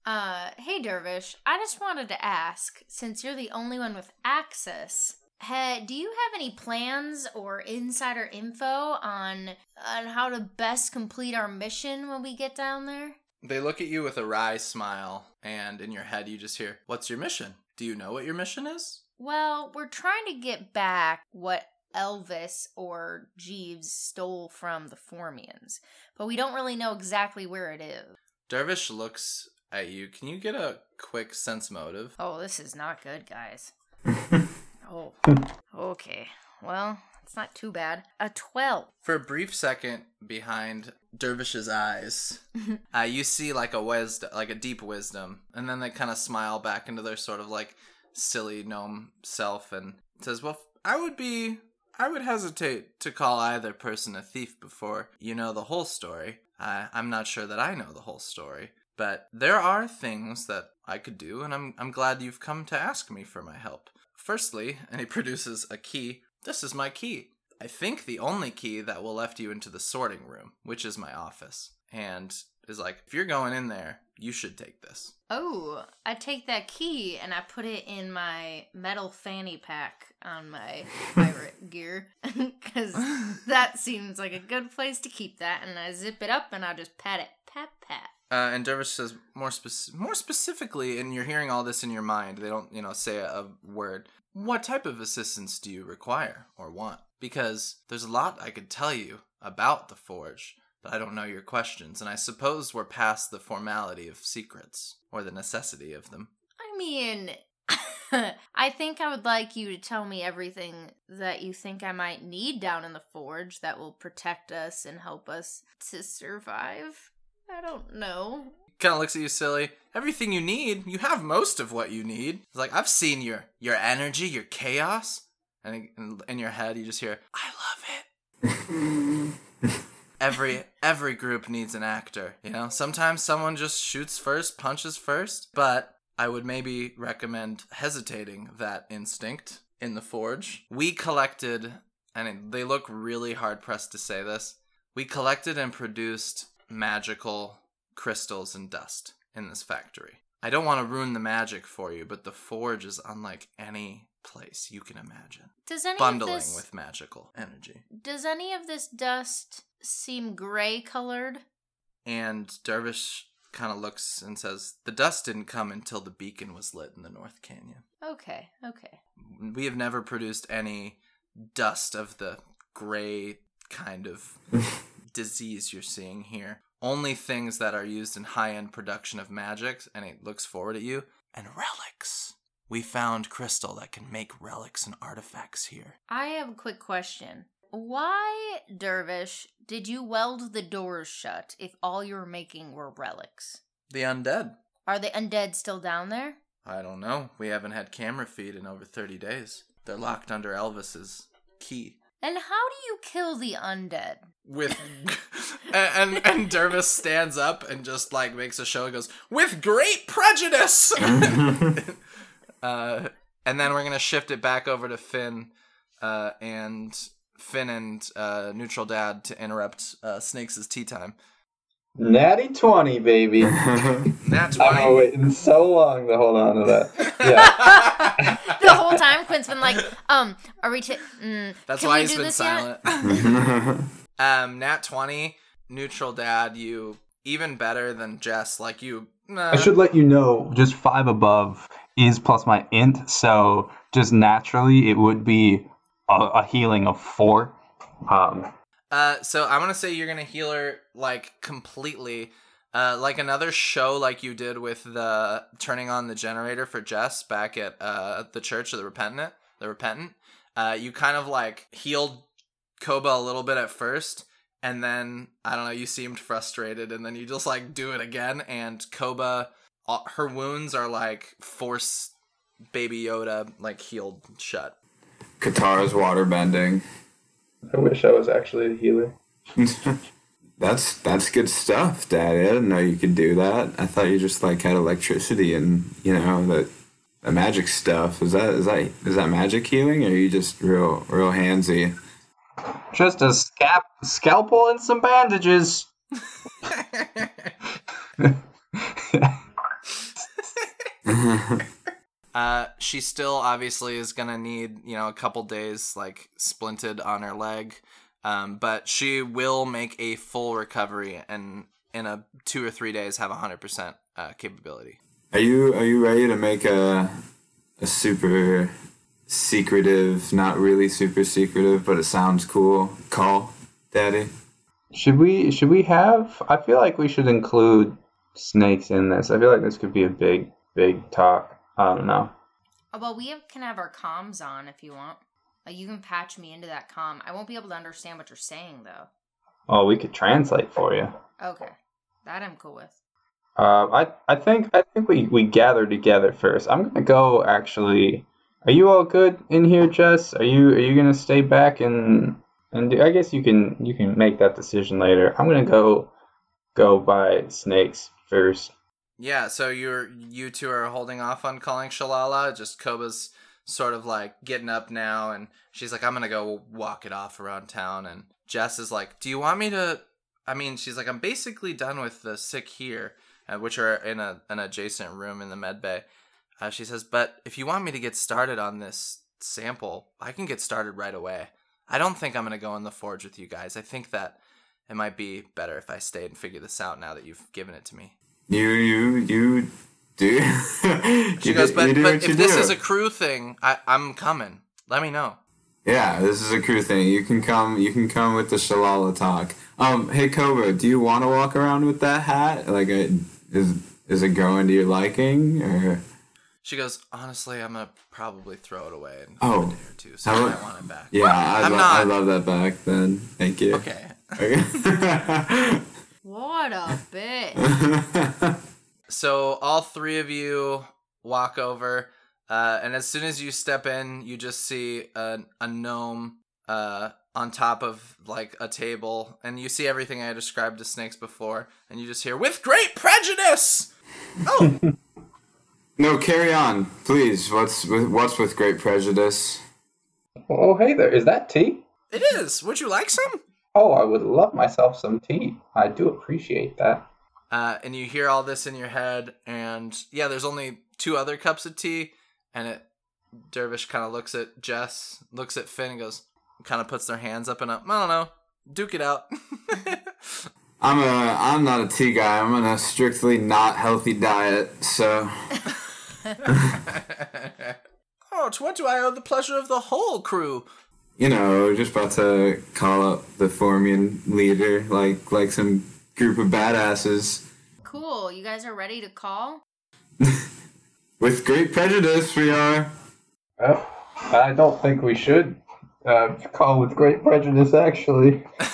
Uh, hey Dervish, I just wanted to ask, since you're the only one with access, ha- do you have any plans or insider info on on how to best complete our mission when we get down there? They look at you with a wry smile, and in your head you just hear, What's your mission? Do you know what your mission is? Well, we're trying to get back what Elvis or Jeeves stole from the Formians, but we don't really know exactly where it is. Dervish looks at you. Can you get a quick sense motive? Oh, this is not good, guys. oh, okay. Well, It's not too bad. A 12. For a brief second behind Dervish's eyes, uh, you see like a wisdom, like a deep wisdom, and then they kind of smile back into their sort of like silly gnome self and says, "Well, I would be, I would hesitate to call either person a thief before you know the whole story. I, I'm not sure that I know the whole story." But there are things that I could do, and I'm I'm glad you've come to ask me for my help. Firstly, and he produces a key. This is my key. I think the only key that will left you into the sorting room, which is my office. And is like, if you're going in there, you should take this. Oh, I take that key and I put it in my metal fanny pack on my pirate gear because that seems like a good place to keep that. And I zip it up and I just pat it, pat pat. Uh, and Dervish says more spec- more specifically, and you're hearing all this in your mind. They don't, you know, say a, a word. What type of assistance do you require or want? Because there's a lot I could tell you about the forge, but I don't know your questions, and I suppose we're past the formality of secrets or the necessity of them. I mean, I think I would like you to tell me everything that you think I might need down in the forge that will protect us and help us to survive. I don't know. Kind of looks at you silly. Everything you need, you have most of what you need. It's like I've seen your your energy, your chaos, and in, in your head you just hear, "I love it." every every group needs an actor, you know? Sometimes someone just shoots first, punches first, but I would maybe recommend hesitating that instinct in the forge. We collected and they look really hard pressed to say this. We collected and produced magical crystals and dust in this factory. I don't want to ruin the magic for you, but the forge is unlike any place you can imagine. Does any Bundling of this with magical energy. does any of this dust seem gray colored? And Dervish kind of looks and says, The dust didn't come until the beacon was lit in the North Canyon. Okay, okay. We have never produced any dust of the gray kind of disease you're seeing here. Only things that are used in high end production of magics, and it looks forward at you, and relics. We found crystal that can make relics and artifacts here. I have a quick question. Why, Dervish, did you weld the doors shut if all you were making were relics? The undead. Are the undead still down there? I don't know. We haven't had camera feed in over 30 days. They're locked under Elvis's key. And how do you kill the undead? with and, and and Dervish stands up and just like makes a show and goes with great prejudice uh and then we're gonna shift it back over to Finn uh and Finn and uh neutral dad to interrupt uh Snakes' tea time Natty 20, baby. that's I've been waiting so long to hold on to that. Yeah. the whole time Quinn's been like, um, are we to mm, that's can why we he's do been silent um nat 20 neutral dad you even better than Jess like you nah. I should let you know, just five above is plus my int, so just naturally it would be a, a healing of four. Um, Uh, so I'm gonna say you're gonna heal her like completely, uh, like another show like you did with the turning on the generator for Jess back at uh the Church of the Repentant. The Repentant. Uh, you kind of like healed Koba a little bit at first, and then I don't know. You seemed frustrated, and then you just like do it again, and Koba, uh, her wounds are like force Baby Yoda like healed shut. Katara's water bending. I wish I was actually a healer. That's that's good stuff, Daddy. I didn't know you could do that. I thought you just like had electricity and you know the the magic stuff. Is that is that is that magic healing, or are you just real real handsy? Just a scap- scalpel and some bandages. Uh, she still obviously is gonna need you know a couple days like splinted on her leg, um, but she will make a full recovery and in a two or three days have a hundred percent uh, capability. Are you are you ready to make a a super secretive, not really super secretive, but it sounds cool call, Daddy? Should we should we have I feel like we should include snakes in this. I feel like this could be a big big talk. I don't know. Oh, well, we have, can have our comms on if you want. Like you can patch me into that comm. I won't be able to understand what you're saying though. Oh, we could translate for you. Okay, that I'm cool with. Uh, I I think I think we we gather together first. I'm gonna go actually. Are you all good in here, Jess? Are you are you gonna stay back and and do, I guess you can you can make that decision later. I'm gonna go go by snakes first. Yeah, so you're you two are holding off on calling Shalala. Just Koba's sort of like getting up now, and she's like, "I'm gonna go walk it off around town." And Jess is like, "Do you want me to?" I mean, she's like, "I'm basically done with the sick here, uh, which are in a an adjacent room in the med bay." Uh, she says, "But if you want me to get started on this sample, I can get started right away. I don't think I'm gonna go in the forge with you guys. I think that." It might be better if I stayed and figure this out now that you've given it to me. You you you do. She You goes, but, do but if this do." is a crew thing, I, I'm coming. Let me know. Yeah, this is a crew thing. You can come. You can come with the Shalala talk. Um, hey Cobra, do you want to walk around with that hat? Like, uh, is is it going to your liking? Or She goes, honestly, I'm gonna probably throw it away in Oh. a day or two, so How- I want it back. yeah, I, I'm lo- I love that back. Then thank you. Okay. Okay. What a bitch. So all three of you walk over, uh, and as soon as you step in, you just see a, a gnome uh, on top of like a table, and you see everything I described to snakes before, and you just hear with great prejudice. Oh, no, carry on, please. What's with what's with great prejudice? Oh, hey there. Is that tea? it is. Would you like some? Oh, I would love myself some tea. I do appreciate that. Uh, and you hear all this in your head, and yeah, there's only two other cups of tea, and it Dervish kind of looks at Jess, looks at Finn, and goes, kind of puts their hands up and up. I don't know, duke it out. I'm a I'm not a tea guy. I'm on a strictly not healthy diet. So oh, to what do I owe the pleasure of the whole crew? You know, just about to call up the Formian leader, like like some group of badasses. cool. You guys are ready to call? With great prejudice, we are. Oh, I don't think we should uh, call with great prejudice, actually.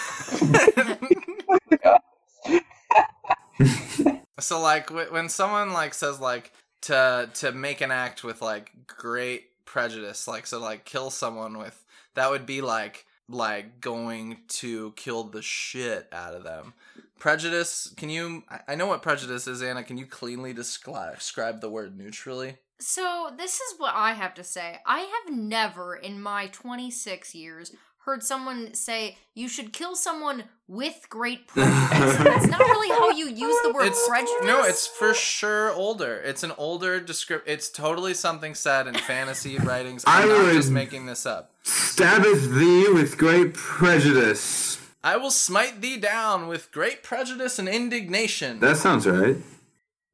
So like when someone like says like to to make an act with like great prejudice, like so like kill someone with that would be like like going to kill the shit out of them. Prejudice, can you I- know what prejudice is, Anna, can you cleanly descri- describe the word neutrally? So, this is what I have to say. I have never in my 26 years heard someone say you should kill someone with great prejudice. That's not really how you use the word It's prejudice. no, it's for sure older. It's an older descript. It's totally something said in fantasy writings. I'm I not just making this up. Stabbeth thee with great prejudice. I will smite thee down with great prejudice and indignation. That sounds right.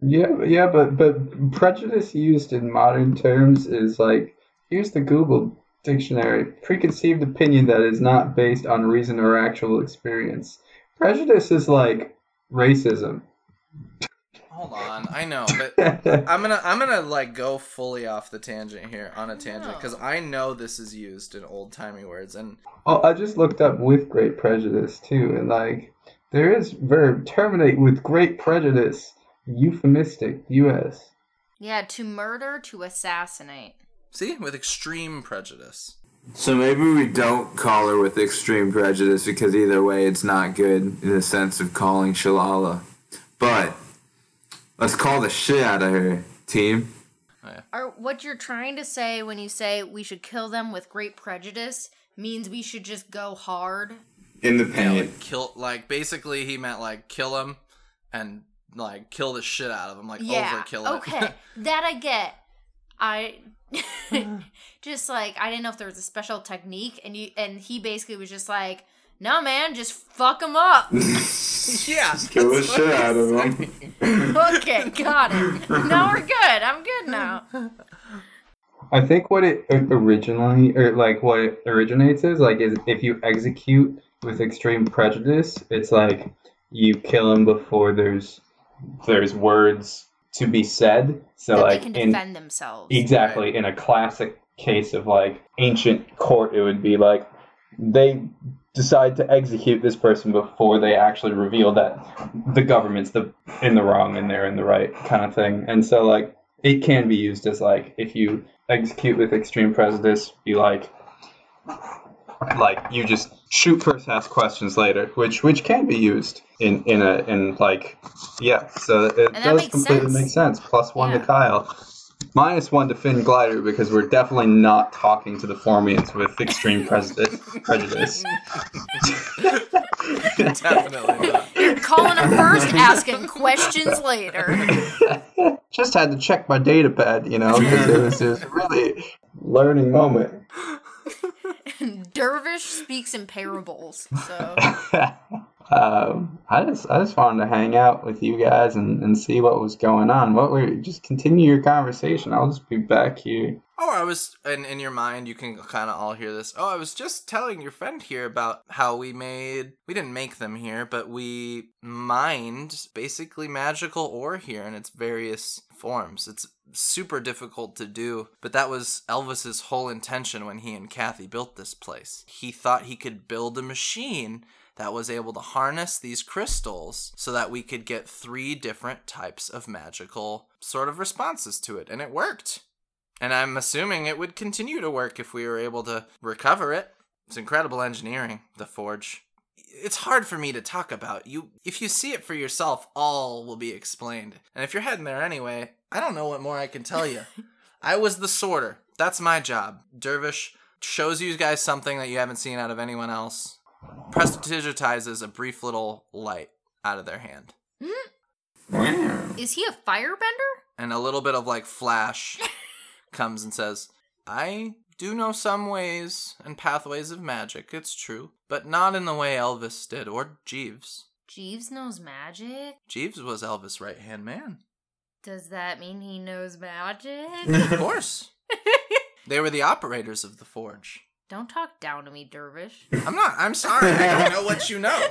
Yeah, yeah, but but prejudice used in modern terms is like here's the Google dictionary: preconceived opinion that is not based on reason or actual experience. Prejudice is like racism. Hold on, I know, but I'm gonna I'm gonna like go fully off the tangent here on a tangent because I know this is used in old timey words and Oh, I just looked up with great prejudice too, and like there is verb terminate with great prejudice, euphemistic, U.S. yeah, to murder, to assassinate. See with extreme prejudice. So maybe we don't call her with extreme prejudice because either way it's not good in the sense of calling Shalala. But let's call the shit out of her, team. Oh, or what you're trying to say when you say we should kill them with great prejudice means we should just go hard. In the Yeah, like kill like basically he meant like kill them and like kill the shit out of them, like yeah. overkill it. Okay, that I get. I just like I didn't know if there was a special technique, and you and he basically was just like, "No, man, just fuck him up." yeah, Kill the shit out of saying. them. okay, got it. Now we're good. I'm good now. I think what it originally, or like what it originates is like, is if you execute with extreme prejudice, it's like you kill him before there's there's words to be said. So that like they can in defend themselves. exactly in a classic case of like ancient court, it would be like they decide to execute this person before they actually reveal that the government's the in the wrong and they're in the right kind of thing. And so like it can be used as like if you execute with extreme prejudice, be like like you just shoot first, ask questions later, which which can be used in in a in like yeah. So it does completely sense. make sense. Plus one Yeah. to Kyle. Minus one to Finn Glider because we're definitely not talking to the Formians with extreme prejudice. prejudice. Definitely not. You're calling them first, asking questions later. Just had to check my data pad, you know, because it was just really learning moment. Dervish speaks in parables, so um, I just I just wanted to hang out with you guys and, and see what was going on. What were just continue your conversation. I'll just be back here. Oh, I was, and in your mind, you can kind of all hear this. Oh, I was just telling your friend here about how we made, we didn't make them here, but we mined basically magical ore here in its various forms. It's super difficult to do, but that was Elvis's whole intention when he and Kathy built this place. He thought he could build a machine that was able to harness these crystals so that we could get three different types of magical sort of responses to it, and it worked. And I'm assuming it would continue to work if we were able to recover it. It's incredible engineering, the forge. It's hard for me to talk about. You if you see it for yourself, all will be explained. And if you're heading there anyway, I don't know what more I can tell you. I was the sorter. That's my job. Dervish shows you guys something that you haven't seen out of anyone else. Prestidigitizes a brief little light out of their hand. Wow. is he a firebender? and a little bit of like flash comes and says, I do know some ways and pathways of magic, it's true, but not in the way Elvis did or Jeeves. Jeeves knows magic. Jeeves was Elvis' right hand man. Does that mean he knows magic? Of course. they were the operators of the forge. Don't talk down to me, Dervish. I'm not, I'm sorry, I don't know what you know.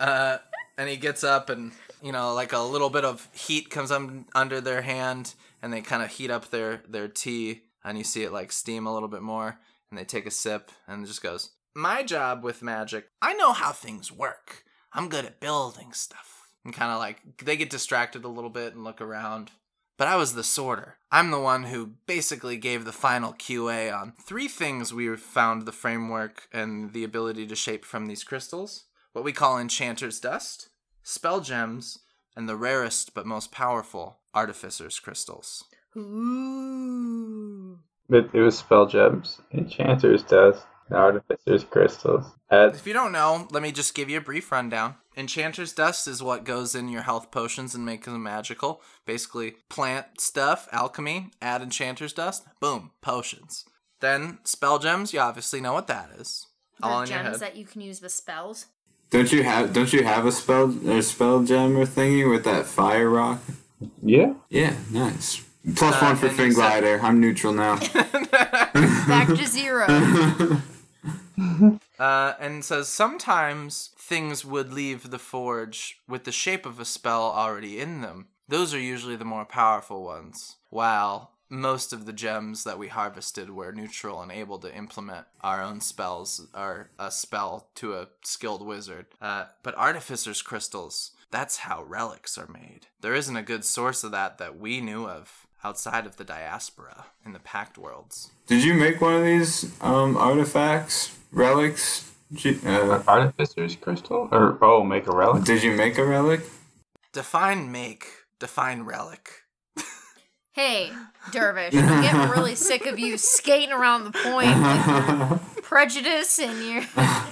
Uh, and he gets up and, you know, like a little bit of heat comes un- under their hand and they kind of heat up their, their tea and you see it like steam a little bit more and they take a sip and it just goes, My job with magic, I know how things work. I'm good at building stuff. And kind of like they get distracted a little bit and look around. But I was the sorter. I'm the one who basically gave the final QA on three things we found the framework and the ability to shape from these crystals what we call enchanter's dust, spell gems, and the rarest but most powerful artificer's crystals. Ooh. But it was spell gems, enchanter's dust, artificer's crystals. Add If you don't know, let me just give you a brief rundown. Enchanter's dust is what goes in your health potions and makes them magical. Basically, plant stuff, alchemy, add enchanter's dust, boom, potions. Then spell gems, you obviously know what that is. The All in your gems head. that you can use with spells. Don't you have Don't you have a spell or spell gem or thingy with that fire rock? yeah. Yeah, nice. Plus Uh, one for and you Finn said- Glider. I'm neutral now. Back to zero. Uh, and says sometimes things would leave the forge with the shape of a spell already in them. Those are usually the more powerful ones, while most of the gems that we harvested were neutral and able to implement our own spells or a spell to a skilled wizard. Uh, but artificer's crystals, that's how relics are made. There isn't a good source of that that we knew of outside of the diaspora in the pact worlds. Did you make one of these um, artifacts, relics? G- uh, Artificer's crystal? Or, oh, make a relic? did you make a relic? Define make, define relic. Hey, Dervish, I'm getting really sick of you skating around the point with your prejudice and your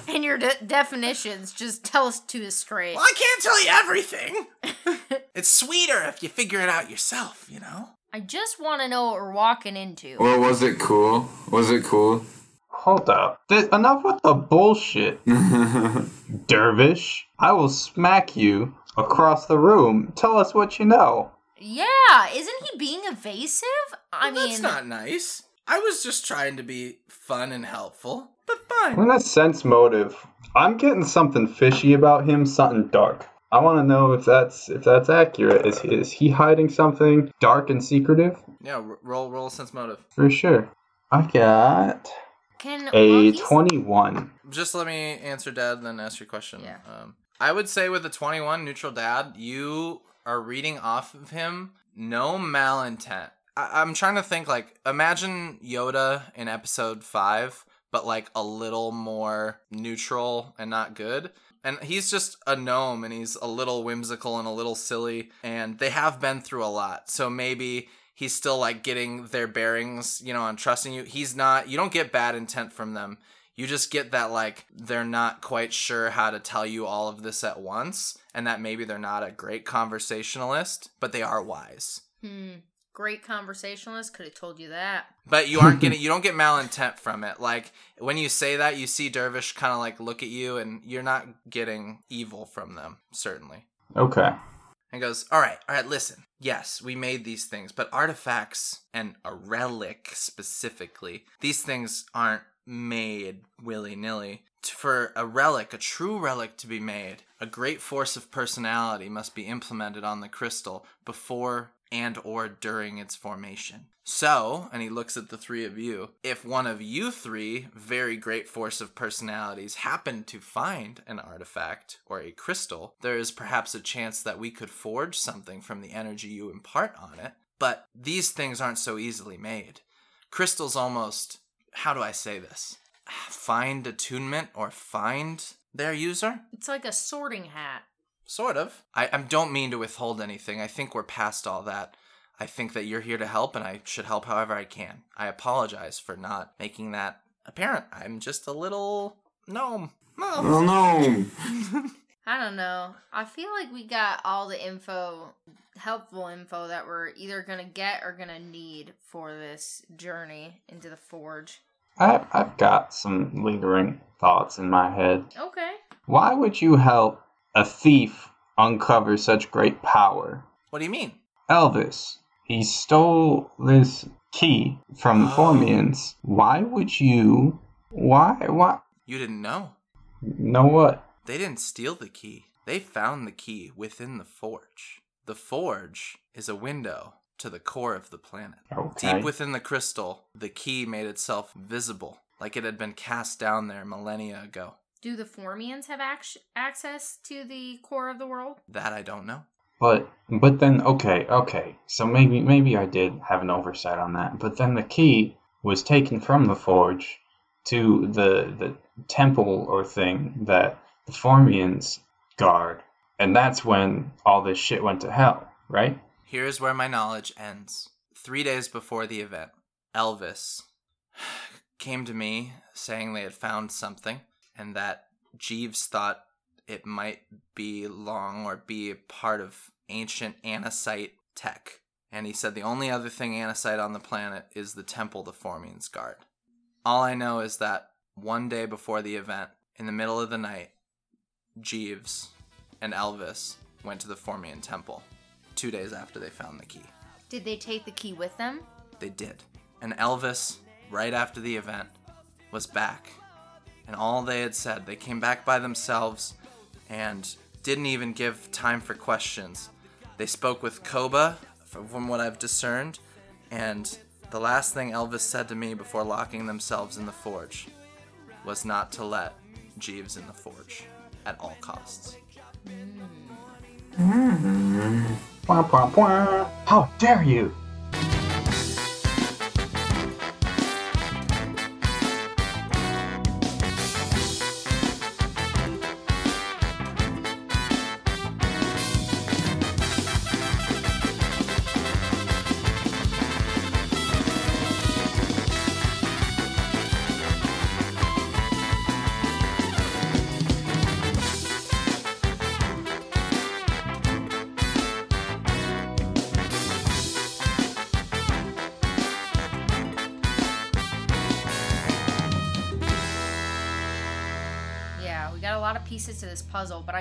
and your de- definitions. Just tell us to us straight. Well, I can't tell you everything. it's sweeter if you figure it out yourself, you know? I just want to know what we're walking into. Well, was it cool? Was it cool? Hold up. Th- enough with the bullshit, dervish. I will smack you across the room. Tell us what you know. Yeah, isn't he being evasive? I Well, mean, That's not nice. I was just trying to be fun and helpful, but fine. In a sense motive, I'm getting something fishy about him, something dark. I want to know if that's if that's accurate. Is is he hiding something dark and secretive? Yeah, r- roll, roll sense motive. For sure. I got Can A well, 21. Just let me answer dad and then ask your question. Yeah. Um, I would say with a 21 neutral dad, you are reading off of him no malintent. I- I'm trying to think like imagine Yoda in episode 5 but like a little more neutral and not good. And he's just a gnome and he's a little whimsical and a little silly and they have been through a lot. So maybe he's still like getting their bearings, you know, on trusting you. He's not you don't get bad intent from them you just get that like they're not quite sure how to tell you all of this at once and that maybe they're not a great conversationalist but they are wise Hmm. Great conversationalist could have told you that. but you aren't getting you don't get malintent from it like when you say that you see dervish kind of like look at you and you're not getting evil from them certainly Okay. and goes, All right, all right, listen. Yes, we made these things, but artifacts and a relic specifically, these things aren't made willy nilly. For a relic, a true relic to be made, a great force of personality must be implemented on the crystal before and or during its formation. So, and he looks at the three of you, if one of you three very great force of personalities happen to find an artifact or a crystal, there is perhaps a chance that we could forge something from the energy you impart on it. But these things aren't so easily made. Crystals almost, how do I say this? Find attunement or find their user? It's like a sorting hat. Sort of. I, I don't mean to withhold anything. I think we're past all that. I think that you're here to help, and I should help however I can. I apologize for not making that apparent. I'm just a little gnome. No. Oh no! I don't know. I feel like we got all the info, helpful info that we're either gonna get or gonna need for this journey into the forge. I've, I've got some lingering thoughts in my head. Okay. Why would you help a thief uncover such great power? What do you mean? Elvis, he stole this key from the Oh. Formians. Why would you? Why? Why? You didn't know. Know what? They didn't steal the key. They found the key within the forge. The forge is a window to the core of the planet. Okay. Deep within the crystal, the key made itself visible, like it had been cast down there millennia ago. Do the Formians have ac- access to the core of the world? That I don't know. But but then okay okay so maybe maybe I did have an oversight on that. But then the key was taken from the forge to the the temple or thing that the Formians guard, and that's when all this shit went to hell, right? Here's where my knowledge ends. Three days before the event, Elvis came to me saying they had found something and that Jeeves thought it might belong or be part of ancient Anacite tech. And he said the only other thing Anacite on the planet is the temple the Formians guard. All I know is that one day before the event, in the middle of the night, Jeeves and Elvis went to the Formian temple two days after they found the key. Did they take the key with them? They did. And Elvis, right after the event, was back. And all they had said, they came back by themselves and didn't even give time for questions. They spoke with Koba, from what I've discerned, and the last thing Elvis said to me before locking themselves in the forge was not to let Jeeves in the forge at all costs. Mm-hmm. Wah. How dare you!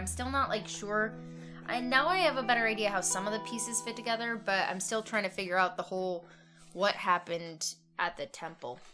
I'm still not like sure. I now I have a better idea how some of the pieces fit together, but I'm still trying to figure out the whole what happened at the temple.